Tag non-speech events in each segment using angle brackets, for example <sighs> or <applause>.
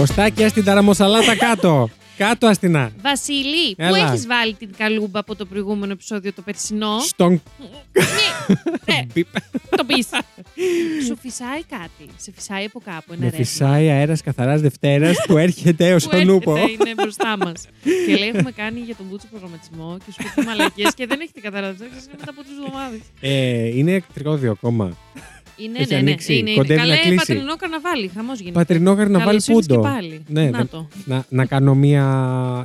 Κωστάκια στην ταραμοσαλάτα κάτω. Κάτω αστινά. Βασίλη, πού Έλα. έχεις βάλει την καλούμπα από το προηγούμενο επεισόδιο το περσινό; Στον. Ναι, <laughs> Μπιπ. το πεις. Σου φυσάει κάτι. Σε φυσάει από κάπου ένα Με ρεύμα. φυσάει αέρας καθαράς Δευτέρας που έρχεται έω που ο νούπο. έρχεται, είναι μπροστά μας. <laughs> και λέει: Έχουμε κάνει για τον Μπούτσο προγραμματισμό και σου πει μαλακίες και δεν έχετε καταλάβει. Είναι μετά από τρεις εβδομάδες. Ε, είναι εκτρικόδιο ακόμα. Είναι, Έχει ναι, ναι. ανοίξει, Είναι, είναι. κοντεύει Καλά, να ε, κλείσει. πατρινό καρναβάλι. Χαμός γίνεται. Πατρινό καρναβάλι Καλώς ήρθες πούντο. και πάλι. Ναι, Να δεν- το. Να, να κάνω μία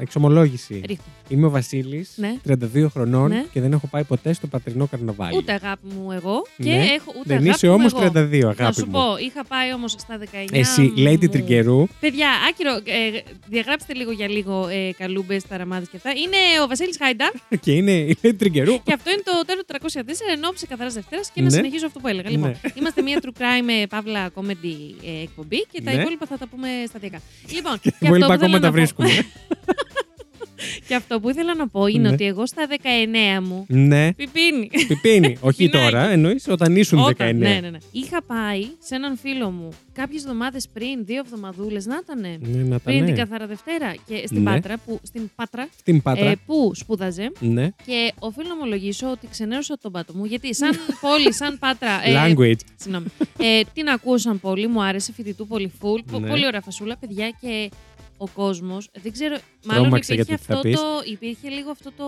εξομολόγηση. Ρίχτω. Είμαι ο Βασίλης, Ναι. 32 χρονών Ναι. και δεν έχω πάει ποτέ στο πατρινό καρναβάλι. Ούτε αγάπη μου εγώ. Και Ναι. έχω ούτε δεν αγάπη είσαι μου όμως εγώ. 32, Να αγάπη σου μου. πω, είχα πάει όμως στα 19. Εσύ, μου- Lady Τριγκερού, Παιδιά, άκυρο, ε, διαγράψτε λίγο για λίγο ε, καλούμπες, ταραμάδες και αυτά. Είναι ο Βασίλης Χάιντα <laughs> και είναι η Lady Τριγκερού. και αυτό είναι το τέλος 304 ενόψει καθαράς Δευτέρας και να Ναι. συνεχίζω αυτό που έλεγα. Λοιπόν, Ναι. Είμαστε μια true crime ε, παύλα comedy ε, εκπομπή και τα Ναι. υπόλοιπα θα τα πούμε σταδιακά. Λοιπόν, Τα και αυτό υπόλοιπα που ακόμα ήθελα τα να πω- βρίσκουμε. <laughs> Και αυτό που ήθελα να πω είναι Ναι. ότι εγώ στα 19 μου. ναι, Πιπίνι. πιπίνι. <laughs> Όχι Πινάκι. τώρα, εννοείς όταν ήσουν 19. Όταν, ναι, ναι, ναι. Είχα πάει σε έναν φίλο μου κάποιες εβδομάδες πριν, δύο εβδομαδούλες να ήταν. Ναι, να τα Πριν την ναι. Καθαρά Δευτέρα και στην Ναι. Πάτρα, που, στην Πάτρα Στην Πάτρα. ε, που σπούδαζε. ναι. Και οφείλω να ομολογήσω ότι ξενέρωσα τον πάτο μου. Γιατί σαν <laughs> πόλη, σαν Πάτρα. ε, Language. Συγγνώμη. Ε, την ακούσαν πολύ, μου άρεσε, φοιτητού πολύ full. πο- Ναι. Πολύ ωραία φασούλα, παιδιά και ο κόσμος. Δεν ξέρω. Μάλλον Τρόμαξα υπήρχε, γιατί θα αυτό πεις. το, υπήρχε λίγο αυτό το,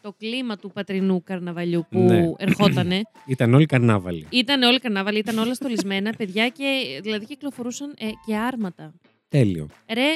το κλίμα του πατρινού καρναβαλιού που Ναι. ερχότανε. <clears throat> Ήταν όλοι καρνάβαλοι. Ήταν όλοι καρνάβαλοι, ήταν όλα στολισμένα, παιδιά και δηλαδή κυκλοφορούσαν ε, και άρματα. Τέλειο. Ρε,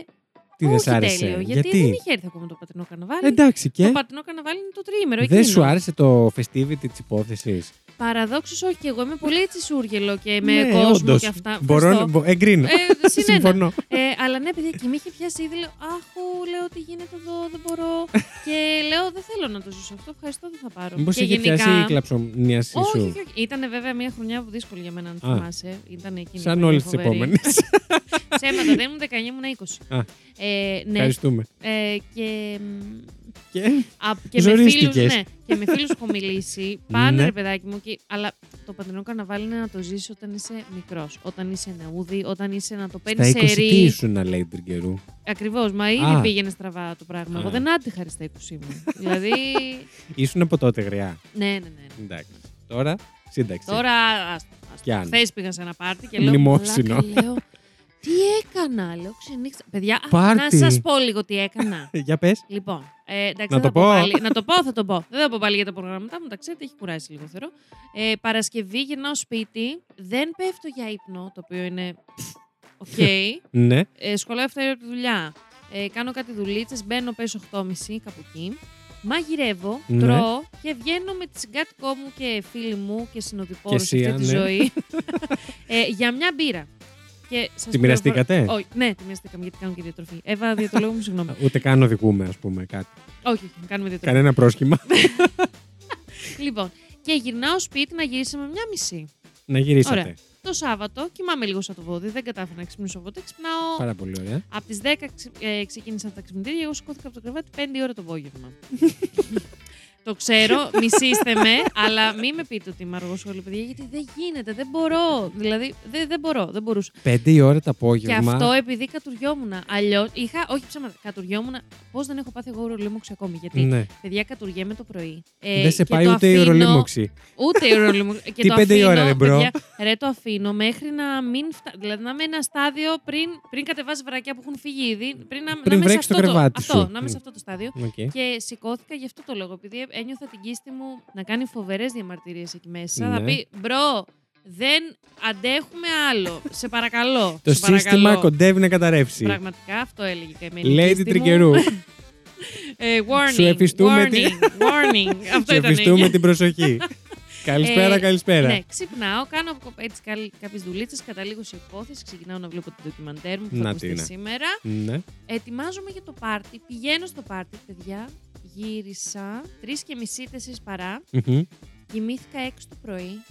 Τι δεν όχι σ' άρεσε; τέλειο, γιατί, δεν είχε έρθει ακόμα το πατρινό καρναβάλι. Εντάξει και; Το πατρινό καρναβάλι είναι το τριήμερο. Δεν εκείνο. σου άρεσε το festivity της υπόθεσης; Παραδόξως όχι και εγώ είμαι πολύ έτσι σούργελο και με ναι, κόσμο όντως. και αυτά. Μπορώ, Ευχαριστώ. μπο- εγκρίνω. Ε, συνένα. <laughs> Συμφωνώ. Ε, αλλά ναι, παιδιά, και με είχε πιάσει ήδη. Λέω, Αχ, λέω τι γίνεται εδώ, δεν μπορώ. και λέω, Δεν θέλω να το ζήσω αυτό. Ευχαριστώ, δεν θα πάρω. Μήπως και είχε πιάσει η κλαψομνίαση Όχι, σου; όχι, όχι. Ήταν βέβαια μια χρονιά που δύσκολη για μένα, αν Α. θυμάσαι. Ήταν εκείνη. Σαν που όλες είναι τις φοβερή. επόμενες. <laughs> Ψέματα, δεν ήμουν 19, ήμουν 20. Α. Ε, ναι. Ευχαριστούμε. Ε, και μ, Και Α, και με φίλους, Ζορίστηκες. ναι, και με φίλους έχω μιλήσει. Πάνε Ναι. ρε παιδάκι μου. Και, αλλά το πατρινό καρναβάλι είναι να το ζήσει όταν είσαι μικρός. Όταν είσαι νεούδι, όταν είσαι να το στα παίρνεις 20 σε τι ρί. ήσουν να λέει την καιρού. Ακριβώς. Μα ήδη Α. πήγαινε στραβά το πράγμα. Εγώ Α. δεν άντυχα ρε στα 20 μου. <laughs> δηλαδή. Ήσουν από τότε γριά. Ναι, ναι, ναι. Εντάξει. Τώρα σύνταξη. Τώρα. Κι αν. Χθες πήγα σε ένα πάρτι και λέω. Μνημόσυνο. «Μαλάκα», λέω, τι έκανα, λέω, ξενύχτα. Παιδιά, α, Πάρτι. να σας πω λίγο τι έκανα. Ε, <laughs> Για πες. Λοιπόν, ε, εντάξει, Να δεν το θα πω. Πάλι, να το πω, θα το πω. Δεν θα πω πάλι για τα προγράμματα μου, τα ξέρετε, έχει κουράσει λίγο θεωρώ. Ε, Παρασκευή γυρνάω σπίτι, δεν πέφτω για ύπνο, το οποίο είναι. <laughs> Οκ. Ναι. ε, σχολάω 7 ώρα από τη δουλειά. Ε, κάνω κάτι δουλίτσες, μπαίνω πέσω 8.30 κάπου εκεί. Μαγειρεύω, Ναι. τρώω και βγαίνω με τη συγκάτοικό μου και φίλοι μου και συνοδοιπόρους Και σε εσύ, αυτή τη ναι. ζωή <laughs> ε, για μια μπύρα. Και σας Τη μοιραστήκατε; πληροφορώ- Όχι, ναι, τη μοιραστήκαμε γιατί κάνω και διατροφή. Εύα, διατολόγο μου, συγγνώμη. <laughs> Ούτε καν οδηγούμε, ας πούμε, κάτι. όχι, όχι, κάνουμε διατροφή. Κανένα πρόσχημα. <laughs> Λοιπόν, και γυρνάω σπίτι να γυρίσουμε μια μισή. να γυρίσατε. Ωραία. Το Σάββατο κοιμάμαι λίγο σαν το βόδι, δεν κατάφερα να ξυπνήσω ποτέ. Ξυπνάω Πάρα πολύ ωραία. από τις 10 ξε- ε, ξεκίνησαν τα ξυπνητήρια, εγώ σηκώθηκα από το κρεβάτι 5 η ώρα το απόγευμα. <laughs> το ξέρω, μισήστε με, αλλά μην με πείτε ότι είμαι αργοσόλη, παιδιά, γιατί δεν γίνεται, δεν μπορώ. Δηλαδή, δεν, δεν μπορώ, δεν μπορούσα. Πέντε η ώρα το Και απόγευμα. αυτό επειδή κατουριόμουν. Αλλιώς είχα, όχι ψέματα, κατουριόμουν. Πώς δεν έχω πάθει εγώ ουρολοίμωξη ακόμη. Γιατί, Ναι. παιδιά, κατουριέμαι το πρωί. Ε, Δεν σε και πάει το ούτε η αφήνω- ουρολοίμωξη. Ούτε η ουρολοίμωξη. <laughs> Και Τι το πέντε η αφήνω, ώρα, ρε, bro; παιδιά, ρε, το αφήνω μέχρι να μην. Φτα... Δηλαδή να είμαι ένα στάδιο πριν, πριν κατεβάσει βρακιά που έχουν φύγει ήδη. Πριν να, Πριν να είμαι σε βρέξει το αυτό κρεβάτι αυτό, σου. να είμαι σε Μμ. αυτό το στάδιο. Οκ. Και σηκώθηκα γι' αυτό το λόγο. Επειδή ένιωθα την κύστη μου να κάνει φοβερές διαμαρτυρίες εκεί μέσα. Ναι. Θα πει, bro, δεν αντέχουμε άλλο. Σε παρακαλώ. Το σε παρακαλώ». σύστημα κοντεύει να καταρρεύσει. Πραγματικά αυτό έλεγε η καημένη. Lady κίστη μου. Τριγκερού. Ε, warning. <laughs> Σου εφιστούμε warning, τη- warning. Αυτό Σε ήταν. ευχαριστούμε την προσοχή. καλησπέρα, Ε, καλησπέρα. Ναι, ξυπνάω, κάνω έτσι κάποιες δουλίτσες, καταλήγω σε υπόθεση, ξεκινάω να βλέπω την ντοκιμαντέρ μου που θα Να ακουστεί τι είναι. σήμερα. Ναι. Ετοιμάζομαι για το πάρτι, πηγαίνω στο πάρτι, παιδιά. Γύρισα τρεις και μισή, τέσσερις παρά. Μμμ. Κοιμήθηκα 6 το πρωί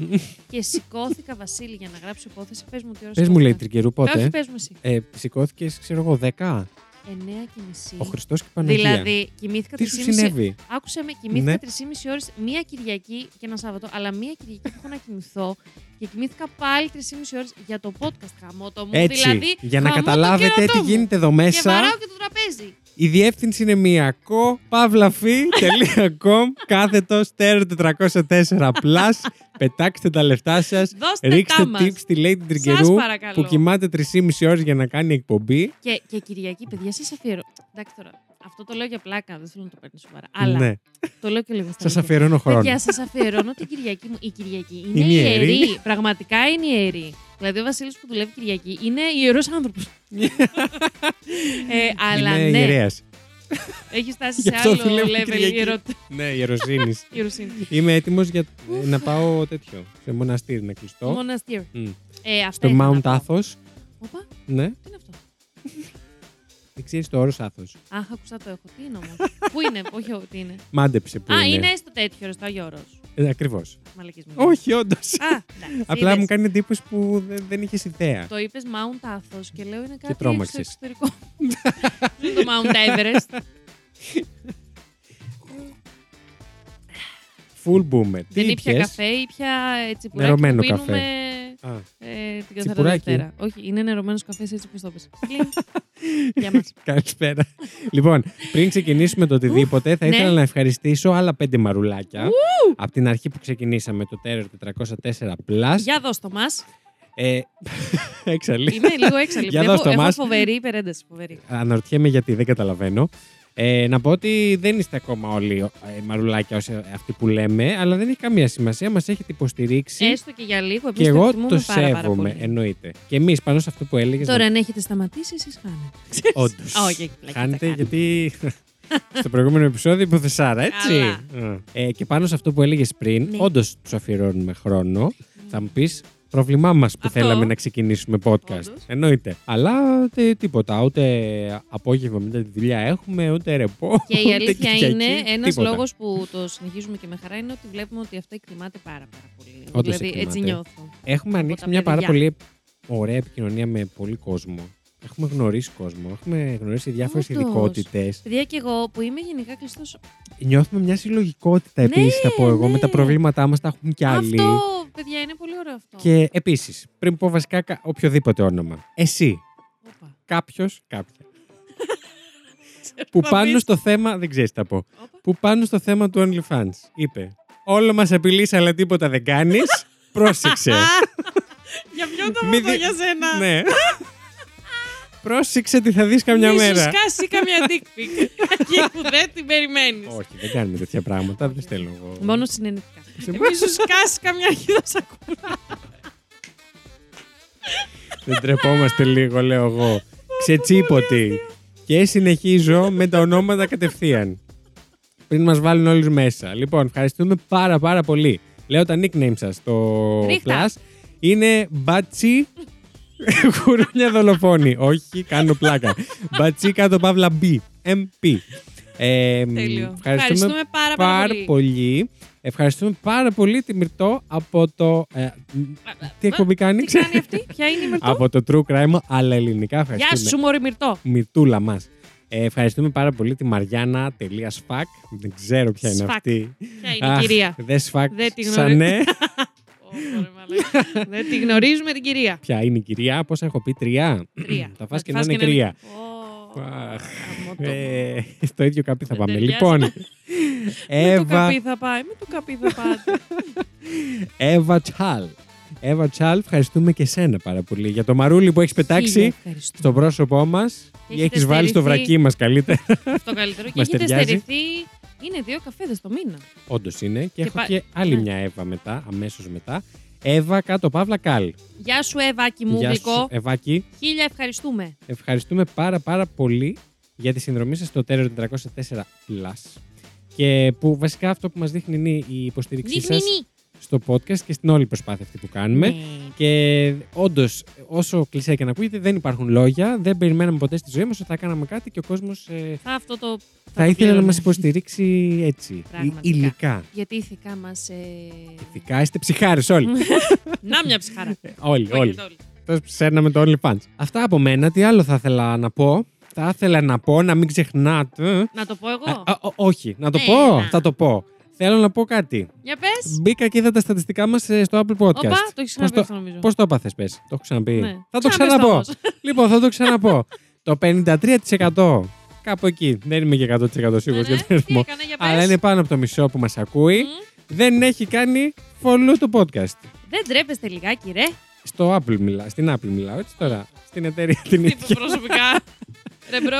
και σηκώθηκα, Βασίλη, για να γράψω υπόθεση. Πες μου τι ώρα Πες μου, σηκώθηκα. λέει Τρικερού, Ε, Όχι, πότε. πες μου εσύ. Ε, Σηκώθηκες, ξέρω εγώ, 10. 9 και μισή. Ο Χριστός και η Παναγία. Δηλαδή, κοιμήθηκα Τι σου 3,5 συνέβη; Άκουσε με, κοιμήθηκα Ναι. 3,5 ώρες μία Κυριακή και ένα Σάββατο, αλλά μία Κυριακή που έχω να κοιμηθώ και κοιμήθηκα πάλι 3,5 ώρες για το podcast χαμό το μου. Έτσι, δηλαδή, για να χαμό το καταλάβετε κέρατό τι μου. γίνεται εδώ Και μέσα. βαράω και το τραπέζι. Η διεύθυνση είναι μία co.pavlafi.com κάθετος τέρο 404 plus. Πετάξτε τα λεφτά σας. Δώστε Ρίξτε τα μας. tips στη Lady Σας Τριγκερού παρακαλώ. που κοιμάται 3,5 ώρες για να κάνει εκπομπή. Και, και Κυριακή, παιδιά, σας αφιερώ. Εντάξει τώρα, αυτό το λέω για πλάκα, δεν θέλω να το παίρνει σοβαρά. Αλλά Ναι, το λέω και λίγο στα σας αλήθεια. αφιερώνω χρόνο. Παιδιά, σας αφιερώνω την Κυριακή μου. Η Κυριακή είναι, Είναι ιερή. ιερή. Πραγματικά είναι ιερή. Δηλαδή, ο Βασίλης που δουλεύει Κυριακή είναι ιερός άνθρωπος. <laughs> ε, αλλά είναι ναι, ιερέας. έχει φτάσει Γι' σε αυτό άλλο δουλεύει level Κυριακή. ιερότητα. ναι, ιεροσύνη. <laughs> Ιεροσύνη. Είμαι έτοιμος για ε, να πάω τέτοιο. Σε μοναστήρι να κλειστώ. Μοναστήρι. Μμ. Ε, αυτά Στο ήθελα να Mount πω. Athos. Οπα, Ναι, τι είναι αυτό; Δεν ξέρεις το όρος Athos. Αχ, άκουσα το έχω. Τι είναι όμως; Πού είναι, όχι, ο- τι είναι; Μάντεψε που Α, είναι. είναι στο τέτοιο, ρε, στο Άγιο Όρος. Ε, Ακριβώς. Μαλακής μου. Όχι, όντως. Α, εντάξει, Απλά είδες. μου κάνει εντύπωση που δεν, δεν είχες ιδέα. Το είπες Mount Athos και λέω είναι κάτι στο τρόμαξες. εξωτερικό. Είναι το Mount Everest. Full boomer. Τι Δεν ήπια ήπιες; καφέ, ήπια έτσι που Νερωμένο πίνουμε καφέ. Α, ε, την καθαρά Τσιπουράκι. Δευτέρα. Όχι, είναι νερωμένος καφές έτσι που το πες. Κλείνει. <laughs> Για μας. Καλησπέρα. λοιπόν, πριν ξεκινήσουμε το οτιδήποτε, θα ναι. ήθελα να ευχαριστήσω άλλα πέντε μαρουλάκια. Από την αρχή που ξεκινήσαμε το Terror 404 Plus. Για δώσ' το μας. Ε, <laughs> έξαλλη. Είμαι λίγο έξαλλη. Για έχω, δώσ' το έχω μας. φοβερή υπερένταση. Φοβερή. Αναρωτιέμαι γιατί, δεν καταλαβαίνω. Ε, να πω ότι δεν είστε ακόμα όλοι ε, μαρουλάκια όσοι αυτοί που λέμε, αλλά δεν έχει καμία σημασία. Μας έχετε υποστηρίξει. Έστω και για λίγο. και εμείς εγώ εκτιμούμε το πάρα, πάρα σέβομαι, πολύ. εννοείται. Και εμείς πάνω σε αυτό που έλεγες. Τώρα, αν έχετε σταματήσει, εσείς χάνετε. <laughs> Όντως. Α, όχι, πλάκα, Χάνετε θα κάνω. γιατί. <laughs> Στο προηγούμενο επεισόδιο υποθεσάρα, έτσι. Καλά. Ε, και πάνω σε αυτό που έλεγες πριν, Ναι. όντως τους αφιερώνουμε χρόνο. Θα μου πεις πρόβλημά μας που Αυτό. θέλαμε να ξεκινήσουμε podcast. Όντως. Εννοείται. Αλλά τε- τίποτα. Ούτε απόγευμα μετά τη δουλειά έχουμε, ούτε ρεπό. Και η ούτε αλήθεια Κυριακή, είναι, ένας τίποτα. λόγος που το συνεχίζουμε και με χαρά είναι ότι βλέπουμε ότι αυτό εκτιμάται πάρα, πάρα πολύ. Όντως δηλαδή, έτσι εκτιμάται. νιώθω. Έχουμε ανοίξει τα μια πάρα παιδιά. πολύ ωραία επικοινωνία με πολύ κόσμο. Έχουμε γνωρίσει κόσμο. Έχουμε γνωρίσει διάφορες Όντως. ειδικότητες. Παιδιά, και εγώ που είμαι γενικά κλειστό. Νιώθουμε μια συλλογικότητα Ναι, επίσης, θα πω εγώ. Με τα ναι. προβλήματά μας τα έχουν κι άλλοι. Αυτό, παιδιά, είναι πολύ ωραίο αυτό. Και επίσης, πριν πω βασικά κα- οποιοδήποτε όνομα, εσύ, Όπα. κάποιος, κάποια. <laughs> που Θα πάνω πεις. στο θέμα, δεν ξέρεις τι θα πω. Όπα. Που πάνω στο θέμα του OnlyFans είπε. Όλο μας απειλείς, αλλά τίποτα δεν κάνεις. <laughs> Πρόσεξε. Για ποιον το Μη αυτό δι- για σένα. ναι. <laughs> Πρόσεξε τι θα δεις καμιά Μη μέρα. σου σκάσει καμιά dick pic. <laughs> Εκεί που δεν την περιμένεις. Όχι, δεν κάνουμε τέτοια πράγματα. Δεν στέλνω εγώ. Μόνο συνενετικά. Σε- Μη σου σκάσει καμιά αρχίδα σακούλα. Δεν τρεπόμαστε λίγο, λέω εγώ. Ξετσίποτη. Και συνεχίζω με τα ονόματα κατευθείαν. Πριν μας βάλουν όλους μέσα. Λοιπόν, ευχαριστούμε πάρα πάρα πολύ. Λέω τα nickname σας στο Ρίχτα. Plus. Είναι Μπάτσι Γουρούνια δολοφόνη. Όχι, κάνω πλάκα. Μπατσί κάτω παύλα B. MP. Ε, Τέλειο. Ευχαριστούμε Ευχαριστούμε πάρα, πάρα, πάρα πολύ. πολύ. Ευχαριστούμε πάρα πολύ τη Μυρτώ από το. ε, τι εκπομπή κάνει, Τι κάνει αυτή, ποια είναι η Μυρτώ; από το True Crime, αλλά ελληνικά. Γεια Ευχαριστούμε. σου, Μωρή Μυρτώ. Μυρτούλα μας. Ε, ευχαριστούμε πάρα πολύ τη Μαριάννα.σφακ. Δεν ξέρω ποια είναι Σφακ. αυτή. Ποια είναι η κυρία. Δε σφακ. Δεν τη Σαν γνωρίζω. ναι. Ω, ωραία, μαλάκα. Δεν τη γνωρίζουμε την κυρία. Ποια είναι η κυρία, πόσα έχω πει, τρία. Τρία. Θα φας τη και να είναι κρύα. Ω, Αχ, γαμώ το. Ε, στο ίδιο καπί θα Δεν πάμε. ταιριάζει. Λοιπόν, Με το Εύα, καπί θα πάει, με το καπί θα πάτε. <laughs> Εύα Τσάλ. Εύα Τσάλ, ευχαριστούμε και σένα πάρα πολύ για το μαρούλι που έχεις Χίλια πετάξει ευχαριστώ. στο πρόσωπό μας. Και Ή έχετε έχεις βάλει στο στερηθεί. βρακί μας καλύτερα. Αυτό καλύτερο. Και Μας έχετε ταιριάζει. στερηθεί. Είναι δύο καφέδες το μήνα. Όντως είναι. Και, Και έχω πα- και άλλη ναι. μια Εύα μετά, αμέσως μετά. Εύα κάτω Παύλα Καλ. Γεια σου, Εβάκι μου, Γεια σου, γλυκό. Ευάκη. Χίλια ευχαριστούμε. Ευχαριστούμε πάρα πάρα πολύ για τη συνδρομή σας στο Terror 404 Plus. Και που βασικά αυτό που μας δείχνει είναι η υποστήριξή Δείχνει σας στο podcast και στην όλη προσπάθεια αυτή που κάνουμε. Ναι. Και όντως, όσο κλεισέ και να ακούγεται, δεν υπάρχουν λόγια. Δεν περιμέναμε ποτέ στη ζωή μας ότι θα κάναμε κάτι και ο κόσμος ε, Θα αυτό το. θα το ήθελε να πλήρωνε. μας υποστηρίξει έτσι. ει- Πραγματικά. υλικά. Γιατί ηθικά μας. Ε... Ηθικά είστε ψυχάρες όλοι. <laughs> Να μια ψυχάρα. όλοι, Όχι, όλοι. όλοι. Τώρα ψέρναμε το OnlyFans. Αυτά από μένα. Τι άλλο θα ήθελα να πω; Θα ήθελα να πω να μην ξεχνάτε. Να το πω εγώ; Α, α, ό- όχι, να το Ναι, πω. να. Θα το πω. Θέλω να πω κάτι. Για πες. Μπήκα και είδα τα στατιστικά μας στο Apple Podcast. Οπα, το έχεις ξαναπεί το- αυτό νομίζω. Πώς το έπαθες, πες. Το έχω ξαναπεί. Ναι. Θα το Ξαναπες ξαναπώ. όμως. <laughs> λοιπόν, θα το ξαναπώ. το 53% κάπου εκεί. Δεν είμαι και 100% σίγουρος Ναι, για ναι. τον Τι αριθμό. έκανε, για πες. Αλλά είναι πάνω από το μισό που μας ακούει. Μμ. Δεν έχει κάνει follow το podcast. Δεν ντρέπεστε λιγάκι, ρε. Στο Apple μιλάω. Στην Apple μιλάω, έτσι τώρα. Στην εταιρεία <laughs> την Τύπου ίδια. προσωπικά. <laughs> Ρε bro.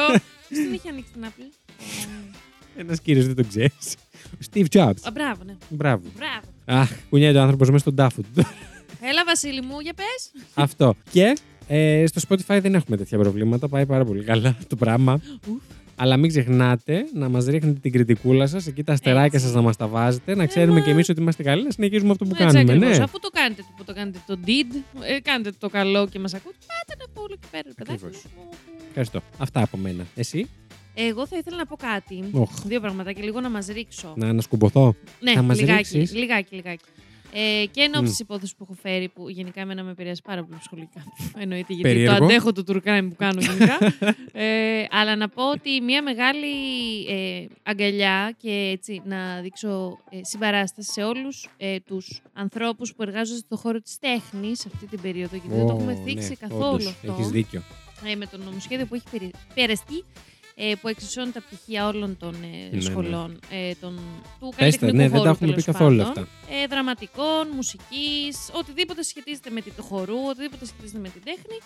Ποιος την είχε ανοίξει την Apple. Ένας κύριος δεν τον ξέρεις. Ο Steve Jobs. Α, μπράβο, ναι. Μπράβο. Μπράβο. Αχ, κουνιέται ο άνθρωπος μέσα στον τάφο του. Έλα, Βασίλη μου, για πες. Αυτό. Και ε, στο Spotify δεν έχουμε τέτοια προβλήματα. Πάει πάρα πολύ καλά το πράγμα. Ουφ. Αλλά μην ξεχνάτε να μας ρίχνετε την κριτικούλα σας, εκεί τα αστεράκια Έτσι. σας να μας τα βάζετε, να ξέρουμε μα. κι εμείς ότι είμαστε καλοί, να συνεχίζουμε αυτό που Έτσι κάνουμε. ακριβώς. Ναι. Αφού το κάνετε, που το κάνετε το did, ε, κάνετε το καλό και μας ακούτε, πάτε να πω όλο εκεί πέρα, ρε παιδάκι Ακριβώς. μου. Ευχαριστώ. Αυτά από μένα. Εσύ, Εγώ θα ήθελα να πω κάτι. Οχ. Δύο πραγματάκια, λίγο να μας ρίξω. να ανασκουμποθώ. Ναι, Θα μας λιγάκι, ρίξεις; λιγάκι, λιγάκι. Ε, και εν ώψη Μμ. τη υπόθεση που έχω φέρει, που γενικά εμένα με επηρεάζει πάρα πολύ σχολικά. <laughs> Εννοείται, γιατί Περίεργο. το αντέχω το τουρκάνι που κάνω γενικά. <laughs> ε, αλλά να πω ότι μια μεγάλη ε, αγκαλιά και έτσι να δείξω ε, συμπαράσταση σε όλους ε, τους ανθρώπους που εργάζονται στον χώρο της τέχνης αυτή την περίοδο, γιατί δεν το έχουμε θίξει καθόλου αυτό Έχεις δίκιο. ε, με το νομοσχέδιο που έχει περι- περαστεί, ε, που εξισώνει τα πτυχία όλων των ε, Ναι, ναι. σχολών ε, των, του Πες τα, καλλιτεχνικού ναι, δεν χώρου, τα έχουμε πει τέλος καθόλου πάντων. αυτά. Ε, δραματικών, μουσικής, οτιδήποτε σχετίζεται με την χορού, οτιδήποτε σχετίζεται με την τέχνη,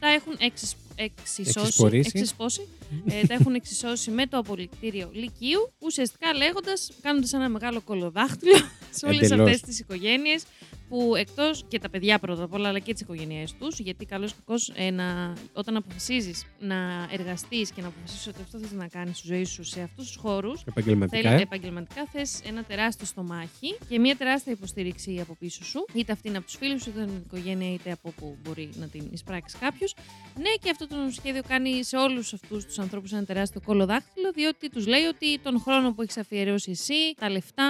τα έχουν εξισ, εξισώσει, Εξισπορήσει. εξισπώσει, <laughs> ε, τα έχουν εξισώσει με το απολυτήριο Λυκείου, ουσιαστικά λέγοντας, κάνοντας ένα μεγάλο κολοδάχτυλο σε όλες Εντελώς. αυτές τις οικογένειες που εκτός και τα παιδιά πρώτα απ' όλα, αλλά και τις οικογένειές τους, γιατί καλώς ή κακώς ε, να- όταν αποφασίζεις να εργαστείς και να αποφασίσεις ότι αυτό θες να κάνεις στη ζωή σου σε αυτούς τους χώρους, Επαγγελματικά. Θέλει, ε. επαγγελματικά θες ένα τεράστιο στομάχι και μια τεράστια υποστήριξη από πίσω σου. Είτε αυτή είναι από τους φίλους, είτε από την οικογένεια, είτε από όπου μπορεί να την εισπράξεις κάποιος. Ναι, και αυτό το νομοσχέδιο κάνει σε όλους αυτούς τους ανθρώπους ένα τεράστιο κολοδάχτυλο, διότι τους λέει ότι τον χρόνο που έχεις αφιερώσει εσύ, τα λεφτά,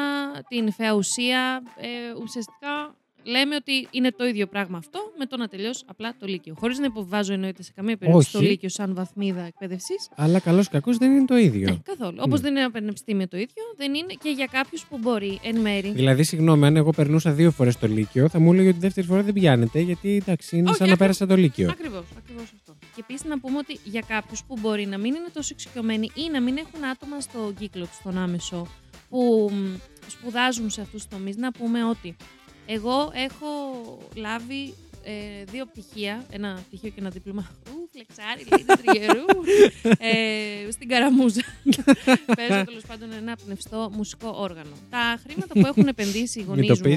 την φαία ουσία, ε, ουσιαστικά λέμε ότι είναι το ίδιο πράγμα αυτό με το να τελειώσει απλά το Λύκειο. Χωρίς να υποβάζω εννοείται σε καμία περίπτωση το Όχι. Λύκειο σαν βαθμίδα εκπαίδευσης. Αλλά καλό κακό δεν είναι το ίδιο. Ναι, καθόλου. Όπως δεν είναι ένα πανεπιστήμιο το ίδιο, δεν είναι και για κάποιους που μπορεί εν μέρη. Δηλαδή, συγγνώμη, αν εγώ περνούσα δύο φορές το Λύκειο, θα μου έλεγε ότι δεύτερη φορά δεν πιάνετε, γιατί εντάξει, είναι Όχι, σαν να ακριβώς. πέρασα το Λύκειο. Ακριβώς, ακριβώς αυτό. Και επίσης να πούμε ότι για κάποιους που μπορεί να μην είναι τόσο εξοικειωμένοι ή να μην έχουν άτομα στο κύκλο τους, στον άμεσο, που μ, σπουδάζουν σε αυτούς τους τομείς, να πούμε ότι εγώ έχω λάβει ε, δύο πτυχία, ένα πτυχίο και ένα δίπλωμα. Ου, φλεξάρι, λέει το τριγερού. ε, στην Καραμούζα. Παίζω τέλος πάντων ένα πνευστό μουσικό όργανο. Τα χρήματα που έχουν επενδύσει οι Μην γονείς το μου.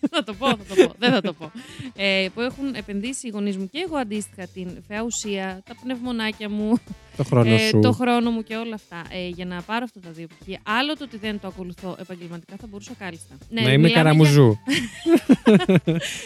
Πεις. <laughs> θα το πω, θα το πω. Δεν θα το πω. Ε, που έχουν επενδύσει οι γονείς μου και εγώ αντίστοιχα την φαιά ουσία, τα πνευμονάκια μου, Το χρόνο ε, σου. το χρόνο μου και όλα αυτά. Ε, για να πάρω αυτά τα δύο πτυχία. Άλλο το ότι δεν το ακολουθώ επαγγελματικά θα μπορούσα κάλλιστα. Ναι, να είμαι μιλάμε καραμουζού.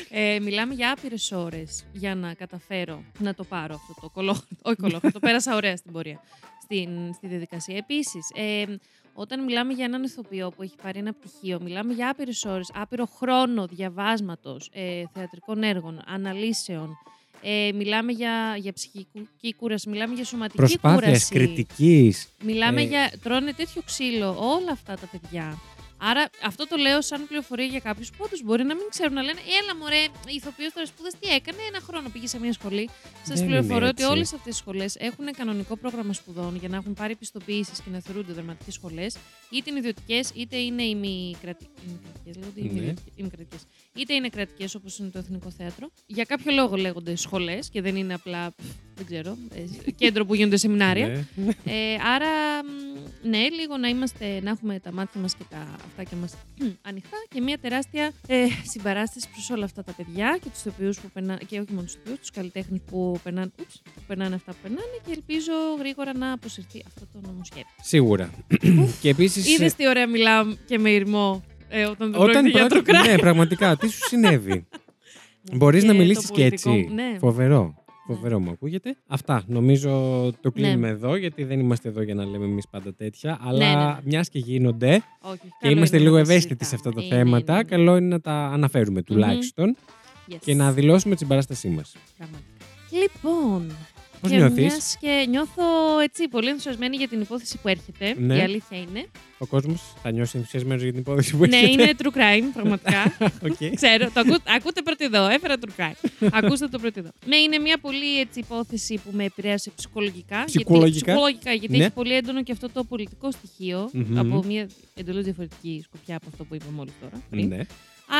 Για, <laughs> ε, μιλάμε για άπειρες ώρες για να καταφέρω να το πάρω αυτό το κολόχαρτο. Όχι κολόχαρτο, το πέρασα ωραία στην πορεία. Στην, στη διαδικασία. Επίσης, ε, όταν μιλάμε για έναν ηθοποιό που έχει πάρει ένα πτυχίο, μιλάμε για άπειρες ώρες, άπειρο χρόνο διαβάσματος, ε, θεατρικών έργων, αναλύσεων. Ε, μιλάμε για, για ψυχική κούραση, μιλάμε για σωματική Προσπάθεια κούραση. κριτικής. Μιλάμε Ε, για. τρώνε τέτοιο ξύλο όλα αυτά τα παιδιά. Άρα αυτό το λέω σαν πληροφορία για κάποιους που όντως μπορεί να μην ξέρουν να λένε Έλα, μωρέ, η ηθοποιό τώρα σπούδασε τι έκανε, ένα χρόνο πήγε σε μια σχολή. Σας Δεν πληροφορώ είναι ότι έτσι. όλες αυτές οι σχολές έχουν κανονικό πρόγραμμα σπουδών για να έχουν πάρει επιστοποιήσεις και να θεωρούνται δραματικές σχολές, είτε είναι ιδιωτικές, είτε είναι Ναι. ημικρατικές. Είτε είναι κρατικές όπως είναι το Εθνικό Θέατρο. Για κάποιο λόγο λέγονται σχολές και δεν είναι απλά, πφ, δεν ξέρω, ε, κέντρο που γίνονται σεμινάρια. Ναι. Ε, άρα, μ, ναι, λίγο να, είμαστε, να έχουμε τα μάτια μας και τα αυτάκια μας μ, <clears throat> ανοιχτά και μια τεράστια ε, συμπαράσταση προς όλα αυτά τα παιδιά και τους ηθοποιούς που περνάνε, και όχι μόνο τους ηθοποιούς, τους καλλιτέχνες που περνάνε, ούψ, που περνάνε αυτά που περνάνε και ελπίζω γρήγορα να αποσυρθεί αυτό το νομοσχέδιο. Σίγουρα. και επίσης. Είδες τι ωραία μιλάω και με ηρμό ε, όταν δεν Όταν πρόκειται για πρόκειται- true crime. Ναι, πραγματικά, τι σου συνέβη; <laughs> Μπορείς Και να το μιλήσεις και πολιτικό, έτσι; ναι. Φοβερό. Φοβερό μου ακούγεται. Αυτά. Νομίζω το κλείνουμε Ναι. εδώ, γιατί δεν είμαστε εδώ για να λέμε εμείς πάντα τέτοια. Αλλά ναι, ναι. μιας και γίνονται Όχι, και καλό είμαστε είναι να λίγο τα ευαίσθητοι σε συζητάμε. αυτά τα Ε, ναι, θέματα, ναι, ναι. καλό είναι να τα αναφέρουμε τουλάχιστον Yes. και να δηλώσουμε τη συμπαράστασή μας. Πραγματικά. Λοιπόν, Πώς και νιώθεις, μιας και νιώθω έτσι πολύ ενθουσιασμένη για την υπόθεση που έρχεται. Ναι. Η αλήθεια είναι. Ο κόσμος θα νιώσει ενθουσιασμένος για την υπόθεση που ναι, έχετε. είναι true crime, πραγματικά. <laughs> Οκ. Ξέρω, το ακού, ακούτε πρώτοι εδώ. Έφερα true crime. Ακούστε το πρώτοι εδώ. Ναι, είναι μια πολύ έτσι, υπόθεση που με επηρέασε ψυχολογικά. Ψυχολογικά. Γιατί, ψυχολογικά, γιατί Ναι. έχει πολύ έντονο και αυτό το πολιτικό στοιχείο Μμμ. από μια εντελώς διαφορετική σκοπιά από αυτό που είπαμε μόλις τώρα. πριν. Ναι.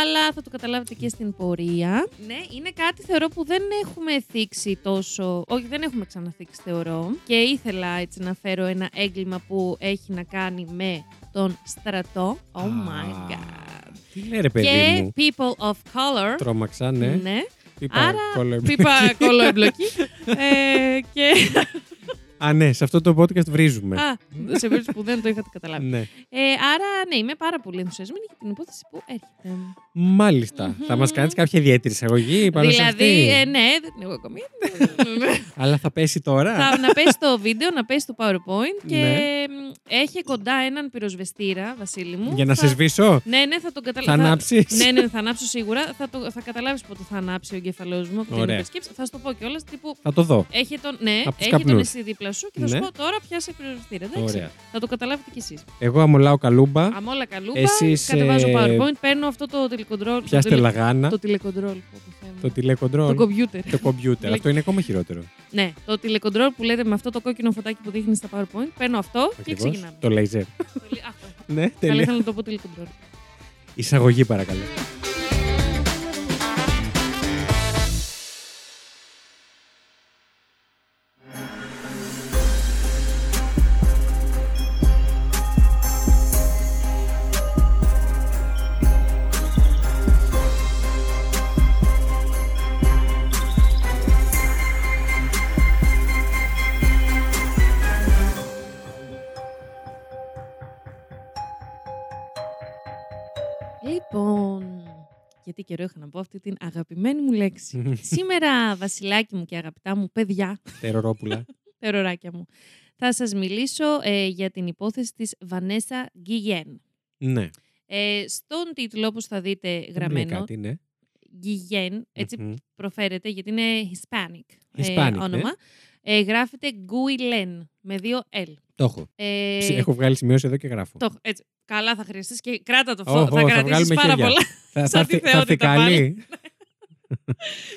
Αλλά θα το καταλάβετε και στην πορεία. Ναι, είναι κάτι θεωρώ που δεν έχουμε θίξει τόσο. Όχι, δεν έχουμε ξαναθίξει, θεωρώ. Και ήθελα έτσι να φέρω ένα έγκλημα που έχει να κάνει με τον στρατό. Oh my Α, god. Τι λέει ρε παιδί Και μου; people of color. Τρόμαξα, ναι. ναι. Είπα Άρα, κόλλο- Πίπα κόλλο εμπλοκή. ε, και. <laughs> Α, ναι, σε αυτό το podcast βρίζουμε. Α, σε περίπτωση που δεν το είχατε καταλάβει. Ναι. Ε, άρα, ναι, είμαι πάρα πολύ ενθουσιασμένη για την υπόθεση που έρχεται. Μάλιστα. Θα μας κάνεις κάποια ιδιαίτερη εισαγωγή πάνω σε δηλαδή, αυτή; ε, ναι, δεν την έχω ακόμη. <laughs> Αλλά θα πέσει τώρα; θα να πέσει το βίντεο, να πέσει το PowerPoint και Ναι. μ, έχει κοντά έναν πυροσβεστήρα, Βασίλη μου. Για να θα... σε σβήσω; Ναι, ναι, θα τον Θα καταλάβει. ανάψεις; Ναι, ναι, θα ανάψω σίγουρα. Θα, το... θα καταλάβεις πότε θα ανάψει ο εγκεφαλός μου από την Ωραία. υπερσκέψη. Θα σου το πω κιόλας. Τύπου Θα το δω. έχει τον, ναι, Από τους έχει τον καπνούς. εσύ δίπλα σου και θα Ναι. σου πω τώρα πιάσε πυροσβεστήρα. εντάξει. Ωραία. Θα το καταλάβετε κι εσείς. Εγώ αμολάω καλούμπα. Αμόλα καλούμπα. Εσείς, κατεβάζω ε, PowerPoint, παίρνω αυτό το τηλεκοντρόλ. Πιάστε το, τηλε... λαγάνα. το τηλεκοντρόλ. πω, πω, Θεέ μου. Το τηλεκοντρόλ. Το κομπιούτερ. Το κομπιούτερ. Λε- Αυτό είναι ακόμα χειρότερο. Ναι, το τηλεκοντρόλ που λέτε με αυτό το κόκκινο φωτάκι που δείχνει στα PowerPoint. Παίρνω αυτό και Ακριβώς. ξεκινάμε. Το laser. Πολύ- Αυτό. Ναι, Καλά, τέλεια. ήθελα να το πω τηλεκοντρόλ. Εισαγωγή παρακαλώ. Γιατί καιρό είχα να πω αυτή την αγαπημένη μου λέξη. <laughs> Σήμερα, βασιλάκι μου και αγαπητά μου παιδιά, Τερορόπουλα. <laughs> τεροράκια μου, θα σας μιλήσω ε, για την υπόθεση της Βανέσα Γκυγέν. Ναι. Ε, στον τίτλο, όπως θα δείτε Δεν λέει γραμμένο, κάτι, ναι. Γκυγέν, έτσι Μμμ. προφέρεται γιατί είναι Hispanic, Hispanic, ε, ναι. όνομα. Ε, γράφεται Γκουιλέν με δύο L. Το έχω. Ε, Ψ- Έχω βγάλει σημειώσει εδώ και γράφω. το έχω, έτσι. Καλά θα χρειαστείς και κράτα το Ω, φω. ω, θα θα κρατήσεις βγάλουμε πάρα χέρια. πολλά. Θα, <laughs> σαν θα, τη έρθει- θα έρθει θεότητα πάλι. καλή.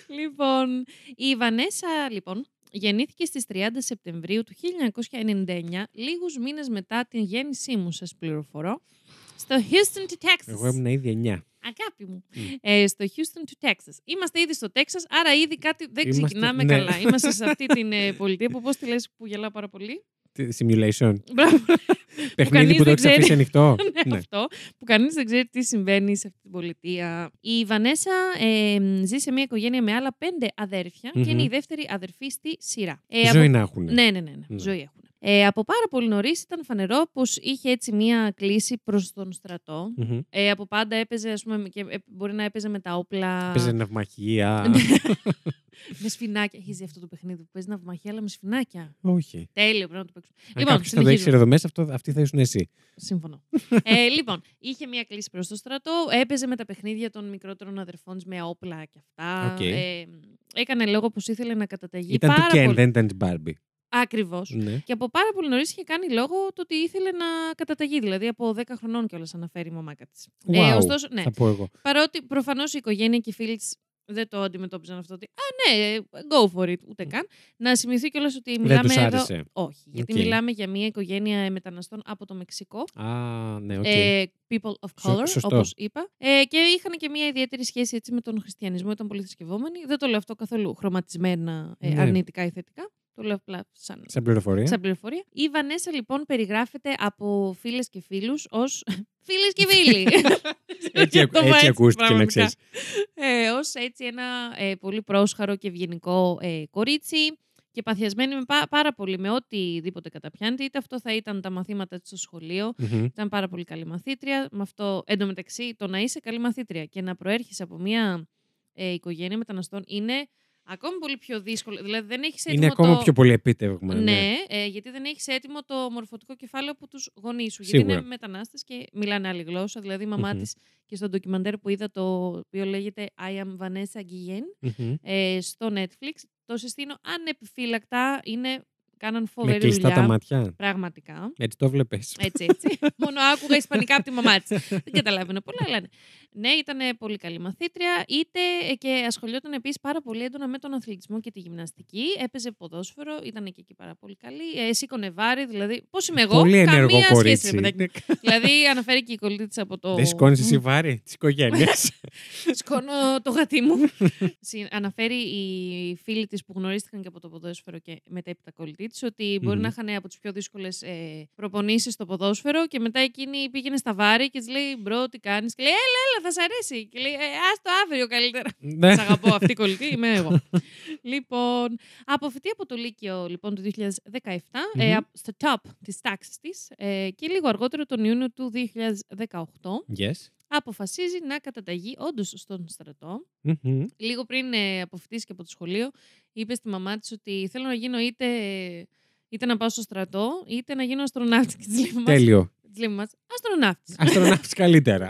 <laughs> Λοιπόν, η Βανέσα, λοιπόν, γεννήθηκε στις 30 Σεπτεμβρίου του 1999, λίγους μήνες μετά την γέννησή μου, σας πληροφορώ, στο Houston του Texas. Εγώ ήμουν ήδη 9. Αγάπη μου. Μμ. Ε, στο Houston του Texas. Είμαστε ήδη στο Texas, άρα ήδη κάτι δεν Είμαστε- ξεκινάμε ναι. καλά. Είμαστε σε αυτή την ε, <laughs> πολιτεία που πώς τη λες που γελάω πάρα πολύ. Τι- Simulation. <laughs> Μπράβο. Παιχνίδι κανείς που το δεν έχει ξέρει. αφήσει ανοιχτό. <laughs> ναι, αυτό που κανείς δεν ξέρει τι συμβαίνει σε αυτή την πολιτεία. Η Βανέσα ε, ζει σε μια οικογένεια με άλλα πέντε αδέρφια και είναι Μμμ. η δεύτερη αδερφή στη σειρά. Ε, Ζωή να έχουν. Ναι, ναι, ναι, ναι. Ναι. ζωή έχουν. Ε, από πάρα πολύ νωρίς ήταν φανερό πως είχε έτσι μία κλίση προς τον στρατό. Μμμ. Ε, από πάντα έπαιζε, ας πούμε, και, ε, μπορεί να έπαιζε με τα όπλα. Παίζει ναυμαχία. <laughs> Ναι. με σφινάκια. Έχει δει αυτό το παιχνίδι που παίζει ναυμαχία, αλλά με σφινάκια. Όχι. Τέλειο, πρέπει να το παίξουμε. Αν Λοιπόν, κάποιος θα το συνεχίζουμε. ήξερε εδώ μέσα, αυτό, αυτή θα ήσουν εσύ. Σύμφωνο. <laughs> ε, λοιπόν, είχε μία κλίση προς το στρατό, έπαιζε με τα παιχνίδια των μικρότερων αδερφών της με όπλα και αυτά. Οκ. Ε, έκανε λόγο πως ήθελε να καταταγεί Ήταν του πάρα Ken, πολύ. δεν ήταν τη Barbie. Ακριβώς. Ναι. Και από πάρα πολύ νωρίς είχε κάνει λόγο το ότι ήθελε να καταταγεί. Δηλαδή από 10 χρονών κιόλας αναφέρει η μαμάκα της. Wow, Ε, ωστόσο, ναι. Θα πω εγώ. Παρότι προφανώς η οικογένεια και οι φίλοι της δεν το αντιμετώπιζαν αυτό. Ότι, Α, ναι, go for it, ούτε καν. Να σημειωθεί κιόλας ότι μιλάμε τους εδώ. άρεσε. Όχι. Γιατί Οκ. μιλάμε για μια οικογένεια μεταναστών από το Μεξικό. Α, ναι, οκ. Ε, people of Σω- color, σωστό. όπως είπα. Ε, και είχαν και μια ιδιαίτερη σχέση έτσι, με τον χριστιανισμό, ήταν πολύ θρησκευόμενοι. Δεν το λέω αυτό καθόλου χρωματισμένα, ε, Ναι. αρνητικά ή θετικά. Το λέω απλά σαν Σαν πληροφορία. σαν πληροφορία. Η Βανέσα λοιπόν περιγράφεται από φίλες και φίλους ως <laughs> φίλες και φίλοι. <laughs> Έτσι, Για <laughs> το ακου- πω έτσι ακούστηκε να πραγματικά. ξέρεις. Ε, ως έτσι ένα ε, πολύ πρόσχαρο και ευγενικό ε, κορίτσι και παθιασμένη με πά- πάρα πολύ με οτιδήποτε καταπιάνεται. Είτε αυτό θα ήταν τα μαθήματα της στο σχολείο. Ήταν πάρα πολύ καλή μαθήτρια. Με αυτό, εντωμεταξύ, το να είσαι καλή μαθήτρια και να προέρχεσαι από μια ε, οικογένεια μεταναστών είναι ακόμη πολύ πιο δύσκολο. Δηλαδή δεν έχεις έτοιμο Είναι ακόμα το... πιο πολύ επίτευγμα. Ναι, ε, γιατί δεν έχεις έτοιμο το μορφωτικό κεφάλαιο από τους γονείς σου. Γιατί Σίγουρα. είναι μετανάστες και μιλάνε άλλη γλώσσα. Δηλαδή, η μαμά Μμμ. της και στο ντοκιμαντέρ που είδα, το οποίο λέγεται I am Vanessa Guillen, Μμμ. ε, στο Netflix, το συστήνω ανεπιφύλακτα. Είναι, κάναν Με φοβερή κλειστά δουλειά. τα μάτια. Πραγματικά. Έτσι το βλέπεις. Έτσι, έτσι. <laughs> Μόνο άκουγα ισπανικά από τη μαμά της. Δεν καταλάβαινα πολλά, αλλά ναι. Ναι, ήταν πολύ καλή μαθήτρια. Είτε ε, και ασχολιόταν επίσης πάρα πολύ έντονα με τον αθλητισμό και τη γυμναστική. Έπαιζε ποδόσφαιρο, ήταν και εκεί πάρα πολύ καλή. Ε, σήκωνε βάρη, δηλαδή. Πώς είμαι εγώ, Πολύ ενεργό καμία σχέση, κορίτσι. ρε παιδάκι. δηλαδή, αναφέρει και η κολλητή της από το. Δεν σηκώνεις εσύ βάρη της οικογένειας. <laughs> Σκόνω το γατί μου. Συ- Αναφέρει οι φίλοι της που γνωρίστηκαν και από το ποδόσφαιρο και μετέπειτα κολλητή της ότι μπορεί Μμμ. να είχαν από τις πιο δύσκολες ε, προπονήσεις στο ποδόσφαιρο και μετά εκείνη πήγαινε στα βάρη και της λέει Μπρο, τι κάνεις. Και λέει Έλα, έλα, θα σ' αρέσει. Και λέει «Ε, Α το αύριο καλύτερα. Ναι. Σ' αγαπώ αυτή η κολλητή, είμαι εγώ. <laughs> λοιπόν, αποφυτεί από το Λύκειο λοιπόν, το 2017 ε, Μμμ. απ- στο top της τάξης της ε, και λίγο αργότερο τον Ιούνιο του 2018 Yes. αποφασίζει να καταταγεί όντως στον στρατό. Μμμ. Λίγο πριν ε, αποφοιτήσει και από το σχολείο, είπε στη μαμά της ότι θέλω να γίνω είτε, είτε να πάω στο στρατό, είτε να γίνω αστροναύτη. Και της λέει μαμά. Τέλειο. Της λέει μαμά, αστροναύτης. Αστροναύτης καλύτερα.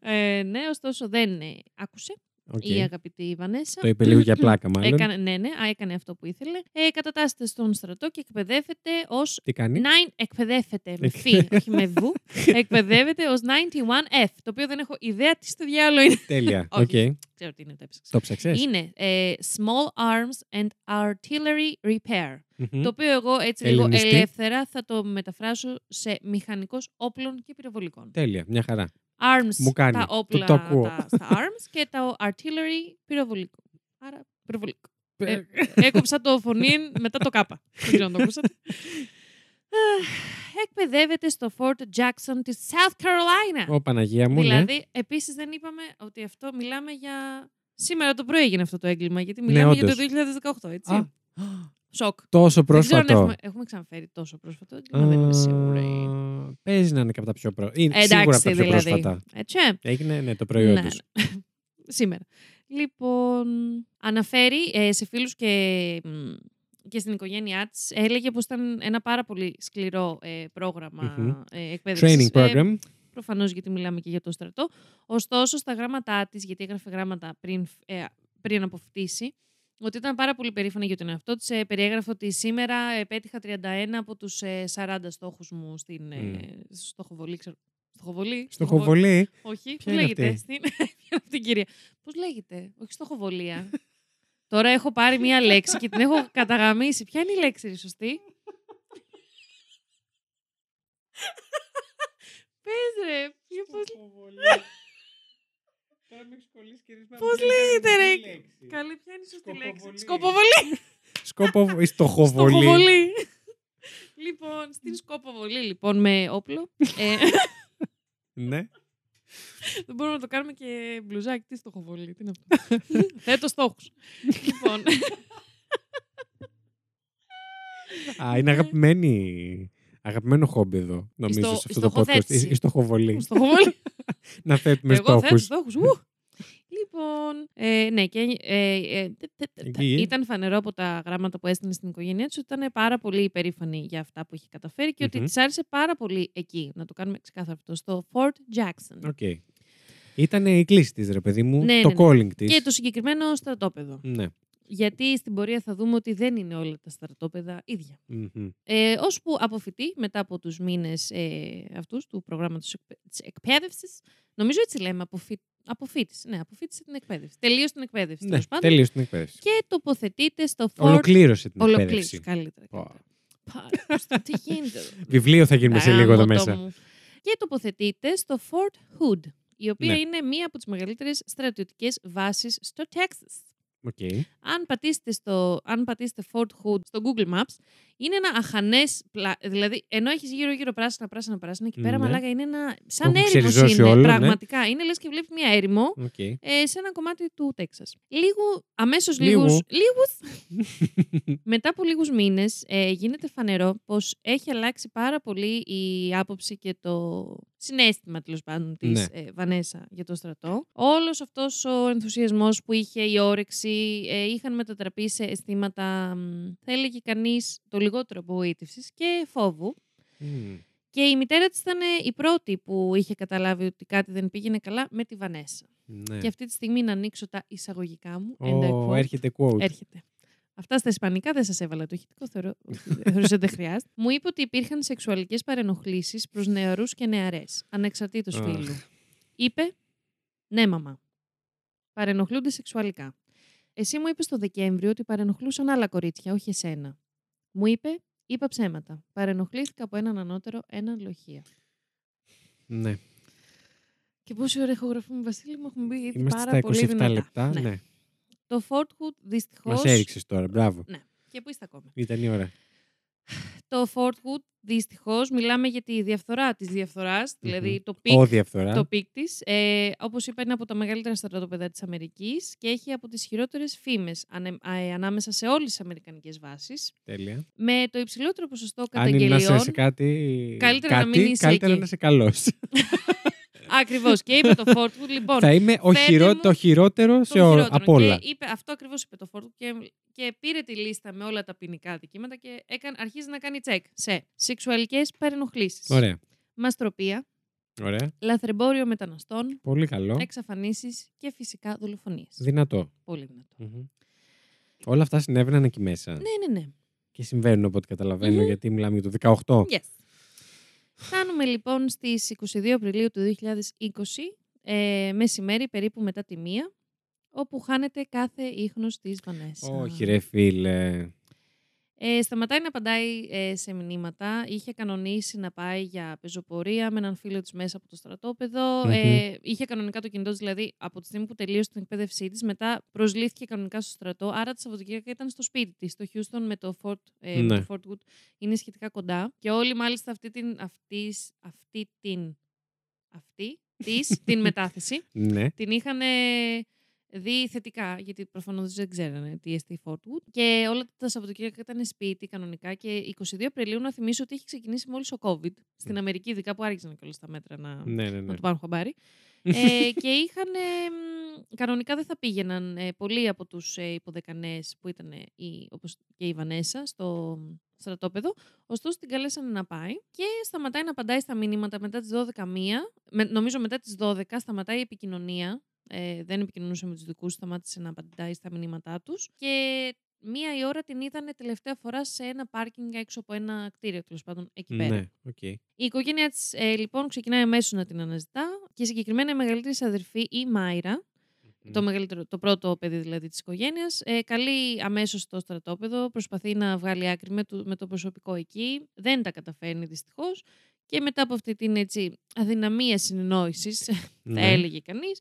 ε, ναι, ωστόσο δεν ε, άκουσε Οκ. η αγαπητή Βανέσα. Το είπε λίγο για <clears throat> πλάκα, μάλλον. Έκανε, ναι, ναι, α, έκανε αυτό που ήθελε. Ε, κατατάσσεται στον στρατό και εκπαιδεύεται ως. Τι κάνει; Nine, εκπαιδεύεται με φι, <laughs> όχι με βου. εκπαιδεύεται ως 91F, το οποίο δεν έχω ιδέα τι στο διάολο είναι. Τέλεια. <laughs> Όχι. Οκ. Ξέρω τι είναι, το έψαξα. Το 'ψαξε. Είναι ε, Small Arms and Artillery Repair. Το οποίο εγώ έτσι λίγο Ελληνιστή. ελεύθερα θα το μεταφράσω σε μηχανικός όπλων και πυροβολικών. Τέλεια. Μια χαρά. Arms, Μου κάνει. τα Το- όπλα το ακούω. τα, στα arms και τα artillery πυροβολικό. Άρα πυροβολικό. Ε, Ε, έκοψα το φωνή μετά το κάπα. Δεν ξέρω αν το ακούσατε. Αχ, <laughs> Εκπαιδεύεται στο Fort Jackson της South Carolina. Ω Παναγία μου, ναι. δηλαδή, επίσης δεν είπαμε ότι αυτό μιλάμε για... Σήμερα το πρωί έγινε αυτό το έγκλημα, γιατί Ναι, μιλάμε για το όντως. 2018, έτσι. Α. <gasps> Σοκ. Τόσο Δεν ξέρω αν πρόσφατο. έχουμε, έχουμε ξαναφέρει τόσο πρόσφατο έγκλημα, δεν είμαι σίγουρη. Α, Παίζει να είναι και από τα πιο πρόσφατα. Είναι Ε, σίγουρα από Εντάξει, τα πιο δηλαδή. πρόσφατα. Έτσι. Έγινε ναι, το προϊόν Ναι, τους. ναι. <laughs> Σήμερα. Λοιπόν, αναφέρει ε, σε φίλους και, μ, και στην οικογένειά της, έλεγε πως ήταν ένα πάρα πολύ σκληρό ε, πρόγραμμα Μμμ. ε, εκπαίδευσης. Training Ε, program. προφανώς γιατί μιλάμε και για το στρατό. Ωστόσο, στα γράμματά της, γιατί έγραφε γράμματα πριν, ε, πριν αποφυτίσει, ότι ήταν πάρα πολύ περήφανη για τον εαυτό της. Ε, περιέγραφε ότι σήμερα ε, πέτυχα 31 από τους ε, 40 στόχους μου στην ε, Μμ. στοχοβολή. Ξέρω. Στοχοβολή. Στοχοβολή. Όχι, Ποια πώς είναι λέγεται. αυτή; Στην... <laughs> Ποια είναι αυτή η κυρία; Πώς λέγεται, Όχι στοχοβολία. Τώρα έχω πάρει μία λέξη και την έχω <laughs> καταγαμίσει. Ποια είναι η λέξη, ρε, σωστή; <laughs> Πες ρε, ποιο- πώς... Πώς λέγεται, ρε. Καλή, ποια είναι η σωστή λέξη; Σκοποβολή. Σκοποβολή. Σκόπο... η Στοχοβολή. Στοχοβολή. λοιπόν, στην σκοποβολή, λοιπόν, με όπλο. ε, Ναι. Δεν μπορούμε να το κάνουμε και μπλουζάκι. Τι στοχοβολή, τι είναι αυτό. <laughs> Θέτω στόχους. λοιπόν, Α, είναι αγαπημένη. Αγαπημένο χόμπι εδώ, νομίζω, στο- σε η αυτό το podcast. στοχοθέτηση. Η, η στοχοβολή. στοχοβολή. <laughs> να θέτουμε Εγώ θέτω στόχους. στόχου. Λοιπόν, ε, ναι, και ε, ε, τε- τε- τε- Εκεί. ήταν φανερό από τα γράμματα που έστειλε στην οικογένειά του ότι ήταν πάρα πολύ υπερήφανη για αυτά που είχε καταφέρει και Μμμ. ότι της άρεσε πάρα πολύ εκεί. Να το κάνουμε ξεκάθαρο αυτό, στο Fort Jackson. Οκ. Ήταν η κλίση της, ρε παιδί μου. Ναι, το ναι, ναι. calling της. Και το συγκεκριμένο στρατόπεδο. Ναι. Γιατί στην πορεία θα δούμε ότι δεν είναι όλα τα στρατόπεδα ίδια. Μμμ. Ε, ώσπου αποφυτεί μετά από τους μήνες ε, αυτούς του προγράμματος εκπαί- της εκπαίδευσης, νομίζω έτσι λέμε, αποφύ... αποφύτησε. Ναι, αποφύτησε την εκπαίδευση. Τελείωσε την εκπαίδευση. Ναι, τέλος πάντων. τελείωσε την εκπαίδευση. Και τοποθετείται στο Fort... Ολοκλήρωσε την Ολοκλήρωσε. εκπαίδευση. Καλύτερα. Πω. καλύτερα. Πάρα, πώς- τι γίνεται. εδώ; Βιβλίο θα γίνουμε σε λίγο εδώ Γάμο το μέσα. μου. Και τοποθετείται στο Fort Hood, η οποία Ναι. είναι μία από τις μεγαλύτερες στρατιωτικές βάσεις στο Texas. Οκ. αν πατήσετε, στο, αν πατήσετε Fort Hood στο Google Maps, είναι ένα αχανές. Δηλαδή, ενώ έχεις γύρω-γύρω πράσινα, πράσινα, πράσινα, εκεί πέρα Ναι. μαλάκα είναι ένα. Σαν έχουν έρημο ξεριζώσει είναι. όλο, ναι. πραγματικά. Είναι λες και βλέπεις μια έρημο Οκ. ε, σε ένα κομμάτι του Τέξας. Λίγο, αμέσως Λίγο. λίγους, λίγους, <laughs> μετά από λίγους μήνες ε, γίνεται φανερό πως έχει αλλάξει πάρα πολύ η άποψη και το συνέστημα τέλος πάντων της Ναι. ε, Βανέσα για το στρατό. Όλος αυτός ο ενθουσιασμός που είχε, η όρεξη, ε, είχαν μετατραπεί σε αισθήματα, μ, θα έλεγε κανείς, το λιγότερο απογοήτευσης και φόβου. Μμ. Και η μητέρα της ήταν ε, η πρώτη που είχε καταλάβει ότι κάτι δεν πήγαινε καλά με τη Βανέσα. Ναι. Και αυτή τη στιγμή να ανοίξω τα εισαγωγικά μου. and I Ω, quote. έρχεται quote. Έρχεται. Αυτά στα Ισπανικά δεν σας έβαλα το ηχητικό, θεωρώ θεωρώ ότι δεν χρειάζεται. Μου είπε ότι υπήρχαν σεξουαλικές παρενοχλήσεις προς νεαρούς και νεαρές, ανεξαρτήτως Αχ. φίλου. Είπε, ναι, μαμά. Παρενοχλούνται σεξουαλικά. Εσύ μου είπες το Δεκέμβριο ότι παρενοχλούσαν άλλα κορίτσια, όχι εσένα. Μου είπε, είπα ψέματα. Παρενοχλήθηκα από έναν ανώτερο, έναν λοχεία. Ναι. Και πόση ώρα ηχογραφούμε, Βασίλη, μου έχουν πει ήδη Είμαστε πάρα στα 27 πολύ δυνατά. λεπτά. Ναι. Ναι. Το Fort Hood δυστυχώς. Μας έριξες τώρα. Μπράβο. Και πού είστε ακόμα. Ήταν η ώρα. Το Fort Hood δυστυχώς μιλάμε για τη διαφθορά της διαφθοράς, δηλαδή Μμμ. το peak, Ο διαφθορά. το peak της. Ε, Όπως είπα, είναι από τα μεγαλύτερα στρατόπεδα της Αμερικής και έχει από τις χειρότερες φήμες ανάμεσα σε όλες τις αμερικανικές βάσεις. Τέλεια. Με το υψηλότερο ποσοστό Αν είναι να καταγγελιών. είσαι σε κάτι. Καλύτερα να κάτι, μην είσαι καλύτερα εκεί. να είσαι καλός. <laughs> Ακριβώς. Και είπε το Fort Hood, λοιπόν. Θα είμαι ο φέρτε χειρό, μου το χειρότερο το σε όλα. χειρότερο. Από όλα. Και είπε, αυτό ακριβώς είπε το Ford και, και πήρε τη λίστα με όλα τα ποινικά δικήματα και έκανε, αρχίζει να κάνει τσεκ σε σεξουαλικές παρενοχλήσεις. Ωραία. Μαστροπία, Ωραία. λαθρεμπόριο μεταναστών, Πολύ καλό. εξαφανίσεις και φυσικά δολοφονίες. Δυνατό. Πολύ δυνατό. Μμμ. Όλα αυτά συνέβαιναν εκεί μέσα. Ναι, ναι, ναι. Και συμβαίνουν από ό,τι καταλαβαίνω, Μμμ. γιατί μιλάμε για το 18. Yes. Φτάνουμε λοιπόν στις 22 Απριλίου του 2020, ε, μεσημέρι περίπου μετά τη μία, όπου χάνεται κάθε ίχνος της Βανέσσα. Όχι, ρε φίλε. Ε, σταματάει να απαντάει ε, σε μηνύματα. Είχε κανονίσει να πάει για πεζοπορία με έναν φίλο της μέσα από το στρατόπεδο. Μμμ. Ε, είχε κανονικά το κινητό της, δηλαδή από τη στιγμή που τελείωσε την εκπαίδευσή της, μετά προσλήφθηκε κανονικά στο στρατό. Άρα τη Σαββατοκύριακα ήταν στο σπίτι της, στο Houston με το Fort, ε, με Ναι. το Fort Wood. Είναι σχετικά κοντά. Και όλοι μάλιστα αυτή την. Αυτής, αυτή την. Αυτή της, την μετάθεση <laughs> Ναι. την είχαν ε, δει θετικά, γιατί προφανώς δεν ξέρανε τι εστί Fortwood. Και όλα τα Σαββατοκύριακα ήταν σπίτι κανονικά. Και 22 Απριλίου να θυμίσω ότι έχει ξεκινήσει μόλις ο COVID. Στην Αμερική, ειδικά που άρχισαν και όλα τα μέτρα να, Ναι, ναι, ναι. να το πάρουν χαμπάρι. <laughs> ε, και είχαν. ε, μ, κανονικά δεν θα πήγαιναν ε, πολλοί από τους ε, υποδεκανές που ήταν ε, η, όπως και η Βανέσα στο στρατόπεδο. Ωστόσο την καλέσανε να πάει και σταματάει να απαντάει στα μηνύματα μετά τις 12 μία. Με, νομίζω μετά τις 12 σταματάει η επικοινωνία. Ε, δεν επικοινωνούσε με τους δικούς, σταμάτησε να απαντάει στα μηνύματά τους. Και μία η ώρα την είδανε τελευταία φορά σε ένα πάρκινγκ έξω από ένα κτίριο, τέλος πάντων, εκεί πέρα. Ναι, οκ. Η οικογένειά της ε, λοιπόν ξεκινάει αμέσως να την αναζητά και συγκεκριμένα η μεγαλύτερη της αδερφή, η Μάιρα, το, μεγαλύτερο, το πρώτο παιδί δηλαδή της οικογένειας, ε, καλεί αμέσως το στρατόπεδο, προσπαθεί να βγάλει άκρη με το, με το προσωπικό εκεί, δεν τα καταφέρνει δυστυχώς και μετά από αυτή την έτσι, αδυναμία συνεννόησης, θα Ναι. έλεγε κανείς,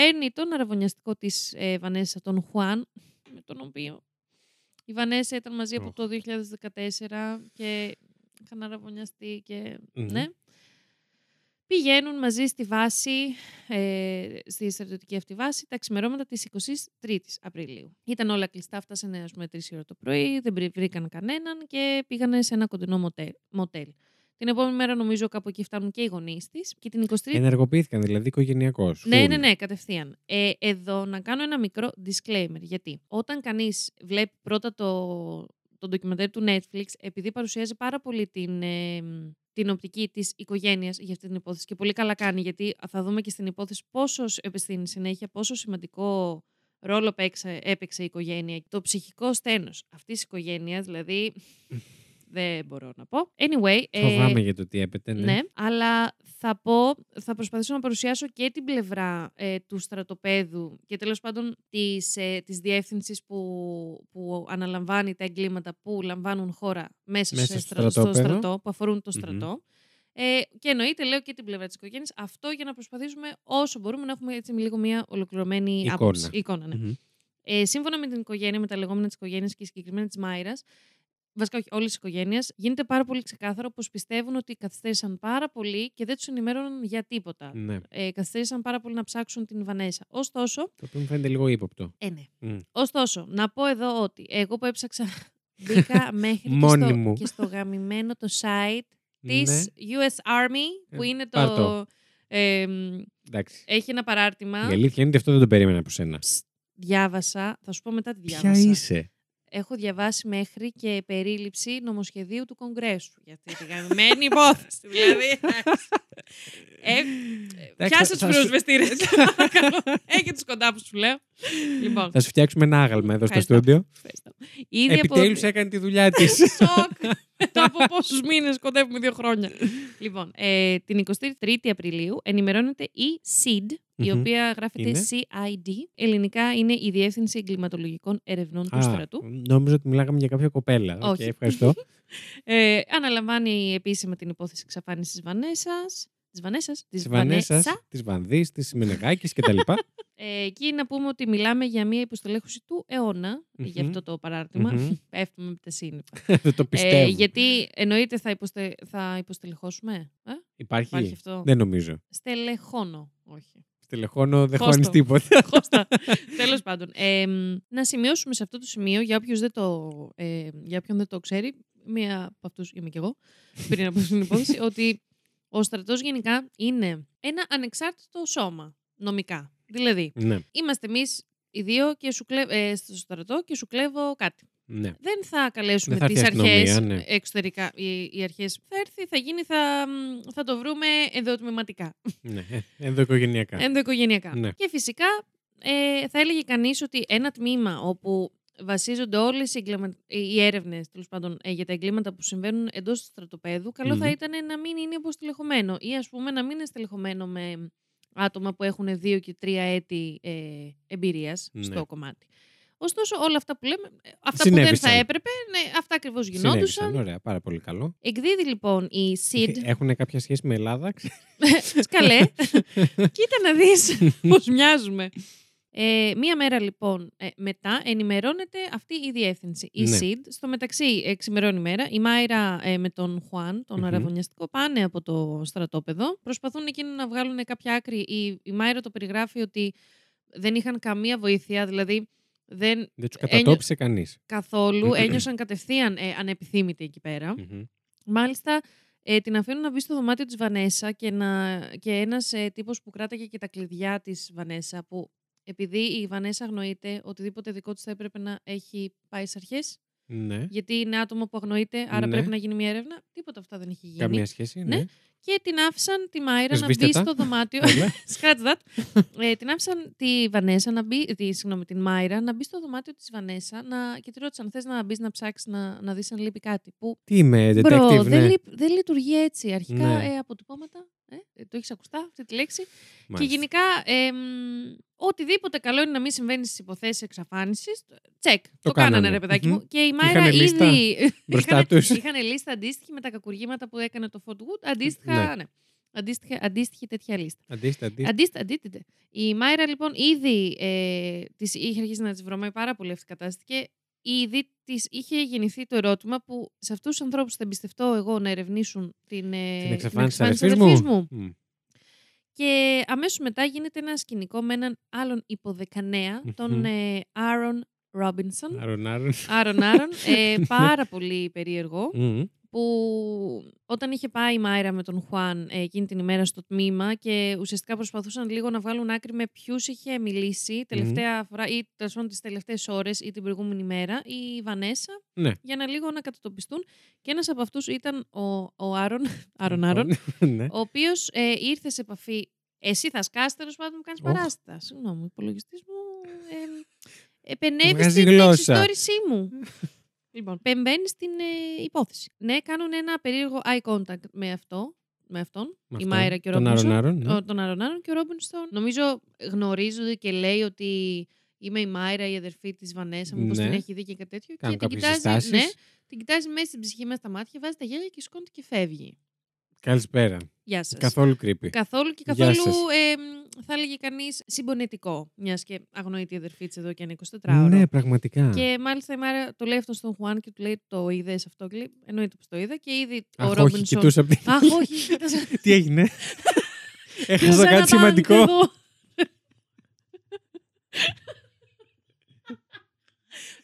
παίρνει τον αραβωνιαστικό της ε, Βανέσα, τον Χουάν, με τον οποίο η Βανέσα ήταν μαζί από Οχ. το 2014 και είχαν αραβωνιαστεί και Μμμ. ναι. Πηγαίνουν μαζί στη βάση, ε, στη στρατιωτική αυτή βάση, τα ξημερώματα της 23ης Απριλίου. Ήταν όλα κλειστά, φτάσανε ας πούμε 3 ώρα το πρωί, δεν βρή- βρήκαν κανέναν και πήγανε σε ένα κοντινό μοτέλ. μοτέλ. Την επόμενη μέρα νομίζω κάπου εκεί φτάνουν και οι γονείς της και την 23η Ενεργοποιήθηκαν δηλαδή οικογενειακώς. ναι, ναι, ναι, κατευθείαν. Ε, εδώ να κάνω ένα μικρό disclaimer. Γιατί όταν κανείς βλέπει πρώτα το, το ντοκιμαντέρ του Netflix, επειδή παρουσιάζει πάρα πολύ την, ε, την οπτική της οικογένειας για αυτή την υπόθεση και πολύ καλά κάνει, γιατί θα δούμε και στην υπόθεση πόσο στην συνέχεια, πόσο σημαντικό ρόλο παίξε, έπαιξε η οικογένεια. Το ψυχικό στένος αυτής της οικογένειας, δηλαδή, δεν μπορώ να πω. Anyway, ε, Φοβάμαι για το τι έπεται. Ναι. ναι, αλλά θα πω, θα προσπαθήσω να παρουσιάσω και την πλευρά ε, του στρατοπέδου και τέλος πάντων της, ε, της διεύθυνσης που, που αναλαμβάνει τα εγκλήματα που λαμβάνουν χώρα μέσα, Μέσα σε στο στρα- στο στρατόπεδο. στρατό, που αφορούν το Μμμ. στρατό. Ε, και εννοείται, λέω και την πλευρά της οικογένειας, αυτό για να προσπαθήσουμε όσο μπορούμε να έχουμε έτσι λίγο μια ολοκληρωμένη Εικόνα. άποψη. Εικόνα, ναι. Μμμ. Ε, σύμφωνα με την οικογένεια, με τα λεγόμενα της οικογένειας και συγκεκριμένα της Μάιρας, βασικά όχι όλη τη οικογένεια, γίνεται πάρα πολύ ξεκάθαρο πως πιστεύουν ότι καθυστέρησαν πάρα πολύ και δεν τους ενημέρωναν για τίποτα. Ναι. Ε, καθυστέρησαν πάρα πολύ να ψάξουν την Βανέσα. Ωστόσο, Το οποίο μου φαίνεται λίγο ύποπτο. ε, ναι. Μμ. Ωστόσο, να πω εδώ ότι εγώ που έψαξα <laughs> μπήκα μέχρι και Μόνη στο, μου. και στο γαμημένο το site Ναι. της US Army που Ε, είναι πάρ' το... το. ε, Εντάξει. έχει ένα παράρτημα. Η αλήθεια είναι ότι αυτό δεν το περίμενα από σένα. Ψ, διάβασα, θα σου πω μετά τι Ποια διάβασα. είσαι; Έχω διαβάσει μέχρι και περίληψη νομοσχεδίου του Κογκρέσου για αυτή τη γαμμένη <laughs> υπόθεση. δηλαδή. ε, πιάσε θα τους σου- πυροσβεστήρε. <laughs> <laughs> Έχει τους κοντά που σου λέω. λοιπόν, Θα σου φτιάξουμε ένα άγαλμα εδώ στο Ευχαριστώ. στούντιο. ευχαριστώ. Ήδη από- Επιτέλου έκανε τη δουλειά της. Σοκ. Μετά <laughs> από πόσους μήνες κοντεύουμε δύο χρόνια. λοιπόν, ε, την 23η Απριλίου ενημερώνεται η CID, η Μμμ. οποία γράφεται Είναι; CID. Ελληνικά είναι η Διεύθυνση Εγκληματολογικών Ερευνών του Στρατού. νόμιζα ότι μιλάγαμε για κάποια κοπέλα. Οκ, Όχι. ευχαριστώ. <laughs> Ε, αναλαμβάνει επίσημα την υπόθεση εξαφάνισης τη Βανέσας. Της Βανέσας. Της Της Βανέσας, Βανέσα. της Βανδί, της Μενεγάκης κτλ. <laughs> Ε, εκεί να πούμε ότι μιλάμε για μια υποστελέχωση του αιώνα για Μμμ. αυτό το παράρτημα. Μμμ. <laughs> Πέφτουμε απ' τα σύννεφα. <laughs> Δεν το Ε, πιστεύω. γιατί εννοείται θα, υποστε... θα υποστελεχώσουμε. Ε; Υπάρχει. Υπάρχει αυτό; Δεν νομίζω. Στελεχώνω. Όχι. Στελεχώνω, δεν Χώστο. χώνεις τίποτα. <laughs> Κώστα. Τέλος πάντων. Ε, μ, να σημειώσουμε σε αυτό το σημείο, για, όποιος δεν το, ε, για όποιον δεν το ξέρει, μία από αυτούς είμαι κι εγώ, πριν από την υπόθεση, ότι ο στρατός γενικά είναι ένα ανεξάρτητο σώμα νομικά. Δηλαδή, ναι, είμαστε εμείς οι δύο και σου κλε... ε, στο στρατό και σου κλέβω κάτι. ναι. Δεν θα καλέσουμε Δεν θα τις έρθει η αρχές αστυνομία, ναι. εξωτερικά. Οι, οι αρχές θα έρθει, θα γίνει, θα, μ, θα το βρούμε ενδοτμηματικά. ναι. ε, Ενδοοικογενειακά. Ενδοοικογενειακά. Ναι. Και φυσικά ε, θα έλεγε κανείς ότι ένα τμήμα όπου βασίζονται όλες οι, εγκλημα... οι έρευνες τέλος πάντων, ε, για τα εγκλήματα που συμβαίνουν εντός του στρατοπέδου, καλό θα Μμμ. ήταν να μην είναι υποστελεχωμένο ή ας πούμε να μην είναι στελεχωμένο με άτομα που έχουν δύο και τρία έτη ε, εμπειρίας Ναι. στο κομμάτι. Ωστόσο, όλα αυτά που λέμε, ε, αυτά που δεν Συνέβησαν. θα έπρεπε, ναι, αυτά ακριβώς Συνέβησαν. γινόντουσαν. Ωραία, πάρα πολύ καλό. Εκδίδει λοιπόν η SID. <laughs> Έχουν κάποια σχέση με Ελλάδα. <laughs> Σκαλέ. Κοίτα να δεις <laughs> πώς μοιάζουμε. Ε, μία μέρα λοιπόν ε, μετά ενημερώνεται αυτή η διεύθυνση, η Ναι. SID. Στο μεταξύ εξημερώνει η μέρα. Η Μάιρα ε, με τον Χουάν, τον Μμμ. αραβωνιαστικό, πάνε από το στρατόπεδο. Προσπαθούν εκείνοι να βγάλουν κάποια άκρη. Η, η Μάιρα το περιγράφει ότι δεν είχαν καμία βοήθεια, δηλαδή δεν Δεν τους κατατόπισε κανείς. καθόλου ένιωσαν κατευθείαν ε, ανεπιθύμητοι εκεί πέρα. Μάλιστα, ε, την αφήνουν να μπει στο δωμάτιο της Βανέσα και, να, και ένας ε, τύπος που κράταγε και τα κλειδιά της Βανέσα, που επειδή η Βανέσα αγνοείται, οτιδήποτε δικό της θα έπρεπε να έχει πάει στις αρχές, Ναι. γιατί είναι άτομο που αγνοείται, άρα Ναι. πρέπει να γίνει μια έρευνα. Τίποτα αυτά δεν έχει γίνει. Καμία σχέση. Ναι. Ναι. Και την άφησαν τη Μάιρα Σβήστε να μπει τα. στο δωμάτιο. Όλα. <laughs> Scratch that. ε, την άφησαν τη Βανέσα να μπει, τη, συγγνώμη, την Μάιρα να μπει στο δωμάτιο της Βανέσα να, και τη ρώτησαν, θες να μπεις να ψάξεις να, να δεις αν λείπει κάτι. Που Τι είμαι, detective, Μπρο, δεν, ναι. λειτ- δεν λειτουργεί έτσι. Αρχικά Ναι. ε, αποτυπώματα. Ε, ε, το έχεις ακουστά αυτή τη λέξη. Και Μάλιστα. γενικά εμ, οτιδήποτε καλό είναι να μην συμβαίνει στις υποθέσεις εξαφάνισης. Τσεκ. Το, κάνανε, κάνανε. ρε παιδάκι μου. Μμμ. Και η Μάιρα Είχανε λίστα ήδη. μπροστά είχανε- τους. Είχαν λίστα αντίστοιχη με τα κακουργήματα που έκανε το Fort Wood. Αντίστοιχα. Ναι. Ναι. Αντίστοιχη, αντίστοιχη τέτοια λίστα. Αντίθετα, αντίθετα. Αντίθετα, αντίθετα. Η Μάιρα λοιπόν ήδη ε, της είχε αρχίσει να της βρωμάει πάρα πολύ αυτή η κατάσταση και ήδη της είχε γεννηθεί το ερώτημα που σε αυτούς τους ανθρώπους θα εμπιστευτώ εγώ να ερευνήσουν την, ε, Την εξαφάνιση της της αδερφής αδερφής μου. Μμ. Και αμέσως μετά γίνεται ένα σκηνικό με έναν άλλον υποδεκανέα, τον Μμμ. ε, Άρον Ρόμπινσον. Άρον, άρον. Άρον Άρον, ε, <laughs> πάρα πολύ περίεργο, Μμ. Που όταν είχε πάει η Μάιρα με τον Χουάν ε, εκείνη την ημέρα στο τμήμα και ουσιαστικά προσπαθούσαν λίγο να βγάλουν άκρη με ποιους είχε μιλήσει τελευταία φορά ή τέλος πάντων τις τελευταίες ώρες ή την προηγούμενη μέρα η Βανέσα Ναι. για να λίγο να κατατοπιστούν. Και ένας από αυτούς ήταν ο, ο Άρον, <laughs> Άρον, Άρον Ναι. ο οποίος ε, ήρθε σε επαφή. Εσύ θα σκάσει τέλος πάντων μου κάνεις Οχ. παράσταση. Συγγνώμη, ο υπολογιστής μου. Ε, επενεύει Βγάζει στην γλώσσα. εξιστόρησή μου. <laughs> λοιπόν, πεμβαίνει στην ε, υπόθεση. Ναι, κάνουν ένα περίεργο eye contact με αυτό. Με αυτόν, Με η αυτόν. Μάιρα και ο Τον Ρόμπινσον. Άρον Άρον, ναι. Ο- Τον Άρον Άρον και ο Ρόμπινστον. Νομίζω γνωρίζονται και λέει ότι είμαι η Μάιρα, η αδερφή της Βανέσα, μου Ναι. την έχει δει και κάτι τέτοιο. Κάνουν και την κάποιες κοιτάζει, συστάσεις. ναι, την κοιτάζει μέσα στην ψυχή, μέσα στα μάτια, βάζει τα γέλια και σηκώνεται και φεύγει. Καλησπέρα. Γεια σας. Καθόλου creepy. Καθόλου και Γεια καθόλου, σας. ε, θα έλεγε κανείς, συμπονετικό. Μιας και αγνοεί τη αδερφή της εδώ και ένα 24ωρο. Ναι, πραγματικά. Και μάλιστα η Μάρα το λέει αυτό στον Χουάν και του λέει: Το είδες αυτό; Και λέει: Εννοείται πως το είδα. Και ήδη Αχ, ο όχι, Ρόμπινσον. κοιτούσα απ' την- Αχ, όχι, <laughs> κοίταζα. Τι έγινε; <laughs> Έχασα κοίταζα ένα κάτι σημαντικό. μπάνκ εδώ.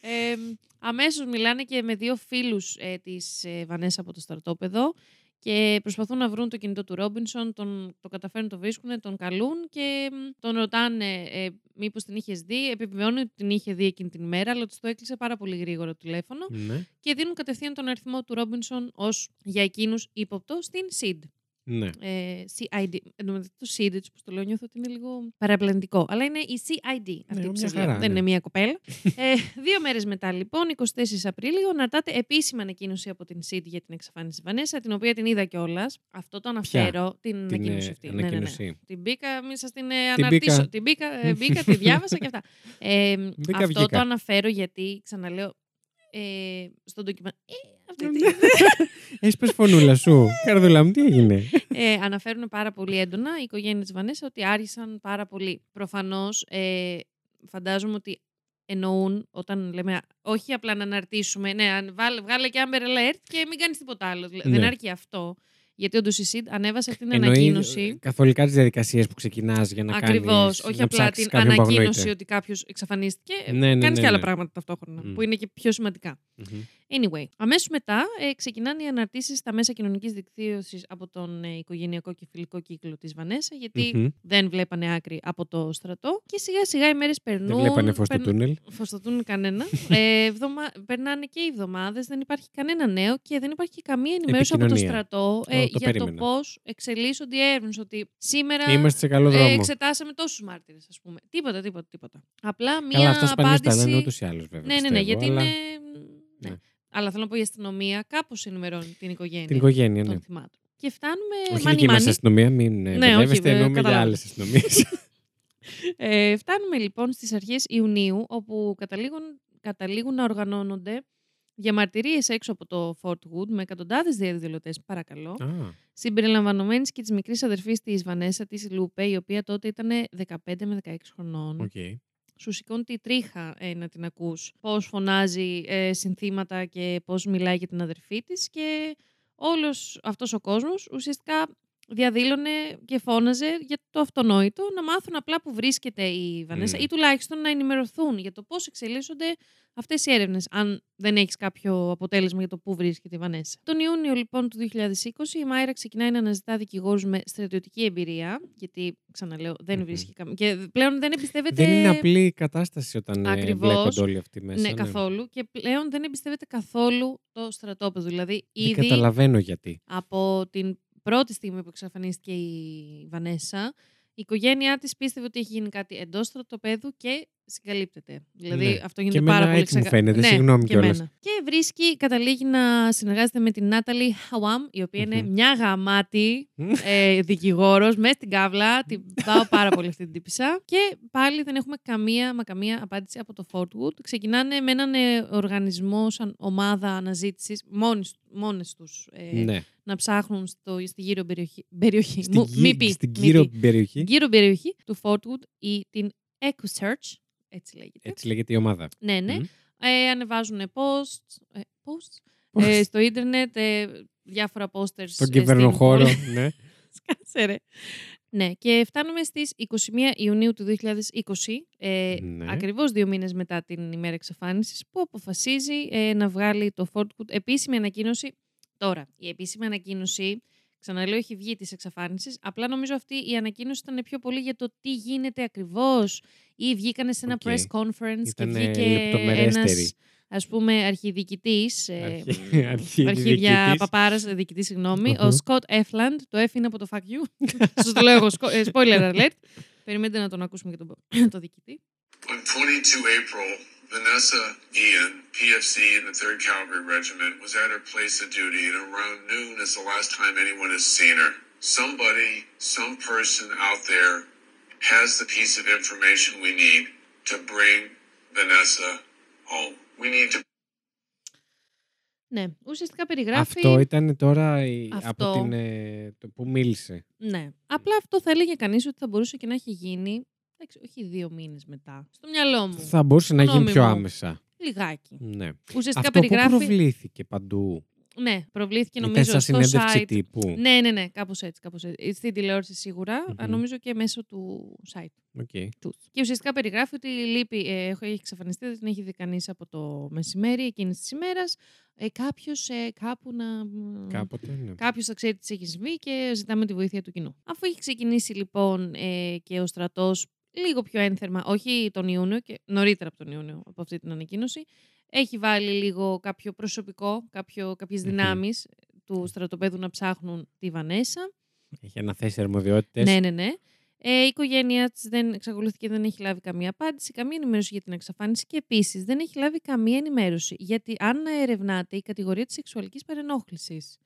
Ε, αμέσως μιλάνε και με δύο φίλους ε, της ε, Βανέσα από το στρατόπεδο και προσπαθούν να βρουν το κινητό του Ρόμπινσον, τον, το καταφέρνουν, το βρίσκουν, τον καλούν και μ, τον ρωτάνε ε, μήπως την είχες δει. Επιβεβαιώνει ότι την είχε δει εκείνη την μέρα, αλλά του το έκλεισε πάρα πολύ γρήγορα το τηλέφωνο Ναι. και δίνουν κατευθείαν τον αριθμό του Ρόμπινσον ως για εκείνους ύποπτο στην SID. Ναι. Ε, CID. Εν τω μεταξύ το SID, έτσι που το λέω, νιώθω ότι είναι λίγο παραπλανητικό. Αλλά είναι η CID αυτή Ναι, που μια σας χαρά, λέω. Δεν ναι. είναι μία κοπέλα. ε, δύο μέρες μετά, λοιπόν, 24 Απριλίου, αναρτάται επίσημη ανακοίνωση από την SID για την εξαφάνιση της Βανέσα, την οποία την είδα κιόλας. Αυτό το αναφέρω, την Την ανακοίνωση ε, αυτή. Ναι, ναι, ναι. ανακοίνωση. Την μπήκα, μην σας την ε, Την αναρτήσω. μπήκα. Την μπήκα, ε, μπήκα, τη διάβασα και αυτά. <laughs> Ε, Μπήκα, αυτό βγήκα. το αναφέρω γιατί, ξαναλέω, ε, στον ντοκιμαντέρ. Ε, αυτή Ναι. τη- Έσπες φωνούλα σου. Καρδούλα μου, τι έγινε; ε, αναφέρουν πάρα πολύ έντονα η οικογένεια της Βανέσα ότι άργησαν πάρα πολύ. Προφανώς ε, φαντάζομαι ότι εννοούν όταν λέμε α, όχι απλά να αναρτήσουμε, ναι, αν βάλε, βγάλε και Amber Alert και μην κάνεις τίποτα άλλο. Δηλαδή, Δεν Ναι. αρκεί αυτό. Γιατί όντως η SID ανέβασε αυτή την Εννοεί ανακοίνωση. καθολικά τις διαδικασίες που ξεκινάς για να Ακριβώς. κάνεις... Όχι να απλά ψάξεις την κάποιον που ανακοίνωση αγνοείται. ότι κάποιος εξαφανίστηκε. Ναι, ναι, Κάνεις ναι, και άλλα ναι. πράγματα ταυτόχρονα Μμ. που είναι και πιο σημαντικά. Μμμ. Anyway, αμέσως μετά ε, ξεκινάνε οι αναρτήσεις στα μέσα κοινωνικής δικτύωσης από τον ε, οικογενειακό και φιλικό κύκλο της Βανέσα, γιατί Μμμ. δεν βλέπανε άκρη από το στρατό και σιγά σιγά οι μέρες περνούν. Δεν βλέπανε φως στο περν- τούνελ. Φως στο τούνελ κανένα. ε, εβδομα... Περνάνε και οι εβδομάδες, δεν υπάρχει κανένα νέο και δεν υπάρχει και καμία ενημέρωση από το Επικοινωνία. στρατό ε, Ω, το για το περίμενα. πώς εξελίσσονται οι έρευνες, ότι σήμερα Είμαστε σε καλό ε, δρόμο. εξετάσαμε τόσους μάρτυρες, ας πούμε. Τίποτα, τίποτα, τίποτα. Απλά μία Καλά, αυτά σπανίως τα απάντηση... λένε ούτως ή άλλως βέβαια. Ναι, ναι, ναι, πιστεύω, γιατί αλλά είναι. Ναι. Ναι. Αλλά θέλω να πω η αστυνομία κάπως ενημερώνει την οικογένεια Την οικογένεια, των ναι. θυμάτων. Και φτάνουμε. Όχι μάνι δική μας μάνι. αστυνομία, μην ναι, Ναι, όχι, μπερδεύεστε, ε, εννοούμε για καταλάβω. άλλες αστυνομίες. <laughs> Ε, φτάνουμε λοιπόν στις αρχές Ιουνίου, όπου καταλήγουν, καταλήγουν να οργανώνονται διαμαρτυρίες έξω από το Fort Hood με εκατοντάδες διαδηλωτές, παρακαλώ, Α, συμπεριλαμβανομένης και της μικρής αδερφής της Βανέσα, της Λούπε, η οποία τότε ήταν 15 με 16 χρονών. οκ. Σου σηκώνει τη τρίχα ε, να την ακούς. Πώς φωνάζει ε, συνθήματα και πώς μιλάει για την αδερφή της και όλος αυτός ο κόσμος ουσιαστικά διαδήλωνε και φώναζε για το αυτονόητο να μάθουν απλά που βρίσκεται η Βανέσα Μμ. ή τουλάχιστον να ενημερωθούν για το πώς εξελίσσονται αυτές οι έρευνες αν δεν έχεις κάποιο αποτέλεσμα για το πού βρίσκεται η Βανέσα. Τον Ιούνιο λοιπόν του 2020 η Μάιρα ξεκινάει να αναζητά δικηγόρους με στρατιωτική εμπειρία γιατί ξαναλέω δεν Μμμ. βρίσκει καμία και πλέον δεν εμπιστεύεται Δεν είναι απλή η κατάσταση όταν ε, Ακριβώς. μπλέκονται όλοι αυτοί μέσα. ναι, καθόλου. Και πλέον δεν εμπιστεύεται καθόλου το στρατόπεδο. Δηλαδή, Δεν ήδη καταλαβαίνω γιατί. από την πρώτη στιγμή που εξαφανίστηκε η Βανέσα, η οικογένειά της πίστευε ότι έχει γίνει κάτι εντός στρατοπέδου και συγκαλύπτεται. Δηλαδή, Ναι. αυτό γίνεται Και πάρα εμένα πολύ έτσι μου ξεκα- φαίνεται, Ναι, συγγνώμη και κιόλας. εμένα. Και βρίσκει, καταλήγει να συνεργάζεται με την Νάταλι Χαουάμ, η οποία είναι Μμμ. μια γαμάτη ε, δικηγόρος μέσα στην κάβλα. Την πάω πάρα πολύ αυτή την τύπησα. Και πάλι δεν έχουμε καμία, μα καμία απάντηση από το Fort Wood. Ξεκινάνε με έναν ε, οργανισμό σαν ομάδα αναζήτησης, μόνες τους, ε, Ναι. να ψάχνουν στο, στη γύρω περιοχή. περιοχή. Στην, Μου- γύ- μη πει, στην μη γύρω πει. περιοχή. γύρω περιοχή του Fort Wood ή την EcoSearch. Έτσι λέγεται. Έτσι λέγεται η ομάδα. Ναι, ναι. Μμ. Ε, ανεβάζουν posts, ε, posts Πώς; ε, στο ίντερνετ, ε, διάφορα posters. Στον ε, κυβερνοχώρο. στην- ναι. <laughs> Σκάσε ρε. Ναι, και φτάνουμε στις 21 Ιουνίου του 2020, ε, Ναι. ακριβώς δύο μήνες μετά την ημέρα εξαφάνισης, που αποφασίζει ε, να βγάλει το Fort Wood επίσημη ανακοίνωση. Τώρα, η επίσημη ανακοίνωση, ξαναλέω, έχει βγει της εξαφάνισης, απλά νομίζω αυτή η ανακοίνωση ήταν πιο πολύ για το τι γίνεται ακριβώς ή βγήκανε σε ένα Οκ. press conference Ήτανε και βγήκε λεπτομερέστερη. ένας, ας πούμε, αρχιδιοικητής, ε, Αρχι- <laughs> αρχιδιοικητής. αρχίδια παπάρας, ε, διοικητής, συγγνώμη, ο Μμμ. Σκοτ Εφλαντ, το F είναι από το Fuck You. <laughs> Σας το λέω εγώ, σκο- ε, spoiler alert. Περιμένετε να τον ακούσουμε και τον, <clears throat> το διοικητή. On 22 April, Vanessa Guillen, PFC in the 3rd Cavalry Regiment, was at her place of duty, and around noon is the last time anyone has seen her. Somebody, some person out there has the piece of information we need to bring Vanessa home. We need to Ναι, ουσιαστικά περιγράφει... Αυτό ήταν τώρα η- Αυτό. από την, ε, το που μίλησε. Ναι. Απλά αυτό θα έλεγε κανείς ότι θα μπορούσε και να έχει γίνει, εντάξει, όχι δύο μήνες μετά, στο μυαλό μου. Θα μπορούσε να γίνει Γνώμη πιο μου. άμεσα. Λιγάκι. Ναι. Ουσιαστικά Αυτό που περιγράφει... προβλήθηκε παντού. Ναι, προβλήθηκε Ήταν νομίζω σαν στο συνέντευξη site. τύπου. Ναι, ναι, ναι, κάπως έτσι, κάπως έτσι. Στην τηλεόραση σίγουρα, Μμμ. αλλά νομίζω και μέσω του site Οκ. τους. Και ουσιαστικά περιγράφει ότι λείπει, ε, έχω- έχει εξαφανιστεί, δεν την έχει δει κανείς από το μεσημέρι εκείνης της ημέρας. Ε, Κάποιος ε, κάπου να. Κάποτε, ναι. Κάποιος θα ξέρει τι έχει συμβεί και ζητάμε τη βοήθεια του κοινού. Αφού έχει ξεκινήσει λοιπόν ε, και ο στρατός λίγο πιο ένθερμα, όχι τον Ιούνιο, και νωρίτερα από τον Ιούνιο από αυτή την ανακοίνωση, έχει βάλει λίγο κάποιο προσωπικό, κάποιο, κάποιες Μμμ. δυνάμεις του στρατοπέδου να ψάχνουν τη Βανέσα. Έχει αναθέσει αρμοδιότητες. Ναι, ναι, ναι. Ε, η οικογένεια της δεν εξακολουθεί και δεν έχει λάβει καμία απάντηση, καμία ενημέρωση για την εξαφάνιση και επίσης δεν έχει λάβει καμία ενημέρωση γιατί αν ερευνάται η κατηγορία της σεξουαλικής παρενόχλησης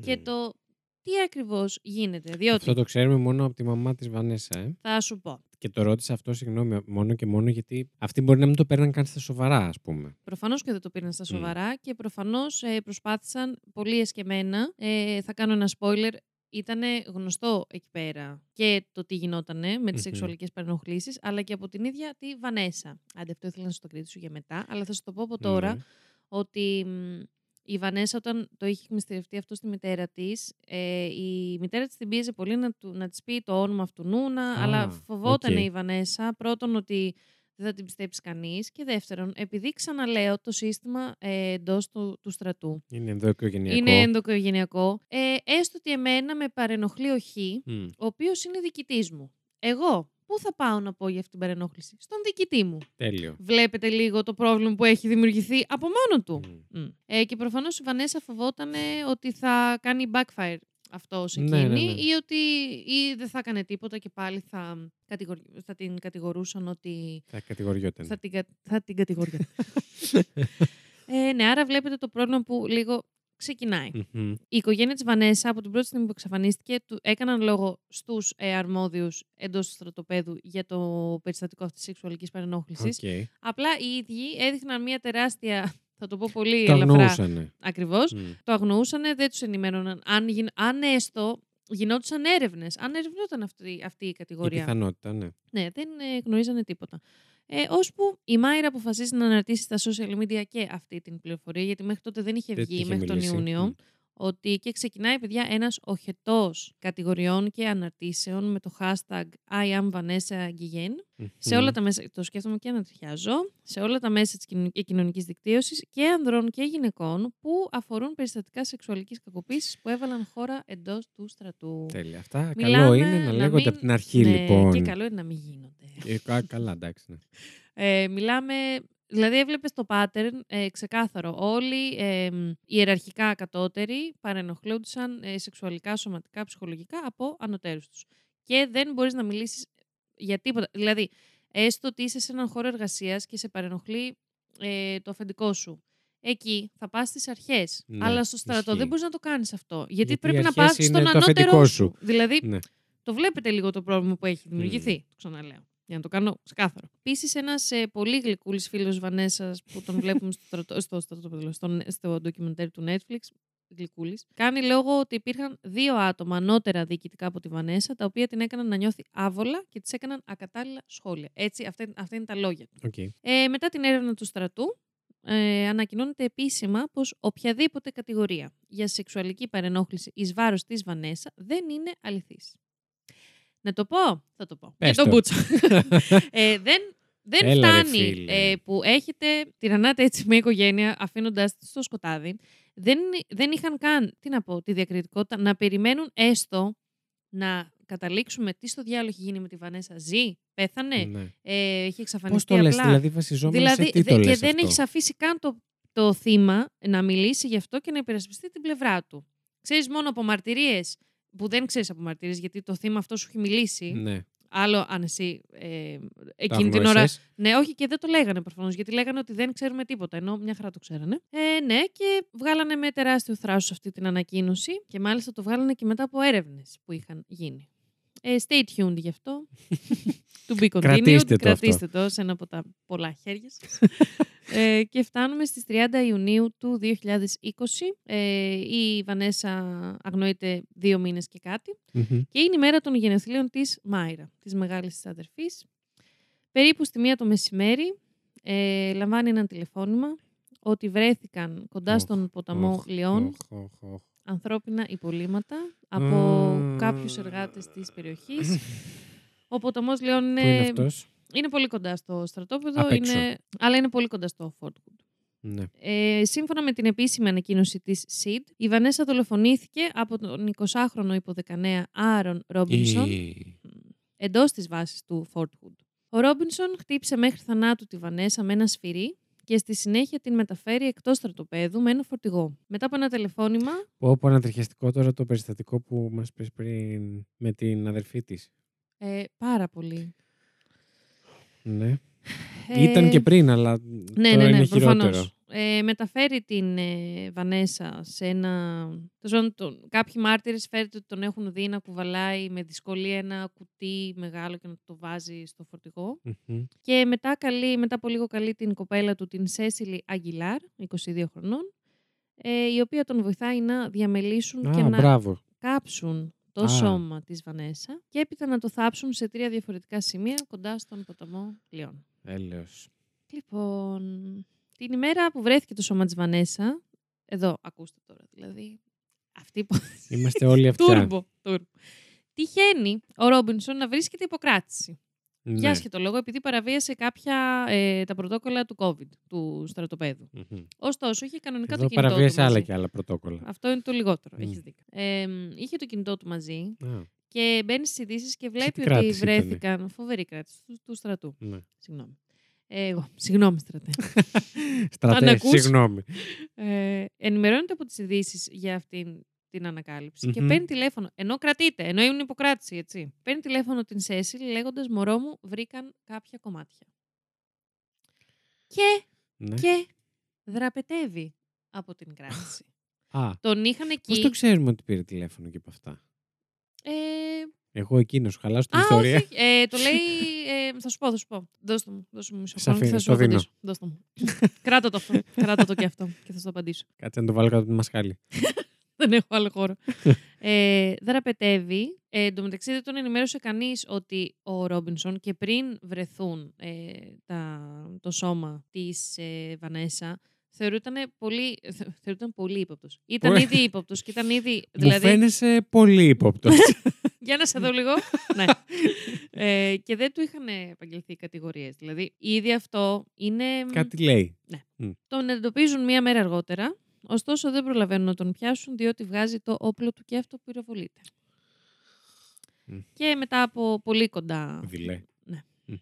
και το τι ακριβώς γίνεται. Διότι Αυτό το ξέρουμε μόνο από τη μαμά της Βανέσα. Ε. θα σου πω. Και το ρώτησα αυτό, συγγνώμη, μόνο και μόνο γιατί αυτοί μπορεί να μην το παίρναν καν στα σοβαρά, ας πούμε. Προφανώς και δεν το πήραν στα Μμ. σοβαρά και προφανώς προσπάθησαν πολύ εσκεμμένα. Ε, θα κάνω ένα spoiler. Ήταν γνωστό εκεί πέρα και το τι γινότανε με τις Μμμ. σεξουαλικές παρενοχλήσεις, αλλά και από την ίδια τη Βανέσα. Άντε, αυτό ήθελα να σου το κρατήσω για μετά, αλλά θα σου το πω από τώρα Ναι. ότι μ, η Βανέσα όταν το είχε εκμυστηρευτεί αυτό στη μητέρα της, ε, η μητέρα της την πίεζε πολύ να, του, να της πει το όνομα αυτουνού, Α, αλλά φοβόταν οκ. η Βανέσα πρώτον ότι δεν θα την πιστέψει κανείς και δεύτερον, επειδή ξαναλέω το σύστημα ε, εντός του, του στρατού Είναι ενδοοικογενειακό. είναι ενδοοικογενειακό, ε, έστω ότι εμένα με παρενοχλεί ο Χ, Μμ. ο οποίος είναι διοικητής μου. Εγώ πού θα πάω να πω για αυτή την παρενόχληση; Στον διοικητή μου. Τέλειο. Βλέπετε λίγο το πρόβλημα που έχει δημιουργηθεί από μόνο του. Μμ. Μμ. Ε, και προφανώς η Βανέσα φοβόταν ότι θα κάνει backfire αυτό σε Ναι, εκείνη ναι, ναι. ή ότι ή δεν θα έκανε τίποτα και πάλι θα, κατηγορ- θα την κατηγορούσαν ότι Θα κατηγοριόταν. θα την, κα- θα την κατηγορούσαν. <laughs> ε, ναι, άρα βλέπετε το πρόβλημα που λίγο ξεκινάει. Μμμ. Η οικογένεια της Βανέσα από την πρώτη στιγμή που εξαφανίστηκε του έκαναν λόγο στους ε, αρμόδιους εντός του στρατοπέδου για το περιστατικό αυτής της σεξουαλικής παρενόχλησης. Οκ. Απλά οι ίδιοι έδειχναν μια τεράστια, θα το πω πολύ Το ελαφρά, αγνοούσανε. ακριβώς, Μμ. το αγνοούσαν, δεν τους ενημέρωναν. Αν, γιν- αν έστω γινόντουσαν έρευνες, αν ερευνόταν αυτή, αυτή η Η κατηγορία. πιθανότητα, ναι. Ναι, δεν ε, γνωρίζανε τίποτα. Ε, ώσπου η Μάιρα αποφασίζει να αναρτήσει στα social media και αυτή την πληροφορία, γιατί μέχρι τότε δεν είχε Δεν βγει τη είχε μέχρι τον μιλήσει. Ιούνιο, Μμ. Ότι και ξεκινάει, παιδιά, ένας οχετός κατηγοριών και αναρτήσεων με το hashtag I am Vanessa Guillen. Σε Μμμ. όλα τα μέσα, το σκέφτομαι και ανατριχιάζω, σε όλα τα μέσα της κοινων- κοινωνικής δικτύωσης και ανδρών και γυναικών που αφορούν περιστατικά σεξουαλικής κακοποίησης που έβαλαν χώρα εντός του στρατού. Τέλεια. Αυτά Μιλάμε καλό είναι να να λέγονται μην- από την αρχή, Ναι, λοιπόν. Και καλό είναι να μην γίνονται. Ε, κα- καλά, εντάξει. Ναι. Ε, μιλάμε, δηλαδή έβλεπες το pattern ε, ξεκάθαρο. Όλοι ε, μ, ιεραρχικά κατώτεροι παρενοχλούνταν ε, σεξουαλικά, σωματικά, ψυχολογικά από ανωτέρους τους. Και δεν μπορείς να μιλήσεις για τίποτα. Δηλαδή, έστω ότι είσαι σε έναν χώρο εργασίας και σε παρενοχλεί ε, το αφεντικό σου. Εκεί θα πας στις αρχές. Ναι, Αλλά στο στρατό ισχύει. δεν μπορείς να το κάνεις αυτό. Γιατί, Γιατί οι πρέπει να αρχές πας είναι στον το ανώτερό αφεντικό σου. σου. Δηλαδή, Ναι. το βλέπετε λίγο το πρόβλημα που έχει δημιουργηθεί. Το ξαναλέω. Για να το κάνω ξεκάθαρο. Επίσης, ένας ε, πολύ γλυκούλης φίλος Βανέσας που τον βλέπουμε στο, στρατό, στο, στρατόπεδο, στο, στο ντοκιμαντέρ του Netflix. Γλυκούλης, κάνει λόγο ότι υπήρχαν δύο άτομα ανώτερα διοικητικά από τη Βανέσα, τα οποία την έκαναν να νιώθει άβολα και τη έκαναν ακατάλληλα σχόλια. Έτσι, αυτά, αυτά είναι τα λόγια του. Οκ. Ε, μετά την έρευνα του στρατού, ε, ανακοινώνεται επίσημα πως οποιαδήποτε κατηγορία για σεξουαλική παρενόχληση εις βάρος της Βανέσα δεν είναι αληθής. Να το πω, θα το πω. Πες Για τον το. Μπούτσο. <laughs> ε, δεν δεν Έλα, ρε, φτάνει φίλε. ε, που έχετε τυραννάτε έτσι μια οικογένεια αφήνοντας τη στο σκοτάδι. Δεν, δεν είχαν καν, τι να πω, τη διακριτικότητα να περιμένουν έστω να καταλήξουμε τι στο διάλογο έχει γίνει με τη Βανέσα. Ζει, πέθανε, Ναι. ε, έχει Πώς εξαφανιστεί το λες, απλά. δηλαδή βασιζόμενο Δηλαδή, σε τι δε- το και λες δεν αυτό; έχεις αφήσει καν το, το θύμα να μιλήσει γι' αυτό και να υπερασπιστεί την πλευρά του. Ξέρεις μόνο από μαρτυρίες που δεν ξέρεις από μαρτυρίε γιατί το θύμα αυτό σου έχει μιλήσει. Ναι. Άλλο αν εσύ ε, Το εκείνη την ώρα. αγνόησες. Ναι, όχι και δεν το λέγανε προφανώς γιατί λέγανε ότι δεν ξέρουμε τίποτα. Ενώ μια χαρά το ξέρανε. Ε, ναι, και βγάλανε με τεράστιο θράσος αυτή την ανακοίνωση και μάλιστα το βγάλανε και μετά από έρευνες που είχαν γίνει. Ε, stay tuned γι' αυτό. <laughs> to be continued. Κρατήστε το Κρατήστε το σε ένα από τα πολλά χέρια σας. <laughs> ε, και φτάνουμε στις 30 Ιουνίου του 2020. Ε, η Βανέσα αγνοείται δύο μήνες και κάτι. Μμμ. Και είναι η μέρα των γενεθλίων της Μάιρα, της μεγάλης της αδερφής. Περίπου στη μία το μεσημέρι ε, λαμβάνει ένα τηλεφώνημα ότι βρέθηκαν κοντά Οχ, στον ποταμό οχ, Λιών οχ, οχ, οχ. Ανθρώπινα υπολείμματα από Α. κάποιους εργάτες της περιοχής. <laughs> Ο ποταμός Λιών Πού είναι είναι, αυτός; είναι πολύ κοντά στο στρατόπεδο, Απ' έξω. είναι, αλλά είναι πολύ κοντά στο Fort Hood. Ναι. Ε, σύμφωνα με την επίσημη ανακοίνωση της SID, η Βανέσα δολοφονήθηκε από τον 20χρονο υποδεκανέα Άρον Ρόμπινσον Ή- εντός της βάσης του Fort Hood. Ο Ρόμπινσον χτύπησε μέχρι θανάτου τη Βανέσα με ένα σφυρί και στη συνέχεια την μεταφέρει εκτός στρατοπέδου με ένα φορτηγό. Μετά από ένα τηλεφώνημα, Πω πω ανατριχιαστικό τώρα το περιστατικό που μας πες πριν με την αδερφή της. ε, πάρα πολύ. Ναι. Ε, Ήταν και πριν, αλλά Ναι, τώρα ναι, είναι ναι, χειρότερο. Προφανώς. Ε, μεταφέρει την ε, Βανέσα σε ένα... τέλος πάντων, τον- Κάποιοι μάρτυρες φέρεται ότι τον έχουν δει να κουβαλάει με δυσκολία ένα κουτί μεγάλο και να το βάζει στο φορτηγό. Μμμ. Και μετά, καλεί, μετά από λίγο καλεί την κοπέλα του, την Σέσιλι Αγγιλάρ, 22 χρονών, ε, η οποία τον βοηθάει να διαμελήσουν και Α, να μπράβο. κάψουν το Α. σώμα της Βανέσα και έπειτα να το θάψουν σε τρία διαφορετικά σημεία κοντά στον ποταμό Λιών. Έλεος. Λοιπόν, την ημέρα που βρέθηκε το σώμα της Βανέσα, εδώ ακούστε τώρα δηλαδή, αυτή που... Είμαστε όλοι αυτιά. Τούρμπο, τούρμπο. Τυχαίνει ο Ρόμπινσον να βρίσκεται υποκράτηση. Ναι. Για άσχετο λόγο, επειδή παραβίασε κάποια ε, τα πρωτόκολλα του COVID, του στρατοπέδου. Μμμ. Ωστόσο, είχε κανονικά Εδώ το κινητό του παραβίασε άλλα μαζί. και άλλα πρωτόκολλα. Αυτό είναι το λιγότερο. Μμ. Έχεις δίκιο. Ε, μ, είχε το κινητό του μαζί Α, και μπαίνει στις ειδήσεις και βλέπει τι ότι κράτηση ήτανε; βρέθηκαν. Φοβερή κράτηση του, του στρατού. ναι. Συγγνώμη. Ε, εγώ. Συγγνώμη, στρατέ. <laughs> Στρατέ, ακούς; συγγνώμη. ε, ενημερώνεται από τις ειδήσεις για αυτήν την ανακάλυψη και Μμμ. παίρνει τηλέφωνο. Ενώ κρατείται, ενώ ήμουν υποκράτηση, έτσι. Παίρνει τηλέφωνο την Σέσιλ λέγοντας Μωρό μου, βρήκαν κάποια κομμάτια. Και, Ναι. και δραπετεύει από την κράτηση. Α, Τον είχαν εκεί. πώς το ξέρουμε ότι πήρε τηλέφωνο και από αυτά; Ε, Εγώ εκείνος, χαλάσω την Α, ιστορία. όχι. Ε, το λέει. Ε, θα σου πω, θα σου πω. Δώστε μου, δώστε μου μισό Σ' χρόνο και αφήνω, θα σου στο δίνω. απαντήσω. Δώστε μου. Κράτα το αυτό. Κράτα το και αυτό και θα σου το απαντήσω. Κάτσε να το βάλω κάτω από τη μασχάλη. <laughs> Δεν έχω άλλο χώρο. ε, δραπετεύει. Ε, εν τω μεταξύ δεν τον ενημέρωσε κανείς ότι ο Ρόμπινσον και πριν βρεθούν ε, τα, το σώμα της ε, Βανέσα θεωρούταν πολύ, θε- θεωρούταν πολύ ύποπτος. Ήταν Ωραία. ήδη ύποπτος και ήταν ήδη... Μου δηλαδή, φαίνεσαι πολύ ύποπτος. <laughs> Για να σε δω λίγο. <laughs> ναι. Ε, και δεν του είχαν επαγγελθεί οι κατηγορίες. Δηλαδή, ήδη αυτό είναι... Κάτι λέει. Τον εντοπίζουν μία μέρα αργότερα, ωστόσο δεν προλαβαίνουν να τον πιάσουν διότι βγάζει το όπλο του και αυτό πυροβολείται. Μμ. Και μετά από πολύ κοντά... Δειλέ. Ναι. Μμ.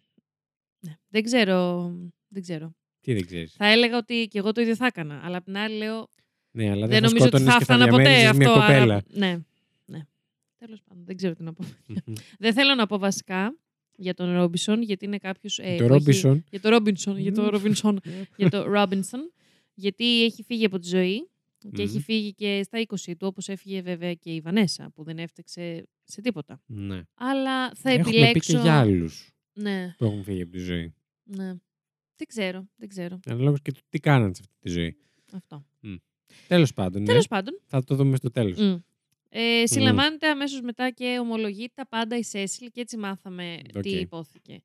ναι. Δεν ξέρω... Δεν ξέρω. Τι δεν ξέρεις. Θα έλεγα ότι και εγώ το ίδιο θα έκανα. Αλλά απ' την άλλη λέω Ναι, αλλά δεν δεν, θα νομίζω ότι σκότωνες θα και θα έφτανα ποτέ διαμέριζες αυτό. μια άρα- κοπέλα. Ναι. Ναι. Τέλος πάντων. Δεν ξέρω τι να πω. Μμμ. Δεν θέλω να πω βασικά για τον Ρόμπισον, γιατί είναι κάποιος. Ε, Το που Ρόμπισον. Έχει... Για το Ρόμπινσον. για το Μμμ. Ρόμπινσον. <laughs> για το Ρόμπινσον. Γιατί έχει φύγει από τη ζωή και έχει Μμμ. φύγει και στα 20 του, όπως έφυγε βέβαια και η Βανέσα, που δεν έφταξε σε τίποτα. Ναι. Αλλά θα Έχουμε πει επιλέξω. και για άλλους Ναι, που έχουν φύγει από τη ζωή. ναι. Δεν ξέρω, δεν ξέρω. Αναλόγως και του τι κάνανε σε αυτή τη ζωή. Αυτό. Τέλος πάντων, ναι. Τέλος πάντων, θα το δούμε στο τέλος. Μμ. Ε, συλλαμβάνεται αμέσως μετά και ομολογεί τα πάντα η Σέσιλ και έτσι μάθαμε Οκ. τι ειπώθηκε.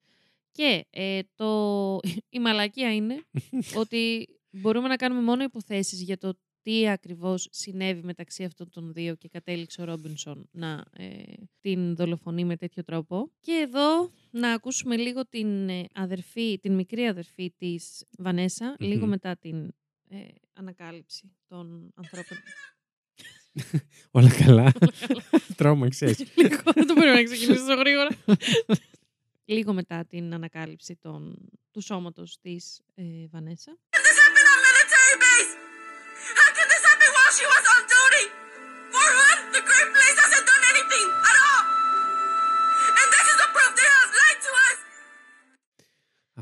Και ε, το... η μαλακία είναι <laughs> ότι μπορούμε να κάνουμε μόνο υποθέσεις για το τι ακριβώς συνέβη μεταξύ αυτών των δύο και κατέληξε ο Ρόμπινσον να ε, την δολοφονεί με τέτοιο τρόπο. Και εδώ να ακούσουμε λίγο την ε, αδερφή, την μικρή αδερφή της Βανέσα, λίγο Μμμ. μετά την ε, ανακάλυψη των ανθρώπων. <laughs> Όλα καλά. <laughs> Τρόμαξε. <laughs> Λίγο, δεν το πρέπει να ξεκινήσω τόσο γρήγορα. Λίγο μετά την ανακάλυψη των, του σώματος της ε, Βανέσα.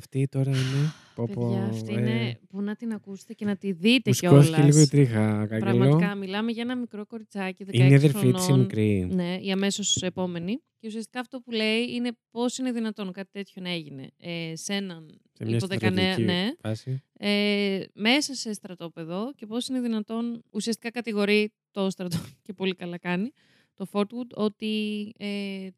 Αυτή τώρα είναι. Πω, πω, Παιδιά, αυτή ε, είναι που να την ακούσετε και να τη δείτε Μου κιόλας. σηκώθηκε λίγο η τρίχα, Καγκελό. Πραγματικά, μιλάμε για ένα μικρό κοριτσάκι 16 Είναι η αδερφή της η χρονών. μικρή. Ναι, η αμέσως επόμενη. Και ουσιαστικά αυτό που λέει είναι πώς είναι δυνατόν κάτι τέτοιο να έγινε ε, σε έναν Σε μια υποδεκανέα. στρατιωτική Ναι, φάση. ε, μέσα σε στρατόπεδο και πώς είναι δυνατόν ουσιαστικά κατηγορεί το στρατό <laughs> και πολύ καλά κάνει το Fortwood, ότι ε,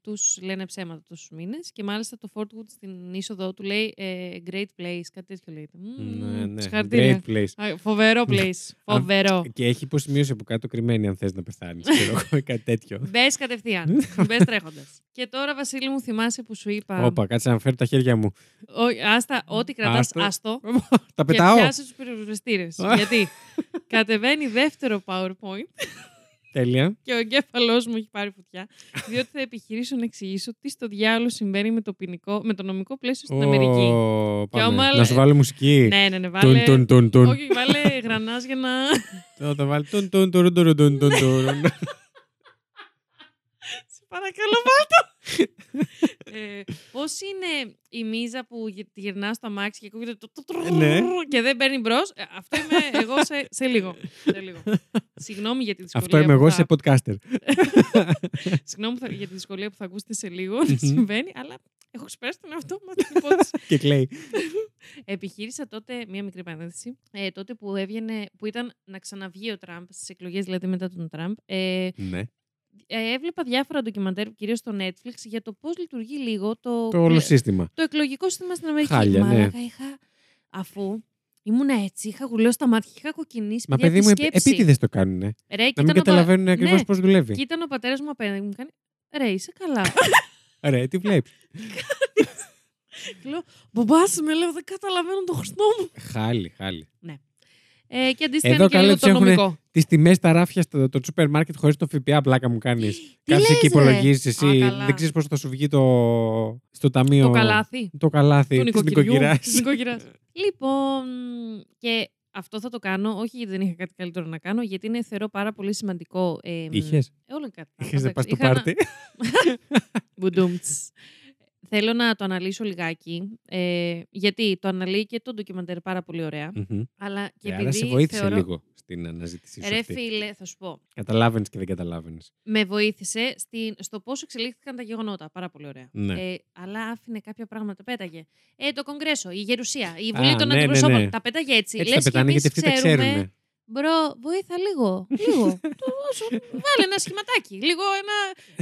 τους λένε ψέματα τόσους μήνες και μάλιστα το Fortwood στην είσοδο του λέει ε, great place, κάτι τέτοιο λέει. Μμμ, Ναι, ναι. συγχαρητήρια. Great place. Α, Φοβερό place. Φοβερό. Και έχει υποσημείωση από κάτω κρυμμένη αν θες να πεθάνεις. ξέρω εγώ, ή κάτι τέτοιο. Μπες κατευθείαν. <laughs> Μπες τρέχοντας. Και τώρα, Βασίλη μου, θυμάσαι που σου είπα. Όπα, κάτσε να φέρω τα χέρια μου. «Ω, άστα, ό,τι κρατάς, Άστο. άστο. <laughs> Τα Και πετάω. πιάσε του πυροσβεστήρε. <laughs> Γιατί κατεβαίνει δεύτερο PowerPoint Τέλεια. και ο εγκέφαλός μου έχει πάρει φωτιά. Διότι θα επιχειρήσω να εξηγήσω τι στο διάολο συμβαίνει με το, ποινικό, με το νομικό πλαίσιο στην Αμερική. Ω, πάμε. άμα- Να σου βάλω μουσική. Ναι, ναι, ναι, Τουν, βάλε. τουν, τουν, τουν. Όχι, βάλε γρανάζ για να. Θα το βάλω. Τουν, τουν, τουν, τουν, τουν, τουν, τουν. Σε παρακαλώ, βάλτο. Ε, Πώς είναι η μίζα που γυ- τη γυρνά στο αμάξι και ακούγεται το, το, το- Ναι. και δεν παίρνει μπρος. αυτό είμαι εγώ σε, σε λίγο. Σε λίγο. Συγγνώμη για τη δυσκολία. Αυτό είμαι που εγώ θα- σε podcaster. Συγγνώμη που θα- για τη δυσκολία που θα ακούσετε σε λίγο να συμβαίνει, αλλά έχω ξεπεράσει τον εαυτό μου με την υπόθεση. Και κλαίει. Επιχείρησα τότε, μία μικρή παρένθεση, ε, τότε που έβγαινε, που ήταν να ξαναβγεί ο Τραμπ, στις εκλογές δηλαδή μετά τον Τραμπ, ε, Ναι. Ε, έβλεπα διάφορα ντοκιμαντέρ, κυρίως στο Netflix, για το πώς λειτουργεί λίγο το, Το όλο κλε- σύστημα. το εκλογικό σύστημα στην Αμερική. Χάλια, ναι. Μαλάκα, είχα, αφού ήμουν έτσι, είχα γουλώσει τα μάτια, είχα κοκκινήσει. Μα παιδιά, παιδί τη μου, επ- σκέψη. επίτηδες το κάνουνε. Ρε, Να κοίταν μην ο πα- καταλαβαίνουν ακριβώς ναι, πώς δουλεύει. Και ήταν ο πατέρας μου απέναντι μου κάνει. Ρε, είσαι καλά. <laughs> Ρε, τι βλέπεις. <laughs> Και λέω, Μπομπά, με λέω, δεν καταλαβαίνω τον Χριστό μου. Χάλι, χάλι. Ε, και αντίστοιχα Εδώ είναι και καλέ λίγο τους το έχουνε νομικό. Τις τιμές τα ράφια στο το σούπερ μάρκετ χωρίς το ΦΠΑ, πλάκα μου κάνεις. Κάτσε λες, και ρε; υπολογίζεις εσύ. Α, καλά. δεν ξέρεις πώς θα σου βγει το... στο ταμείο. Το καλάθι. Το καλάθι του της νοικοκυριού. νοικοκυράς. της νοικοκυράς. λοιπόν, και αυτό θα το κάνω, όχι γιατί δεν είχα κάτι καλύτερο να κάνω, γιατί είναι θεωρώ πάρα πολύ σημαντικό. Ε, Είχες; Ε, όλο κάτι. Είχες να πας στο Είχα ένα- πάρτι. <laughs> Μπουντούμτς. Θέλω να το αναλύσω λιγάκι, ε, γιατί το αναλύει και το ντοκιμαντέρ πάρα πολύ ωραία. Μμμ. Αλλά και Ε, επειδή Άρα σε βοήθησε θεωρώ... λίγο στην αναζήτησή σου. Ρε αυτή. φίλε, θα σου πω. Καταλάβαινες και δεν καταλάβαινες. Με βοήθησε στην, στο πώς εξελίχθηκαν τα γεγονότα. Πάρα πολύ ωραία. Ναι. Ε, αλλά άφηνε κάποια πράγματα, πέταγε. Ε, το Κογκρέσο, η Γερουσία, η Βουλή Α, των ναι, ναι, Αντιπροσώπων. ναι. Τα πέταγε έτσι. Έτσι Λες τα και πετάνε γιατί εμείς αυτοί τα ξέρουμε, ξέρουν. Μπρο, βοήθα λίγο. Λίγο. Το- σου- Βάλε ένα σχηματάκι. Λίγο ένα,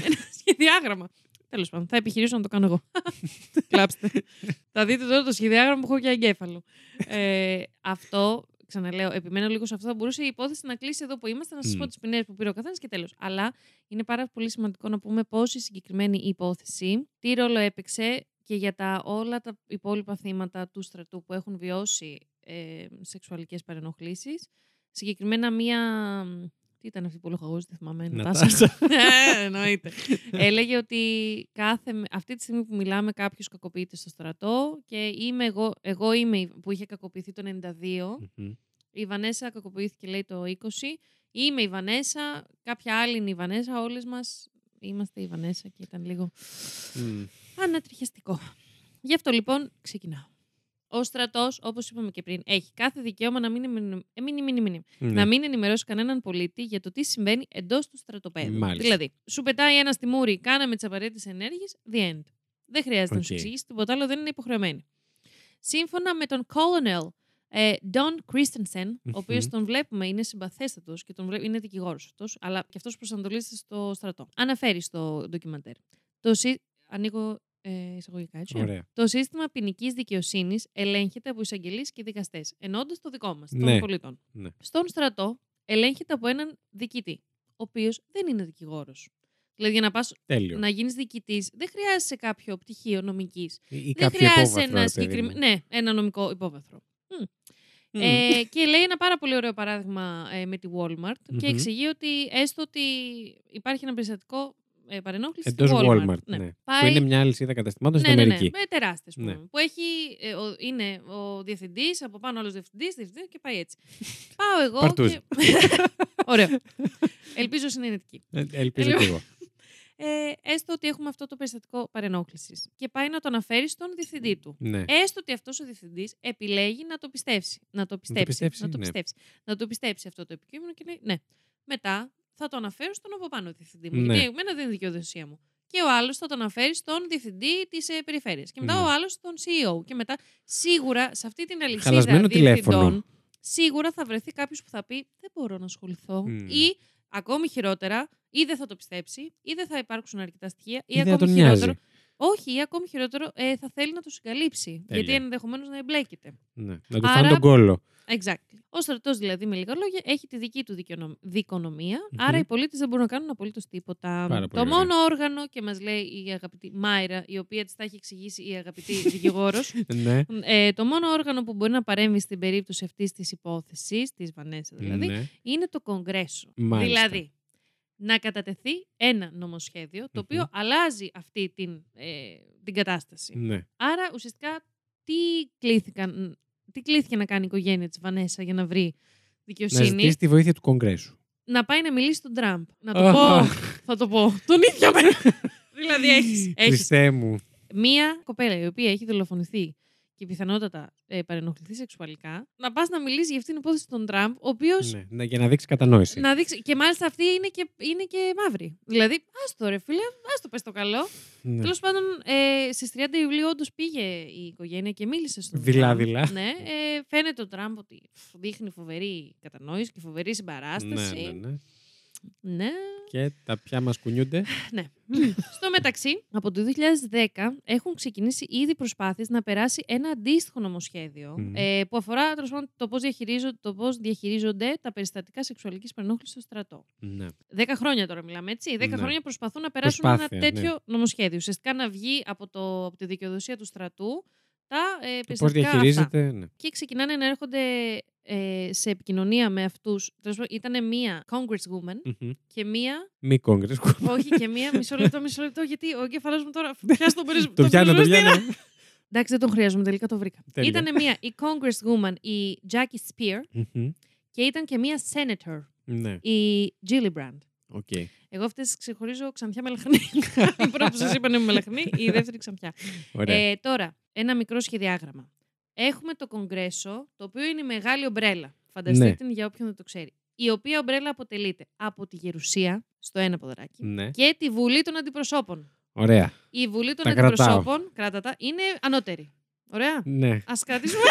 ένα σχεδιάγραμμα. Τέλος πάντων, θα επιχειρήσω να το κάνω εγώ. Κλάψτε. θα δείτε τώρα το σχεδιάγραμμα που έχω για εγκέφαλο. Ε, αυτό, ξαναλέω, επιμένω λίγο σε αυτό. Θα μπορούσε η υπόθεση να κλείσει εδώ που είμαστε, να σας Μμ. πω τις ποινές που πήρε ο καθένας και τέλος. Αλλά είναι πάρα πολύ σημαντικό να πούμε πώς η συγκεκριμένη υπόθεση, τι ρόλο έπαιξε και για τα όλα τα υπόλοιπα θύματα του στρατού που έχουν βιώσει ε, σεξουαλικές παρενοχλήσεις. Συγκεκριμένα μία... Τι ήταν αυτή που λογαγώζει, δεν θυμάμαι. Νατάσα. Νατάσα. <laughs> Ε, Εννοείται. Έλεγε ότι κάθε, αυτή τη στιγμή που μιλάμε κάποιος κακοποιείται στο στρατό και είμαι εγώ, εγώ είμαι η- που είχε κακοποιηθεί το 92. Μμμ. Η Βανέσα κακοποιήθηκε λέει το 20. Είμαι η Βανέσα, κάποια άλλη είναι η Βανέσα, όλες μας είμαστε η Βανέσα και ήταν λίγο Μμ. ανατριχιαστικό. Γι' αυτό λοιπόν ξεκινάω. Ο στρατός, όπως είπαμε και πριν, έχει κάθε δικαίωμα να μην, ενημε- ε, μην, μην, μην, Ναι. να μην ενημερώσει κανέναν πολίτη για το τι συμβαίνει εντός του στρατοπέδου. Μάλιστα. Δηλαδή, σου πετάει ένα στη μούρη, κάναμε τις απαραίτητες ενέργειες, the end. Δεν χρειάζεται να σου Οκ. εξηγήσει τίποτα άλλο, δεν είναι υποχρεωμένη. Σύμφωνα με τον Colonel ε, Don Christensen, ο οποίος Μμμ. τον βλέπουμε είναι συμπαθέστατος και τον βλέ- είναι δικηγόρος αυτός, αλλά και αυτός προσανατολίζεται στο στρατό. Αναφέρει στο ντοκιμαντέρ. Το συ... Ανοίγω ε, εισαγωγικά, έτσι. Ωραία. Το σύστημα ποινικής δικαιοσύνης ελέγχεται από εισαγγελείς και δικαστές, ενώντας το δικό μας, των Ναι. πολιτών. Ναι. Στον στρατό ελέγχεται από έναν διοικητή, ο οποίος δεν είναι δικηγόρος. Δηλαδή, για να, πας, Τέλειο. να γίνεις διοικητής, δεν χρειάζεσαι κάποιο πτυχίο νομικής. Ή, ή Δεν κάποιο χρειάζεσαι υπόβαθρο, ένα ρε παιδί συγκεκριμένο. μου. Ναι, ένα νομικό υπόβαθρο. Μμ. Μμ. Ε, και λέει ένα πάρα πολύ ωραίο παράδειγμα ε, με τη Walmart και Μμμ. εξηγεί ότι έστω ότι υπάρχει ένα περιστατικό ε, παρενόχληση Εντός στη Walmart. Walmart. Ναι. ναι. Που Πάει- είναι μια αλυσίδα καταστημάτων ναι, στην ναι, ναι, Αμερική. με τεράστια, ας Ναι. πούμε, Που έχει, ε, ο, είναι ο διευθυντής, από πάνω άλλος διευθυντής, διευθυντή και πάει έτσι. Πάω εγώ. <laughs> Παρτούζ. Και... <laughs> Ωραίο. Ελπίζω συνενετική. Ε, Ελπίζω Λοιπόν, κι εγώ. Ε, έστω ότι έχουμε αυτό το περιστατικό παρενόχλησης. Και πάει να το αναφέρει στον διευθυντή του. Ναι. Έστω ότι αυτός ο διευθυντής επιλέγει να το πιστέψει. Να το πιστέψει. πιστέψει, να, το ναι. πιστέψει. να το πιστέψει αυτό το επικείμενο και λέει ναι. Μετά θα το αναφέρω στον από πάνω διευθυντή μου. Ναι. Γιατί εμένα δεν είναι δικαιοδοσία μου. Και ο άλλος θα το αναφέρει στον διευθυντή της ε, περιφέρειας. Και μετά Ναι. ο άλλος στον CEO. Και μετά σίγουρα σε αυτή την αλυσίδα Χαλασμένο διευθυντών, τηλέφωνο. σίγουρα θα βρεθεί κάποιος που θα πει Δεν μπορώ να ασχοληθώ. Μμ. Ή Ακόμη χειρότερα, ή δεν θα το πιστέψει, ή δεν θα υπάρξουν αρκετά στοιχεία, ή, Ή δεν θα ακόμη τον νοιάζει. Χειρότερο. Όχι, ή ακόμη χειρότερο, ε, θα θέλει να το συγκαλύψει. Τέλεια. Γιατί ενδεχομένως να εμπλέκεται. Ναι. Να του Άρα- φάνε τον κόλλο. Exactly. Ο στρατός, δηλαδή, με λίγα λόγια, έχει τη δική του δικαιονο- δικονομία, Μμμ. άρα οι πολίτες δεν μπορούν να κάνουν απολύτως τίποτα. Πάρα το πολύ ωραία. μόνο όργανο, και μας λέει η αγαπητή Μάιρα, η οποία της τα έχει εξηγήσει η αγαπητή <laughs> δικηγόρος, ναι. ε, το μόνο όργανο που μπορεί να παρέμβει στην περίπτωση αυτής της υπόθεσης, της Βανέσα δηλαδή, ναι. είναι το Κογκρέσο. Μάλιστα. Δηλαδή, να κατατεθεί ένα νομοσχέδιο το οποίο αλλάζει αυτή την, ε, την κατάσταση. ναι. Άρα, ουσιαστικά, τι, κλήθηκαν, τι κλήθηκε να κάνει η οικογένεια της Βανέσα για να βρει Να δικαιοσύνη. ζητήσει τη βοήθεια του Κογκρέσου. Να πάει να μιλήσει στον Τραμπ. Να το Αχ. πω. θα το πω. Τον ίδιο μέρα. <laughs> δηλαδή, έχεις, έχεις Χριστέ μου. μία κοπέλα η οποία έχει δολοφονηθεί και πιθανότατα ε, παρενοχληθεί σεξουαλικά, να πας να μιλήσεις για αυτήν την υπόθεση στον Τραμπ, ο οποίος. Ναι. Να- Για να δείξει κατανόηση. Να δείξει. Και μάλιστα αυτή είναι και, είναι και μαύρη. Δηλαδή, α το ρε φίλε, α το πες το καλό. Ναι. Τέλος πάντων, ε, στις 30 Ιουλίου όντως πήγε η οικογένεια και μίλησε στον Δειλά-δειλά. Τραμπ. Ναι, ε, φαίνεται ο Τραμπ ότι δείχνει φοβερή κατανόηση και φοβερή Ναι, συμπαράσταση. ναι, ναι. ναι. Και τα πια μας κουνιούνται. <laughs> Ναι. Στο μεταξύ, από το 2010 έχουν ξεκινήσει ήδη προσπάθειες να περάσει ένα αντίστοιχο νομοσχέδιο Μμμ. ε, που αφορά τέλος πάντων, το πώς, διαχειρίζονται, το πώς διαχειρίζονται τα περιστατικά σεξουαλικής παρενόχλησης στο στρατό. Ναι. Δέκα χρόνια τώρα μιλάμε, έτσι. Δέκα Ναι. χρόνια προσπαθούν να περάσουν Προσπάθεια, ένα τέτοιο ναι. νομοσχέδιο. Ουσιαστικά να βγει από, το, από τη δικαιοδοσία του στρατού τα ε, Πώς περιστατικά αυτά. διαχειρίζεται. Ναι. Και ξεκινάνε να έρχονται ε, σε επικοινωνία με αυτούς. Τέλος πάντων, Ήταν μία congresswoman Μμμ. και μία Μη congress. όχι και μία, μισό λεπτό, μισό λεπτό, γιατί ο εγκέφαλό μου τώρα <laughs> πιάσει τον περισπασμό. Το πιάνω, το πιάνω. <laughs> Εντάξει, δεν τον χρειάζομαι, τελικά το βρήκα. Τέλεια. Ήταν μία η Congresswoman, η Jackie Speier, Μμμ. και ήταν και μία Senator, Ναι. η Gillibrand. OK. Εγώ αυτές ξεχωρίζω ξανθιά μελαχρινή. <laughs> η πρώτη που σας είπαν είναι με λαχνή, η δεύτερη ξανθιά. Ωραία. Ε, τώρα, ένα μικρό σχεδιάγραμμα. Έχουμε το Κογκρέσο, το οποίο είναι η μεγάλη ομπρέλα. Φανταστείτε Ναι. την για όποιον δεν το ξέρει. Η οποία ομπρέλα αποτελείται από τη Γερουσία, στο ένα ποδαράκι, Ναι. και τη Βουλή των Αντιπροσώπων. Ωραία. Η Βουλή των Τα κρατάω. Αντιπροσώπων, κράτατα, είναι ανώτερη. Ωραία. Ναι. Α κρατήσουμε. <laughs>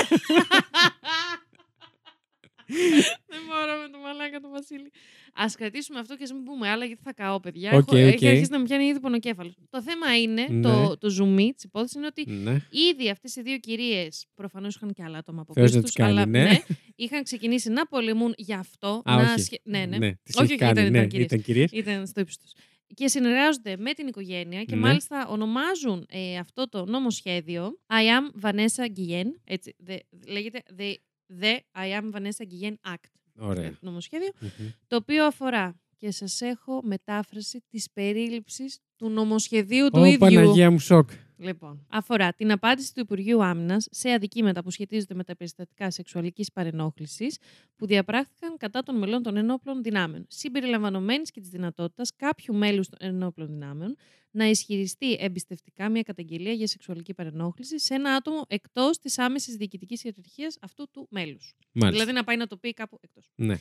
Δεν μπορώ με το μαλάκα του Βασίλη. Ας κρατήσουμε αυτό και ας μην πούμε άλλα γιατί θα καώ, παιδιά. Οκ, Έχω, Έχει οκ. αρχίσει να με πιάνει ήδη πονοκέφαλος. Το θέμα είναι, Ναι. το, το ζουμί τη υπόθεση είναι ότι Ναι. ήδη αυτές οι δύο κυρίες, προφανώς είχαν και άλλα άτομα από Θεός πίσω να του, τους κάνει, αλλά ναι. είχαν ξεκινήσει να πολεμούν γι' αυτό. Α, να όχι. σχε- Ναι, ναι. ναι. Τις Όχι, έχει όχι, κάνει, ήταν- ναι. ήταν κυρίες. Ήταν κυρίες. Ήταν στο ύψος τους. Και συνεργάζονται με την οικογένεια και Ναι. μάλιστα ονομάζουν ε, αυτό το νομοσχέδιο I am Vanessa Guillen. Έτσι, the, λέγεται the, the I am Vanessa Guillen Act. Ωραία. ε, νομοσχέδιο, Μμμ. το οποίο αφορά και σας έχω μετάφραση της περίληψης του νομοσχεδίου του Ω, ίδιου. Παναγία μου, σοκ. Λοιπόν, αφορά την απάντηση του Υπουργείου Άμυνας σε αδικήματα που σχετίζονται με τα περιστατικά σεξουαλικής παρενόχλησης που διαπράχθηκαν κατά των μελών των ενόπλων δυνάμεων, συμπεριλαμβανομένης και της δυνατότητας κάποιου μέλους των ενόπλων δυνάμεων να ισχυριστεί εμπιστευτικά μια καταγγελία για σεξουαλική παρενόχληση σε ένα άτομο εκτός της άμεσης διοικητικής ιεραρχία αυτού του μέλους. Μάλιστα. Δηλαδή να πάει να το πει κάπου εκτός. Ναι.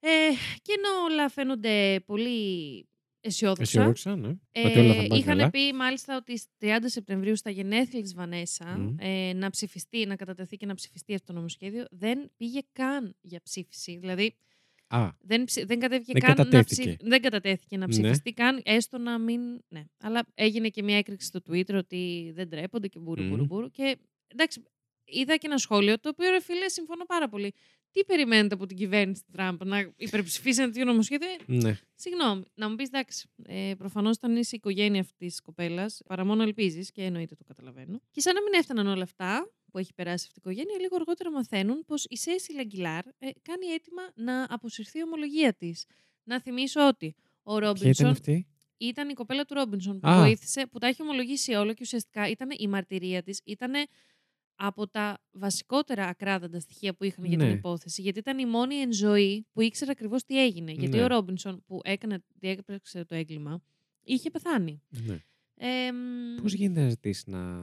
Ε, και ενώ όλα φαίνονται πολύ αισιόδοξα. Αισιόδοξα, ναι. Ότι όλα θα Ε, πάνε είχαν καλά. πει μάλιστα ότι στις 30 Σεπτεμβρίου στα γενέθλια της Βανέσα Μμ. ε, να ψηφιστεί, να κατατεθεί και να ψηφιστεί αυτό το νομοσχέδιο δεν πήγε καν για ψήφιση. Δηλαδή Α, δεν, ψη- δεν κατέβηκε Δεν καν να, κατατέθηκε. ψηφ- δεν κατατέθηκε να Ναι. ψηφιστεί καν, έστω να μην... Ναι. Αλλά έγινε και μια έκρηξη στο Twitter ότι δεν τρέπονται και μπούρου Μμ. μπούρου μπούρου. Και εντάξει, είδα και ένα σχόλιο το οποίο ρε φίλε συμφωνώ πάρα πολύ. Τι περιμένετε από την κυβέρνηση Τραμπ να υπερψηφίσει ένα τέτοιο νομοσχέδιο. Ε, ναι. Συγγνώμη, να μου πεις εντάξει. Ε, Προφανώς όταν είσαι η οικογένεια αυτής της κοπέλας, παρά μόνο ελπίζεις και εννοείται το καταλαβαίνω. Και σαν να μην έφταναν όλα αυτά που έχει περάσει αυτή η οικογένεια, λίγο αργότερα μαθαίνουν πως η Cecily Aguilar ε, κάνει αίτημα να αποσυρθεί η ομολογία της. Να θυμίσω ότι ο Ποια ήταν Ρόμπινσον αυτή; ήταν η κοπέλα του Ρόμπινσον που Α. βοήθησε, που τα έχει ομολογήσει όλα και ουσιαστικά ήταν η μαρτυρία της, ήταν από τα βασικότερα ακράδαντα στοιχεία που είχαν για την Ναι. υπόθεση. Γιατί ήταν η μόνη εν ζωή που ήξερε ακριβώς τι έγινε. Γιατί Ναι. ο Ρόμπινσον που έκανε, διέπραξε το έγκλημα, είχε πεθάνει. Ναι. Ε, μ, Πώς γίνεται να ζητήσει να.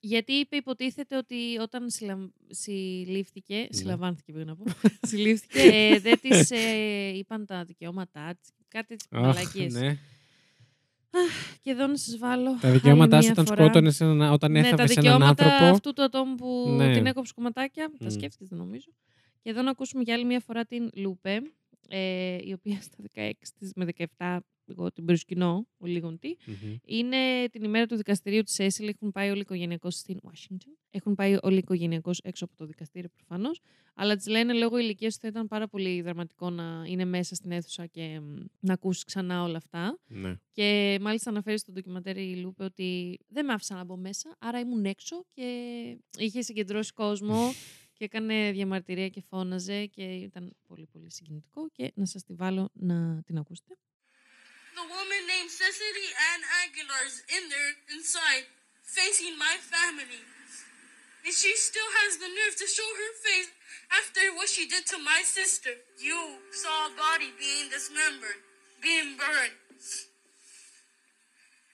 γιατί είπε, υποτίθεται ότι όταν συλλαμ... συλλήφθηκε. Συλλαμβάνθηκε, πρέπει να πω. <laughs> συλλήφθηκε, ε, δεν της ε, είπαν τα δικαιώματά της. Κάτι τη Αχ, μαλακίες. Ναι. Και εδώ να σας βάλω. Τα δικαιώματά άλλη σου μία όταν φορά. σκότωνες ένα, όταν Ναι, τα έθαβε έναν δικαιώματα άνθρωπο. αυτού του ατόμου που Ναι. την έκοψε κομματάκια. Τα Μμ. σκέφτεται, νομίζω. Και εδώ να ακούσουμε για άλλη μια φορά την Λούπε. ε, η οποία στα 16 της με 17, εγώ την προσκυνώ, ο λίγον τι, Μμμ. είναι την ημέρα του δικαστηρίου της Έσυλ. Έχουν πάει όλοι οικογενειακώς στην Ουάσιγκτον. Έχουν πάει όλοι οικογενειακώς έξω από το δικαστήριο προφανώς. Αλλά της λένε λόγω ηλικίας ότι θα ήταν πάρα πολύ δραματικό να είναι μέσα στην αίθουσα και μ, να ακούσεις ξανά όλα αυτά. Ναι. Και μάλιστα αναφέρεις στο ντοκιμαντέρ η Λούπε ότι δεν με άφησαν να μπω μέσα, άρα ήμουν έξω και είχε συγκεντρώσει κόσμο <laughs> και έκανε διαμαρτυρία και φώναζε και ήταν πολύ πολύ συγκινητικό και να σας τη βάλω να την ακούσετε. Named Cecily Ann Aguilar is in there inside, facing my family. And she still has the nerve to show her face after what she did to my sister. You saw a body being dismembered, being burned.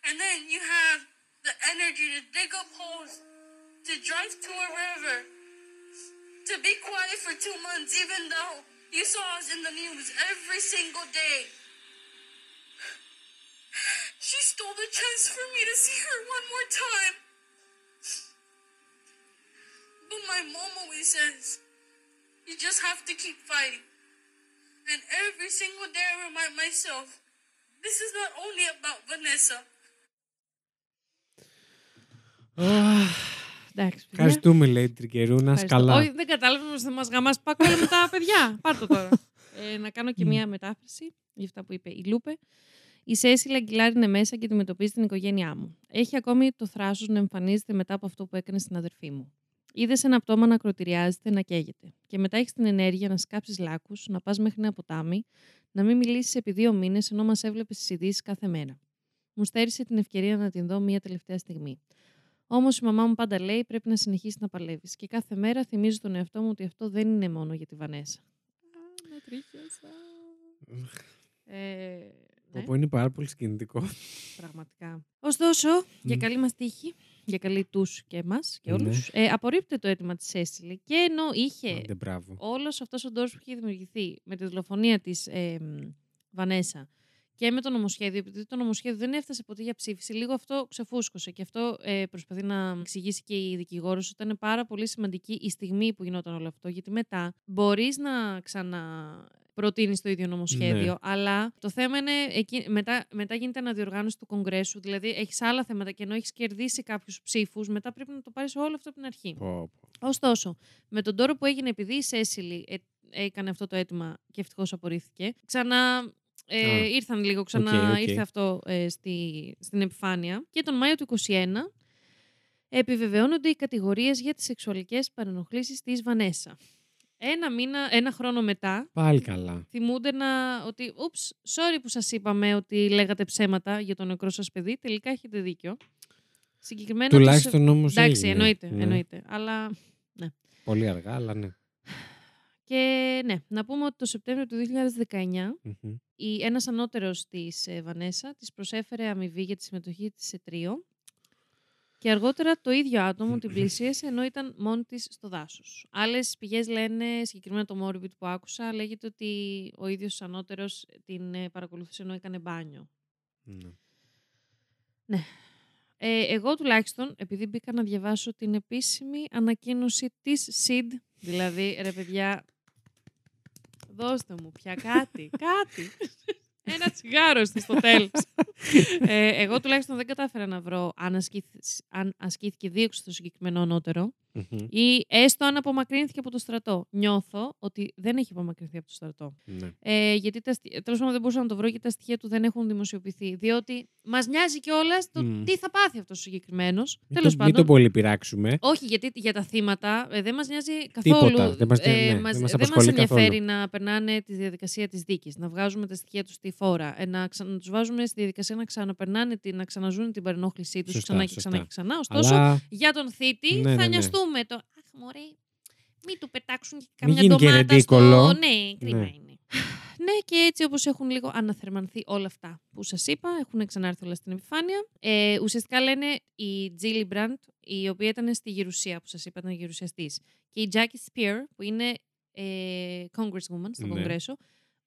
And then you have the energy to dig up holes, to drive to a river, to be quiet for two months, even though you saw us in the news every single day. She stole the chance for me to see her one more time. But my mom always says, you just have to keep fighting. And every single day I remind myself, this is not only about Vanessa. <sighs> Εντάξει, παιδιά. Ευχαριστούμε, λέει η Τρικερούνα. Ευχαριστώ. Καλά. Όχι, δεν κατάλαβα να μας γαμά πάκο με τα παιδιά. Πάρ' το τώρα. ε, να κάνω και μία μετάφραση για αυτά που είπε η Λούπε. Η Σέσιλα Αγγιλάρ είναι μέσα και αντιμετωπίζει την οικογένειά μου. Έχει ακόμη το θράσος να εμφανίζεται μετά από αυτό που έκανε στην αδερφή μου. Είδε ένα πτώμα να ακροτηριάζεται, να καίγεται. Και μετά έχεις την ενέργεια να σκάψεις λάκους, να πας μέχρι ένα ποτάμι, να μην μιλήσεις επί δύο μήνες ενώ μας έβλεπες στι ειδήσεις κάθε μέρα. Μου στέρισε την ευκαιρία να την δω μία τελευταία στιγμή. Όμως η μαμά μου πάντα λέει πρέπει να συνεχίσεις να παλεύεις. Και κάθε μέρα θυμίζω τον εαυτό μου ότι αυτό δεν είναι μόνο για τη Βανέσα. Α, με τρίχιασα. Ε, ναι, Όπου είναι πάρα πολύ συγκινητικό. πραγματικά. Ωστόσο, για Μμ. καλή μας τύχη, για καλή τους και εμάς και Ναι. όλους, ε, απορρίπτεται το αίτημα της Έσυλη. Και ενώ είχε Άντε, μπράβο. όλος αυτός ο ντόρ που είχε δημιουργηθεί με τη δολοφονία της ε, μ, Βανέσα και με το νομοσχέδιο, επειδή το νομοσχέδιο δεν έφτασε ποτέ για ψήφιση, λίγο αυτό ξεφούσκωσε. Και αυτό ε, προσπαθεί να εξηγήσει και η δικηγόρος ότι ήταν πάρα πολύ σημαντική η στιγμή που γινόταν όλο αυτό. Γιατί μετά μπορείς να ξαναπροτείνεις το ίδιο νομοσχέδιο, Ναι. αλλά το θέμα είναι εκεί, μετά, μετά γίνεται αναδιοργάνωση του Κογκρέσου. Δηλαδή έχεις άλλα θέματα και ενώ έχεις κερδίσει κάποιους ψήφους, μετά πρέπει να το πάρεις όλο αυτό από την αρχή. Πω, πω. Ωστόσο, με τον τόρο που έγινε επειδή η Σέσιλη ε, έκανε αυτό το αίτημα και ευτυχώς απορρίφθηκε, ξανά. Ε, Α. ήρθαν λίγο, ξανά OK, OK. ήρθε αυτό ε, στη, στην επιφάνεια. Και τον Μάιο του 2021 επιβεβαιώνονται οι κατηγορίες για τις σεξουαλικές παρενοχλήσεις της Βανέσα. Ένα, μήνα, ένα χρόνο μετά Πάλι καλά. θυμούνται να, ότι «Oops, sorry που σας είπαμε ότι λέγατε ψέματα για το νεκρό σας παιδί, τελικά έχετε δίκιο». Συγκεκριμένα το σε- Τουλάχιστον όμως. Εντάξει, εννοείται, εννοείται. Αλλά Πολύ αργά, αλλά ναι. Και ναι, να πούμε ότι το Σεπτέμβριο του 2019 Μμμ. η, ένας ανώτερος της ε, Βανέσα της προσέφερε αμοιβή για τη συμμετοχή της σε τρίο και αργότερα το ίδιο άτομο την πλησίασε ενώ ήταν μόνη της στο δάσος. Άλλες πηγές λένε, συγκεκριμένα το Morbid που άκουσα, λέγεται ότι ο ίδιος ανώτερος την ε, παρακολουθούσε ενώ έκανε μπάνιο. Ναι. Ε, εγώ τουλάχιστον, επειδή μπήκα να διαβάσω την επίσημη ανακοίνωση της SID, δηλαδή, ρε παιδιά, δώστε μου πια κάτι, κάτι. Ένα τσιγάρο είστε στο τέλος. ε, εγώ τουλάχιστον δεν κατάφερα να βρω αν, ασκήθη- αν ασκήθηκε δίωξη στο συγκεκριμένο ανώτερο Μμμ. ή έστω αν απομακρύνθηκε από το στρατό. Νιώθω ότι δεν έχει απομακρυνθεί από το στρατό. Ναι. Ε, γιατί τα, στοιχεία- τέλος πάντων δεν μπορούσα να το βρω γιατί τα στοιχεία του δεν έχουν δημοσιοποιηθεί. Διότι μας νοιάζει κιόλας το Μμ. τι θα πάθει αυτός ο συγκεκριμένος. Μην Τέλος το, μην πάντων. το πολύ πειράξουμε. Όχι, γιατί για τα θύματα ε, δεν μας νοιάζει καθόλου. Τίποτα, δεν μας- ναι, δεν μας δεν μας απασχολεί ενδιαφέρει καθόλου. να περνάνε τη διαδικασία της δίκης, να βγάζουμε τα στοιχεία τους στη φόρα, ε, να, ξα... να τους βάζουμε στη διαδικασία να ξαναπερνάνε, την, να ξαναζούν την παρενόχλησή τους Σωστά, ξανά και σωστά. ξανά και ξανά. Ωστόσο, Αλλά για τον θήτη Ναι, θα ναι, ναι. Νοιαστούμε. Το... Αχ, μωρέ, μην του πετάξουν και Μην καμιά γίνει και ντομάτα ρεντίκολο. στο... Ναι, κρίμα Ναι. είναι. ναι, και έτσι όπως έχουν λίγο αναθερμανθεί όλα αυτά που σας είπα, έχουν ξανάρθει όλα στην επιφάνεια. Ε, ουσιαστικά λένε η Τζίλι Μπραντ, η οποία ήταν στη Γερουσία, που σας είπα, ήταν γερουσιαστής, και η Jackie Spear, που είναι ε, congresswoman στο Ναι. Κογκρέσο,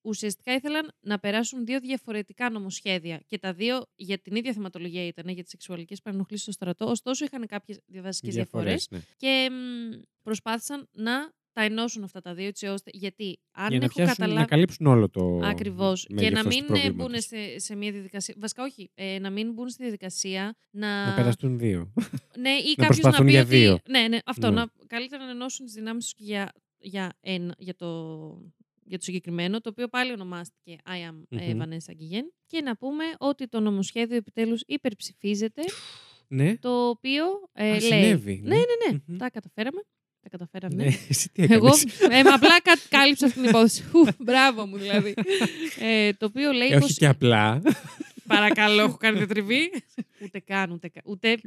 ουσιαστικά ήθελαν να περάσουν δύο διαφορετικά νομοσχέδια και τα δύο για την ίδια θεματολογία ήταν για τις σεξουαλικές παρενοχλήσεις στο στρατό, ωστόσο είχαν κάποιες βασικές διαφορές διαφορές, ναι. και μ, προσπάθησαν να τα ενώσουν αυτά τα δύο έτσι ώστε. Γιατί αν Για να, έχω πιάσουν, να καταλάβει. καλύψουν όλο το. Ακριβώς. Και να μέγεθος του μην ε, προβλήματος. μπουν σε, σε μια διαδικασία. Βασικά, όχι. Ε, να μην μπουν στη διαδικασία να. Να περαστούν δύο. Ναι, ή Να κάποιος να προσπαθούν πει για ότι. δύο. Ναι, ναι, αυτό. Ναι. Να, καλύτερα να ενώσουν τις δυνάμεις τους για, για, ένα, για, το, για το συγκεκριμένο, το οποίο πάλι ονομάστηκε I am ε, Μμμ. Vanessa Guillen. Και να πούμε ότι το νομοσχέδιο επιτέλους υπερψηφίζεται, ναι. το οποίο ε, Α, λέει. συνέβη, Ναι, ναι. ναι, ναι. Μμμ. Τα καταφέραμε. Τα καταφέραμε. Ναι, <laughs> εσύ τι Εγώ έκανες; ε, μα απλά κα- <laughs> κάλυψα αυτή την υπόθεση. Ου, Μπράβο μου δηλαδή. Ε, το οποίο λέει Ε, όχι πως και απλά. Παρακαλώ, έχω κάνει τριβή. ούτε καν, ούτε, καν. ούτε,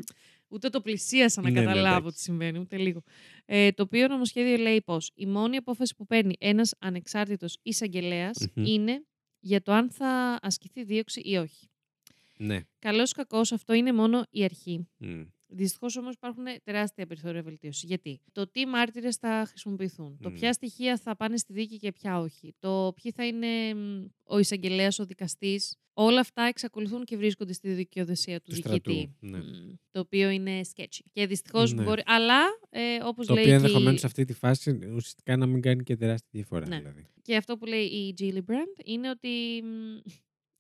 ούτε το πλησίασα να Ναι, ναι, καταλάβω εντάξει. τι συμβαίνει, ούτε λίγο. Ε, το οποίο νομοσχέδιο λέει πως η μόνη απόφαση που παίρνει ένας ανεξάρτητος εισαγγελέας Μμμ. είναι για το αν θα ασκηθεί δίωξη ή όχι. ναι. Καλός ή κακός, αυτό είναι μόνο η αρχή. Μμ. Δυστυχώς όμως υπάρχουν τεράστια περιθώρια βελτίωση. Γιατί; Το τι μάρτυρες θα χρησιμοποιηθούν, το Μμ. ποια στοιχεία θα πάνε στη δίκη και ποια όχι, το ποιοι θα είναι μ, ο εισαγγελέας, ο δικαστής; Όλα αυτά εξακολουθούν και βρίσκονται στη δικαιοδοσία του, Του διοικητή. στρατού, ναι. Μ, Το οποίο είναι sketchy. Και δυστυχώς Ναι. μπορεί. Αλλά ε, όπως Το λέει. οποίο και η- ενδεχομένως σε αυτή τη φάση ουσιαστικά να μην κάνει και τεράστια διαφορά. Ναι. Δηλαδή. Και αυτό που λέει η Gillibrand είναι ότι. μ,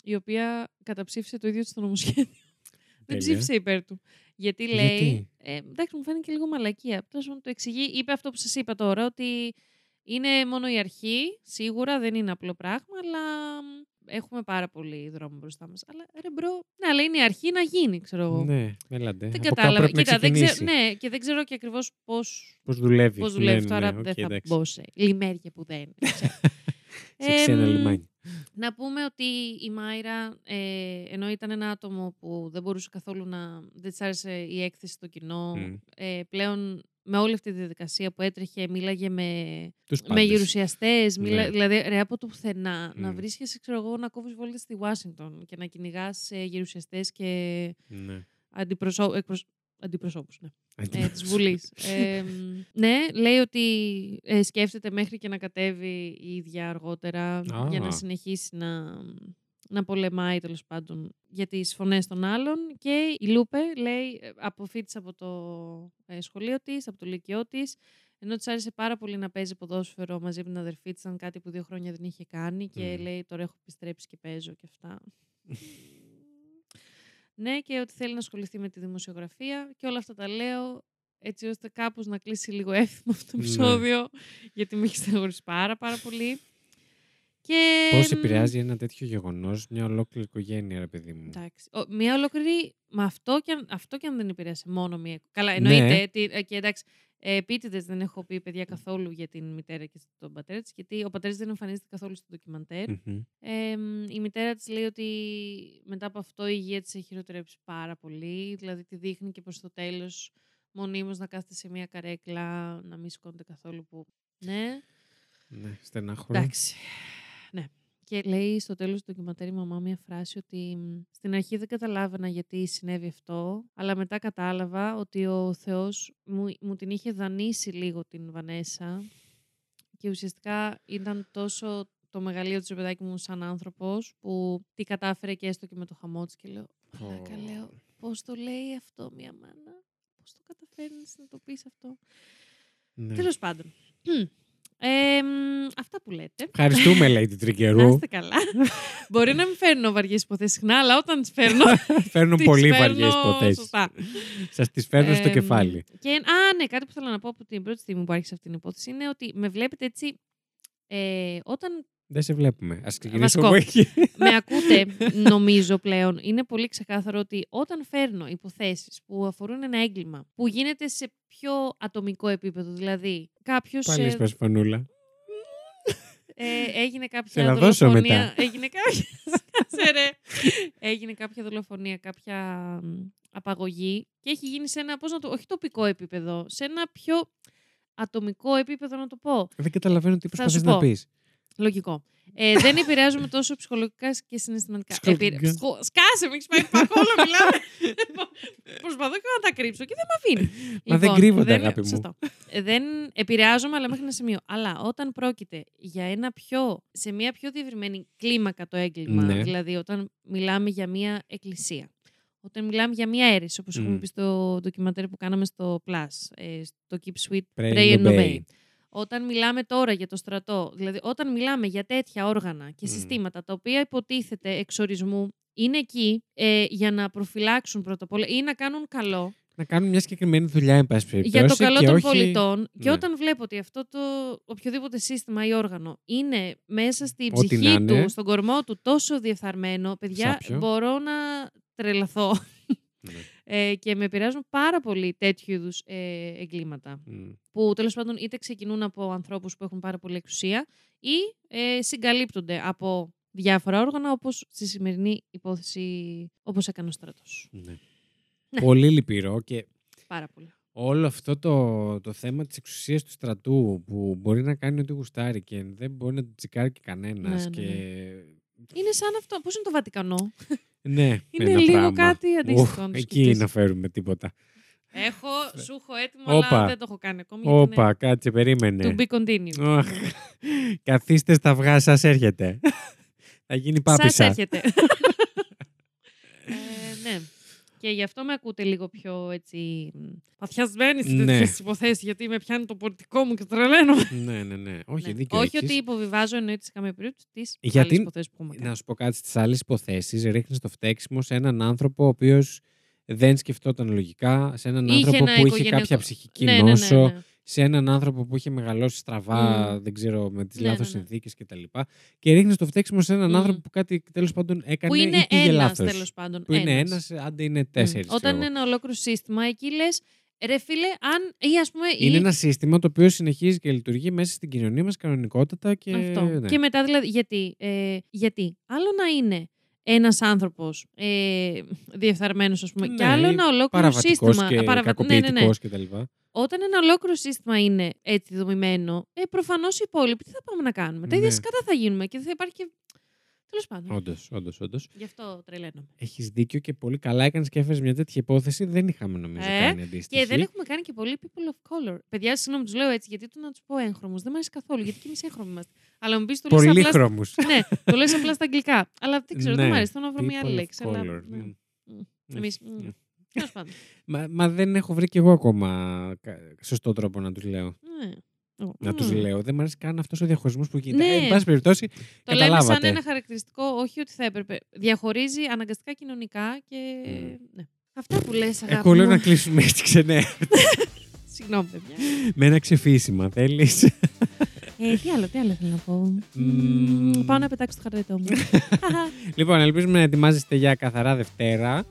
η οποία καταψήφισε το ίδιο της το νομοσχέδιο. <laughs> Δεν Τέλεια. ψήφισε υπέρ του. Γιατί λέει. Γιατί; Ε, εντάξει, μου φάνηκε λίγο μαλακία. Τέλος πάντων, το εξηγεί. Είπε αυτό που σας είπα τώρα, ότι είναι μόνο η αρχή. Σίγουρα δεν είναι απλό πράγμα, αλλά μ, έχουμε πάρα πολύ δρόμο μπροστά μας. Αλλά ρε bro, ναι, αλλά είναι η αρχή να γίνει, ξέρω εγώ. Ναι, έλατε. Δεν Από κάπου κατάλαβα. πρέπει να Κοίτα, δεν ξέρω, ξεκινήσει. ναι, και δεν ξέρω και ακριβώς πώ Πώς δουλεύεις. πώς δουλεύεις Ναι, τώρα. ναι, οκ, δεν θα εντάξει. μπω σε λημέρια που δεν ξέρω. <laughs> Σε ξένα Εμ, λιμάνια. Να πούμε ότι η Μάιρα, ε, ενώ ήταν ένα άτομο που δεν μπορούσε καθόλου να. δεν της άρεσε η έκθεση στο κοινό, Μμ. ε, πλέον με όλη αυτή τη διαδικασία που έτρεχε, μίλαγε με, Τους με πάντες. γερουσιαστές. Ναι. Δηλαδή, ρε από το πουθενά, να Μμ. βρίσκεσαι, ξέρω εγώ, να κόβεις βόλτες στη Ουάσιγκτον και να κυνηγάς γερουσιαστές και Ναι. αντιπροσώ... εκπροσ... αντιπροσώπους. Ναι ε, της Αντιπρόσωπος. Βουλής. Ε, μ, ναι, λέει ότι ε, σκέφτεται μέχρι και να κατέβει η ίδια αργότερα για να Α. συνεχίσει να, να πολεμάει τέλος πάντων για τις φωνές των άλλων και η Λούπε λέει, ε, αποφύτησε από το ε, σχολείο της, από το λυκειό της, ενώ της άρεσε πάρα πολύ να παίζει ποδόσφαιρο μαζί με την αδερφή της, ήταν κάτι που δύο χρόνια δεν είχε κάνει και Μμ. λέει τώρα έχω επιστρέψει και παίζω και αυτά. <laughs> Ναι, και ότι θέλει να ασχοληθεί με τη δημοσιογραφία και όλα αυτά τα λέω έτσι ώστε κάπως να κλείσει λίγο εύθυμο αυτό το Ναι. επεισόδιο, γιατί με έχει στεναχωρήσει πάρα πάρα πολύ. Και... Πώς επηρεάζει ένα τέτοιο γεγονός μια ολόκληρη οικογένεια, ρε παιδί μου; Εντάξει. Ο, μια ολόκληρη. Με αυτό και, αν, αυτό και αν δεν επηρέασε μόνο μία. Καλά, Ναι. εννοείται. τι- ε, και εντάξει, ε, επίτηδες δεν έχω πει παιδιά καθόλου για την μητέρα και τον πατέρα της, γιατί ο πατέρας δεν εμφανίζεται καθόλου στο ντοκιμαντέρ. Μμμ. Ε, μ, η μητέρα της λέει ότι μετά από αυτό η υγεία της έχει χειροτερέψει πάρα πολύ. Δηλαδή τη δείχνει και προς το τέλος μονίμως να κάθεται σε μια καρέκλα, να μην σηκώνεται καθόλου που... Ναι, Ναι, στενάχωρο. εντάξει. Ναι. Και λέει στο τέλος του ντοκιματέρ η μαμά μια φράση ότι μ, στην αρχή δεν καταλάβαινα γιατί συνέβη αυτό, αλλά μετά κατάλαβα ότι ο Θεός μου, μου την είχε δανείσει λίγο την Βανέσα και ουσιαστικά ήταν τόσο το μεγαλείο της ρε παιδάκι μου σαν άνθρωπος που τι κατάφερε και έστω και με το χαμό της και λέω «Μαλάκα», λέω, πώς το λέει αυτό μια μάνα, πώς το καταφέρνεις να το πεις αυτό. Ναι. Τέλος πάντων. Μμ. Ε, μ, αυτά που λέτε. Ευχαριστούμε, λέει την Να Τρικερού. είστε καλά. Μπορεί να μην φέρνω βαριές υποθέσεις συχνά, αλλά όταν τις φέρνω. <laughs> Φέρνουν τις πολύ φέρνω βαριές υποθέσεις. σωστά. Σας τις φέρνω στο Εμ, κεφάλι. Και, α, ναι, κάτι που θέλω να πω από την πρώτη στιγμή που άρχισε αυτή την υπόθεση είναι ότι με βλέπετε έτσι. Ε, όταν Δεν σε βλέπουμε. Α ξεκινήσουμε Βασικό. από εκεί. με ακούτε, νομίζω πλέον, είναι πολύ ξεκάθαρο ότι όταν φέρνω υποθέσεις που αφορούν ένα έγκλημα που γίνεται σε πιο ατομικό επίπεδο, δηλαδή κάποιος Πάλι ε, έσπασε φανούλα. ε, έγινε Σε κάποια να δώσω δολοφονία. μετά. Έγινε κάποια. <laughs> Σκάσε, ρε. έγινε κάποια δολοφονία, κάποια μ, απαγωγή και έχει γίνει σε ένα, πώς να το, όχι τοπικό επίπεδο, σε ένα πιο ατομικό επίπεδο να το πω. Δεν καταλαβαίνω τι Θα προσπαθεί σου να πω. Πει. Λογικό. Ε, δεν επηρεάζουμε τόσο ψυχολογικά και συναισθηματικά. Ψυχολογικά. Επηρε- Ψυχο- Σκάσε, με έχει πάει πακόλο, μιλάμε. Προσπαθώ και να τα κρύψω και δεν με αφήνει. Μα δεν κρύβονται, αγάπη μου. σωστό. Ε, Δεν επηρεάζομαι, αλλά μέχρι ένα σημείο. Αλλά όταν πρόκειται για ένα πιο, σε μια πιο διευρυμένη κλίμακα το έγκλημα, Ναι. δηλαδή όταν μιλάμε για μια εκκλησία, όταν μιλάμε για μια αίρεση, όπως έχουμε Μμ. πει στο ντοκιματέρ που κάναμε στο Plus, ε, στο Keep Sweet, Pray Pray and and obey. Obey. Όταν μιλάμε τώρα για το στρατό, δηλαδή όταν μιλάμε για τέτοια όργανα και Μμ. συστήματα τα οποία υποτίθεται εξορισμού είναι εκεί ε, για να προφυλάξουν πρώτα απ' όλα ή να κάνουν καλό Να κάνουν μια συγκεκριμένη δουλειά, εν πάση περιπτώσει. για το καλό και των όχι- πολιτών. Και Ναι. όταν βλέπω ότι αυτό το οποιοδήποτε σύστημα ή όργανο είναι μέσα στην Ό,τι ψυχή να είναι. του, στον κορμό του τόσο διεφθαρμένο, παιδιά, Σάπιο. μπορώ να τρελαθώ. Ναι. Ε, και με επηρεάζουν πάρα πολύ τέτοιου είδους ε, εγκλήματα. Μμ. Που τέλος πάντων είτε ξεκινούν από ανθρώπους που έχουν πάρα πολύ εξουσία ή ε, συγκαλύπτονται από διάφορα όργανα, όπως στη σημερινή υπόθεση, όπως έκανε ο στρατός. Ναι. Ναι. Πολύ λυπηρό και Πάρα πολύ. όλο αυτό το, το θέμα της εξουσίας του στρατού που μπορεί να κάνει ό,τι γουστάρει και δεν μπορεί να το τσικάρει και κανένας Ναι, ναι, και... Είναι σαν αυτό. Πώς είναι το Βατικανό; Ναι, <laughs> Είναι ένα λίγο πράγμα. κάτι αντίστοιχο, Ουφ, να το εκεί σκεφτείς. να φέρουμε τίποτα. Έχω, <laughs> σου έχω έτοιμο, Όπα. αλλά δεν το έχω κάνει ακόμη. γιατί Όπα, κάτσε, είναι περίμενε. To be continued. Αχ, Καθίστε στα αυγά, σας έρχεται. <laughs> Θα γίνει Σας πάπησα. έρχεται. ε, ναι. Και γι' αυτό με ακούτε λίγο πιο έτσι μ, παθιασμένη σε Ναι. τέτοιες υποθέσεις, γιατί με πιάνει το πολιτικό μου και τρελαίνω. ναι, ναι, ναι. Όχι, Ναι. δίκιο Όχι έχεις. ότι υποβιβάζω εννοείται σε καμία περίπτωση τις Γιατί- άλλες υποθέσεις που έχουμε Να κάνει. σου πω κάτι στις άλλες υποθέσεις. Ρίχνεις το φταίξιμο σε έναν άνθρωπο ο οποίος δεν σκεφτόταν λογικά, σε έναν Είχε άνθρωπο ένα που είχε οικογενειακό- κάποια ψυχική Ναι, ναι, ναι, νόσο, ναι. Σε έναν άνθρωπο που είχε μεγαλώσει στραβά, Μμ. δεν ξέρω, με τις Ναι, λάθος ναι, ναι. συνθήκε κτλ. Και ρίχνεις το φταίξιμο σε έναν Μμ. άνθρωπο που κάτι τέλος πάντων έκανε Που είναι ή πήγε ένας λάθος. τέλος πάντων. Που είναι ένας. ένας, άντε είναι Μμ. τέσσερις. Όταν είναι ένα ολόκληρο σύστημα, εκεί λες, ρε φίλε, αν. ή ας πούμε. Είναι ή- ένα σύστημα το οποίο συνεχίζει και λειτουργεί μέσα στην κοινωνία μας κανονικότατα και. Αυτό. ναι. Και μετά δηλαδή, γιατί, ε, γιατί; Άλλο να είναι ένας άνθρωπος ε, διεφθαρμένος, ας πούμε, και Ναι, άλλο ή ένα ολόκληρο παραβατικός σύστημα. και παραβα- ναι, ναι, ναι. κακοποιητικός κτλ. Όταν ένα ολόκληρο σύστημα είναι έτσι δομημένο, ε, προφανώς οι υπόλοιποι τι θα πάμε να κάνουμε. Τα ίδια Ναι. σκατά θα γίνουμε και δεν θα υπάρχει και... Τέλος πάντων. Όντως, όντως, όντως. Γι' αυτό τρελαίνομαι. Έχεις δίκιο και πολύ καλά έκανες και έφερες μια τέτοια υπόθεση. Δεν είχαμε νομίζω Ε, κάνει αντίστοιχη. Και δεν έχουμε κάνει και πολύ people of color. Παιδιά, συγγνώμη, τους λέω έτσι, γιατί του να τους πω έγχρωμους. Δεν μου αρέσει καθόλου, γιατί και εμείς έγχρωμοι είμαστε. Αλλά μου πεις το λες απλά. στα- Πολύχρωμους. <laughs> ναι, το λες απλά στα αγγλικά. Αλλά δεν ξέρω, δεν Ναι, μου αρέσει. Θέλω να βρω μια άλλη λέξη. Αλλά... color. ναι. Μμ. Μμ. Εμείς, Μμ. μ. Τέλος πάντων. Μα, μα δεν έχω βρει κι εγώ ακόμα κα- σωστό τρόπο να τους λέω. Ναι. Εγώ, Να τους μ. λέω. Δεν μου αρέσει καν αυτός ο διαχωρισμός που γίνεται. Ναι. Ε, εν πάση περιπτώσει, Το λέμε σαν καταλάβατε. ένα χαρακτηριστικό, όχι ότι θα έπρεπε. Διαχωρίζει αναγκαστικά κοινωνικά και. Μμ. Ναι. Αυτά που λες, αγάπη Εγώ λέω μου. να κλείσουμε έτσι ξενέ. <laughs> Συγγνώμη, παιδιά. Με ένα ξεφύσιμα, θέλεις; Ε, τι άλλο, τι άλλο θέλω να πω. Μμμ. Μμμ, Πάω να πετάξω το χαρδετό μου. <laughs> λοιπόν, ελπίζουμε να ετοιμάζεστε για καθαρά Δευτέρα.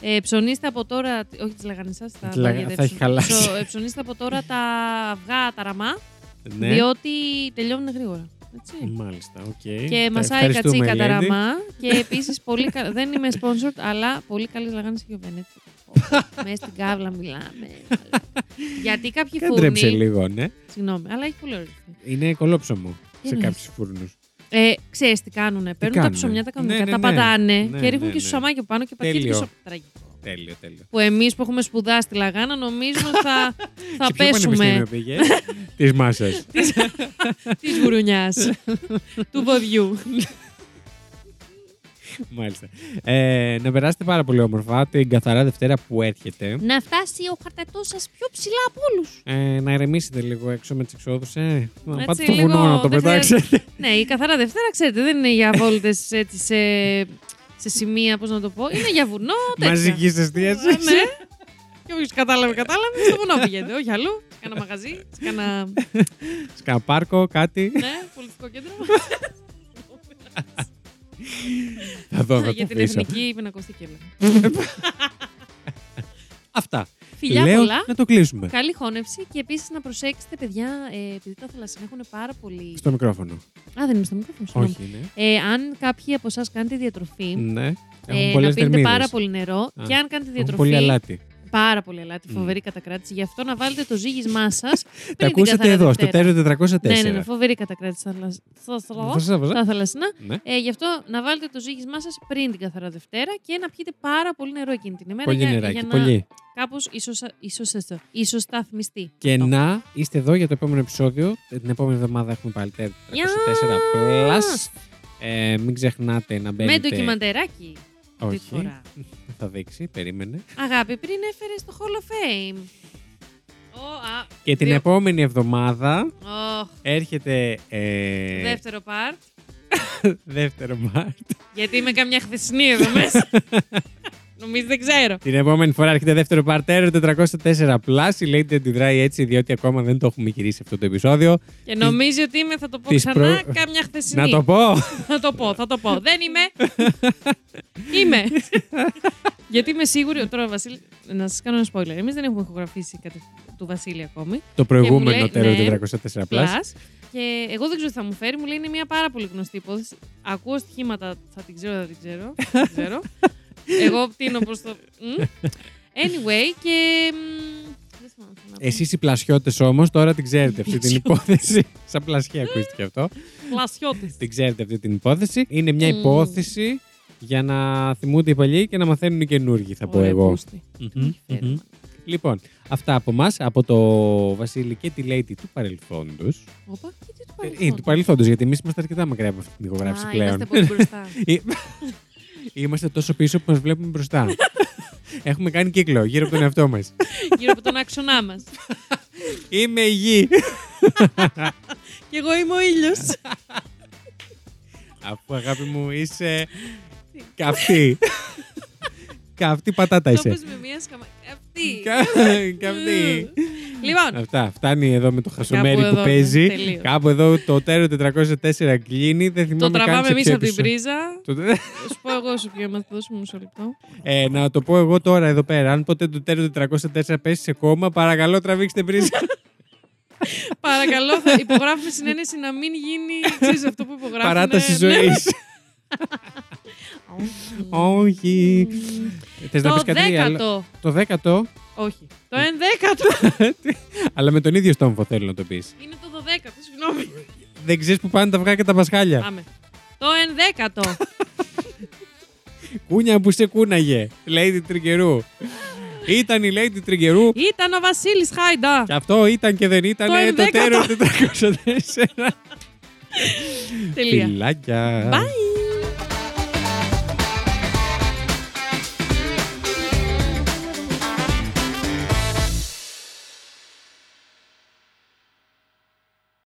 Ε, ψωνίστε από τώρα. Όχι τις λαγανισά, τα Τη λαγα- αυγά θα έχει χαλάσει. Ψω- ε, ψωνίστε από τώρα τα αυγά, ταραμά, Ναι. διότι τελειώνουν γρήγορα. Έτσι. Μάλιστα, οκ. Και Τα μασάει η ευχαριστούμε, κατσίκα τα Lady. ραμά. Και <laughs> επίσης πολύ κα... δεν είμαι sponsored, αλλά πολύ καλή λαγάνη και ο Βενέτης. Μέσα στην κάβλα μιλάμε. Γιατί κάποιοι Κάντρεψε φούρνοι. λίγο, ναι. Συγγνώμη, αλλά έχει πολύ ωραίο. Είναι κολόψωμο Τι σε εννοείς; κάποιους φούρνους. Ε, ξέρεις τι κάνουνε. Παίρνουν τα κάνουνε; ψωμιά τα κανονικά, Ναι, ναι, τα ναι. πατάνε Ναι, και ρίχνουν ναι, και ναι. σουσαμάκι πάνω και πατιέται Τέλειο. πίσω. Τραγικό. Τέλειο, τέλειο. Που εμείς που έχουμε σπουδάσει τη λαγάνα νομίζουμε ότι θα, <laughs> θα Σε ποιο πέσουμε πανεπιστήμιο πήγες; <laughs> Της μάσας. της γουρουνιάς <laughs> του βοδιού. Μάλιστα. Ε, να περάσετε πάρα πολύ όμορφα την καθαρά Δευτέρα που έρχεται. Να φτάσει ο χαρτατός σας πιο ψηλά από όλους. Ε, να ηρεμήσετε λίγο έξω με τις εξόδους. Ε. Να Έτσι, πάτε στο λίγο βουνό να το δεν πετάξετε. ναι, η καθαρά Δευτέρα, ξέρετε, δεν είναι για βόλτες σε, σε σημεία, πώς να το πω. Είναι για βουνό. <laughs> τέτοια. Μαζικής εστίασης. Ε, ναι. Και όποιος κατάλαβε, κατάλαβε. Στο βουνό πηγαίνετε, όχι αλλού. Σε κάνα μαγαζί, σε κάνα. Σκά πάρκο, κάτι. ναι, πολιτικό κέντρο. <laughs> Θα δω, θα για το την αφήσω. εθνική πινακοθήκη. έλεγα. Αυτά. Φιλιά Λέω πολλά. να το κλείσουμε. Καλή χώνευση και επίσης να προσέξετε, παιδιά, ε, επειδή τα θαλασσινά έχουν πάρα πολύ. Στο μικρόφωνο. Α, δεν είμαι στο μικρόφωνο. συγγνώμη. Όχι, είναι. Ε, αν κάποιοι από εσάς κάνετε διατροφή, Ναι. ε, Έχουν να πολλές πίνετε θερμίδε. πάρα πολύ νερό και αν κάνετε Έχουν διατροφή. πολύ αλάτι. Πάρα πολύ αλάτι, Μμ. φοβερή κατακράτηση. Γι' αυτό να βάλετε το ζύγισμά σας. Τα ακούσατε εδώ, στο τέλο 404. Ναι, ναι, ναι, φοβερή κατακράτηση στα θαλασ- στα- στα- στα θαλασσινά. Ναι. Ε, γι' αυτό να βάλετε το ζύγισμά σας πριν την καθαρά Δευτέρα και να πιείτε πάρα πολύ νερό εκείνη την ημέρα Πολύ για, νεράκι, για να πολύ. κάπως ισοσταθμιστεί. Και Αυτό. να είστε εδώ για το επόμενο επεισόδιο. Την επόμενη εβδομάδα έχουμε πάλι 404 plus. Ε, μην ξεχνάτε να Με μπαίνετε. ντοκιμαντεράκι. Αυτή τη Όχι. φορά. <laughs> Θα δείξει, περίμενε. Αγάπη, πριν έφερες στο Hall of Fame. Ω, α, Και την δύο- επόμενη εβδομάδα Ωχ, έρχεται. Ε, δεύτερο part. <laughs> δεύτερο Μάρτ. Γιατί είμαι καμιά χθεσινή εδώ μέσα. <laughs> Νομίζω δεν ξέρω. Την επόμενη φορά έρχεται δεύτερο παρτέρο 404 Plus. Η Lady αντιδράει έτσι, διότι ακόμα δεν το έχουμε γυρίσει αυτό το επεισόδιο. Και νομίζει ότι είμαι, θα το πω της ξανά, προ- καμιά χθεσινή. Να το πω. <laughs> Θα το πω, θα το πω. Δεν είμαι. είμαι. <laughs> Γιατί είμαι σίγουρη. Τώρα, Βασίλη, να σας κάνω ένα spoiler. Εμείς δεν έχουμε ηχογραφήσει κάτι του Βασίλη ακόμη. το προηγούμενο λέει, τέρο ναι, 404 Plus. Plus. Και εγώ δεν ξέρω τι θα μου φέρει. Μου λέει είναι μια πάρα πολύ γνωστή υπόθεση. Ακούω στοιχήματα, θα την ξέρω, θα την ξέρω. θα την ξέρω. <laughs> εγώ πτύνω προς το. Μμ. Anyway, και. μ, δεν θυμάμαι τι να πω. Εσείς οι πλασιώτες όμως τώρα την ξέρετε αυτή την Πλασιώτες. υπόθεση. Σαν πλασιά ακούστηκε αυτό. Πλασιώτης. Την ξέρετε αυτή την υπόθεση. Είναι μια Μμμ. υπόθεση για να θυμούνται οι παλιοί και να μαθαίνουν οι καινούργοι, θα πω Ωραία, εγώ. πούστη. Μμμ, Τι μου έχει φέρει, μμμ. μάνα. Λοιπόν, αυτά από εμά, από το Βασίλη και τη Lady του παρελθόντος. Όπα, και τι του Ε, παρελθόντος. του παρελθόντος, γιατί εμείς είμαστε αρκετά μακριά από αυτή την ηχογράφηση Α, πλέον. Είμαστε πολύ μπροστά. <laughs> Ε, Είμαστε τόσο πίσω που μας βλέπουμε μπροστά. <laughs> Έχουμε κάνει κύκλο γύρω από τον εαυτό μας. γύρω από τον άξονά μας. <laughs> Είμαι η γη. <laughs> Και εγώ είμαι ο ήλιος. Αφού αγάπη μου είσαι καυτή. Καυτή πατάτα Το είσαι. πες με μία σκαμα. Αυτή. Κα- <laughs> Καυτή. Λοιπόν, Αυτά. Φτάνει εδώ με το χασομέρι Κάπου που εδώ, παίζει. ναι, τελείως. Κάπου εδώ το τέρο 404 κλείνει. Δεν θυμάμαι το καν τραβάμε σε εμείς ποιο από την επεισόδιο. πρίζα. Το- Θα σου πω εγώ σου ποιο είμαστε, δώσουμε μισό λεπτό. Ε, να το πω εγώ τώρα εδώ πέρα. Αν ποτέ το τέρο 404 πέσει σε κόμμα, παρακαλώ τραβήξτε πρίζα. <laughs> Παρακαλώ, θα υπογράφουμε συνένεση να μην γίνει ξέρεις, αυτό που υπογράφουμε. Παράταση Ναι. ζωή. <laughs> Μμμ. Όχι. Θες να Το πεις κάτι άλλο. δέκατο. Το δέκατο, Όχι. Το ενδέκατο. αλλά με τον ίδιο στόμφο θέλω να το πεις. Είναι το δωδέκατο, συγγνώμη. Δεν ξέρεις που πάνε τα αυγά και τα πασχάλια. Πάμε. Το ενδέκατο. <laughs> Κούνια που σε κούναγε. Lady Τριγκερού. Ήταν η Lady Τριγκερού. Ήταν ο Βασίλης Χάιντα. Και αυτό ήταν και δεν ήταν Το το, ενδέκατο. τέρο 404. Τελεία. Φιλάκια. Bye.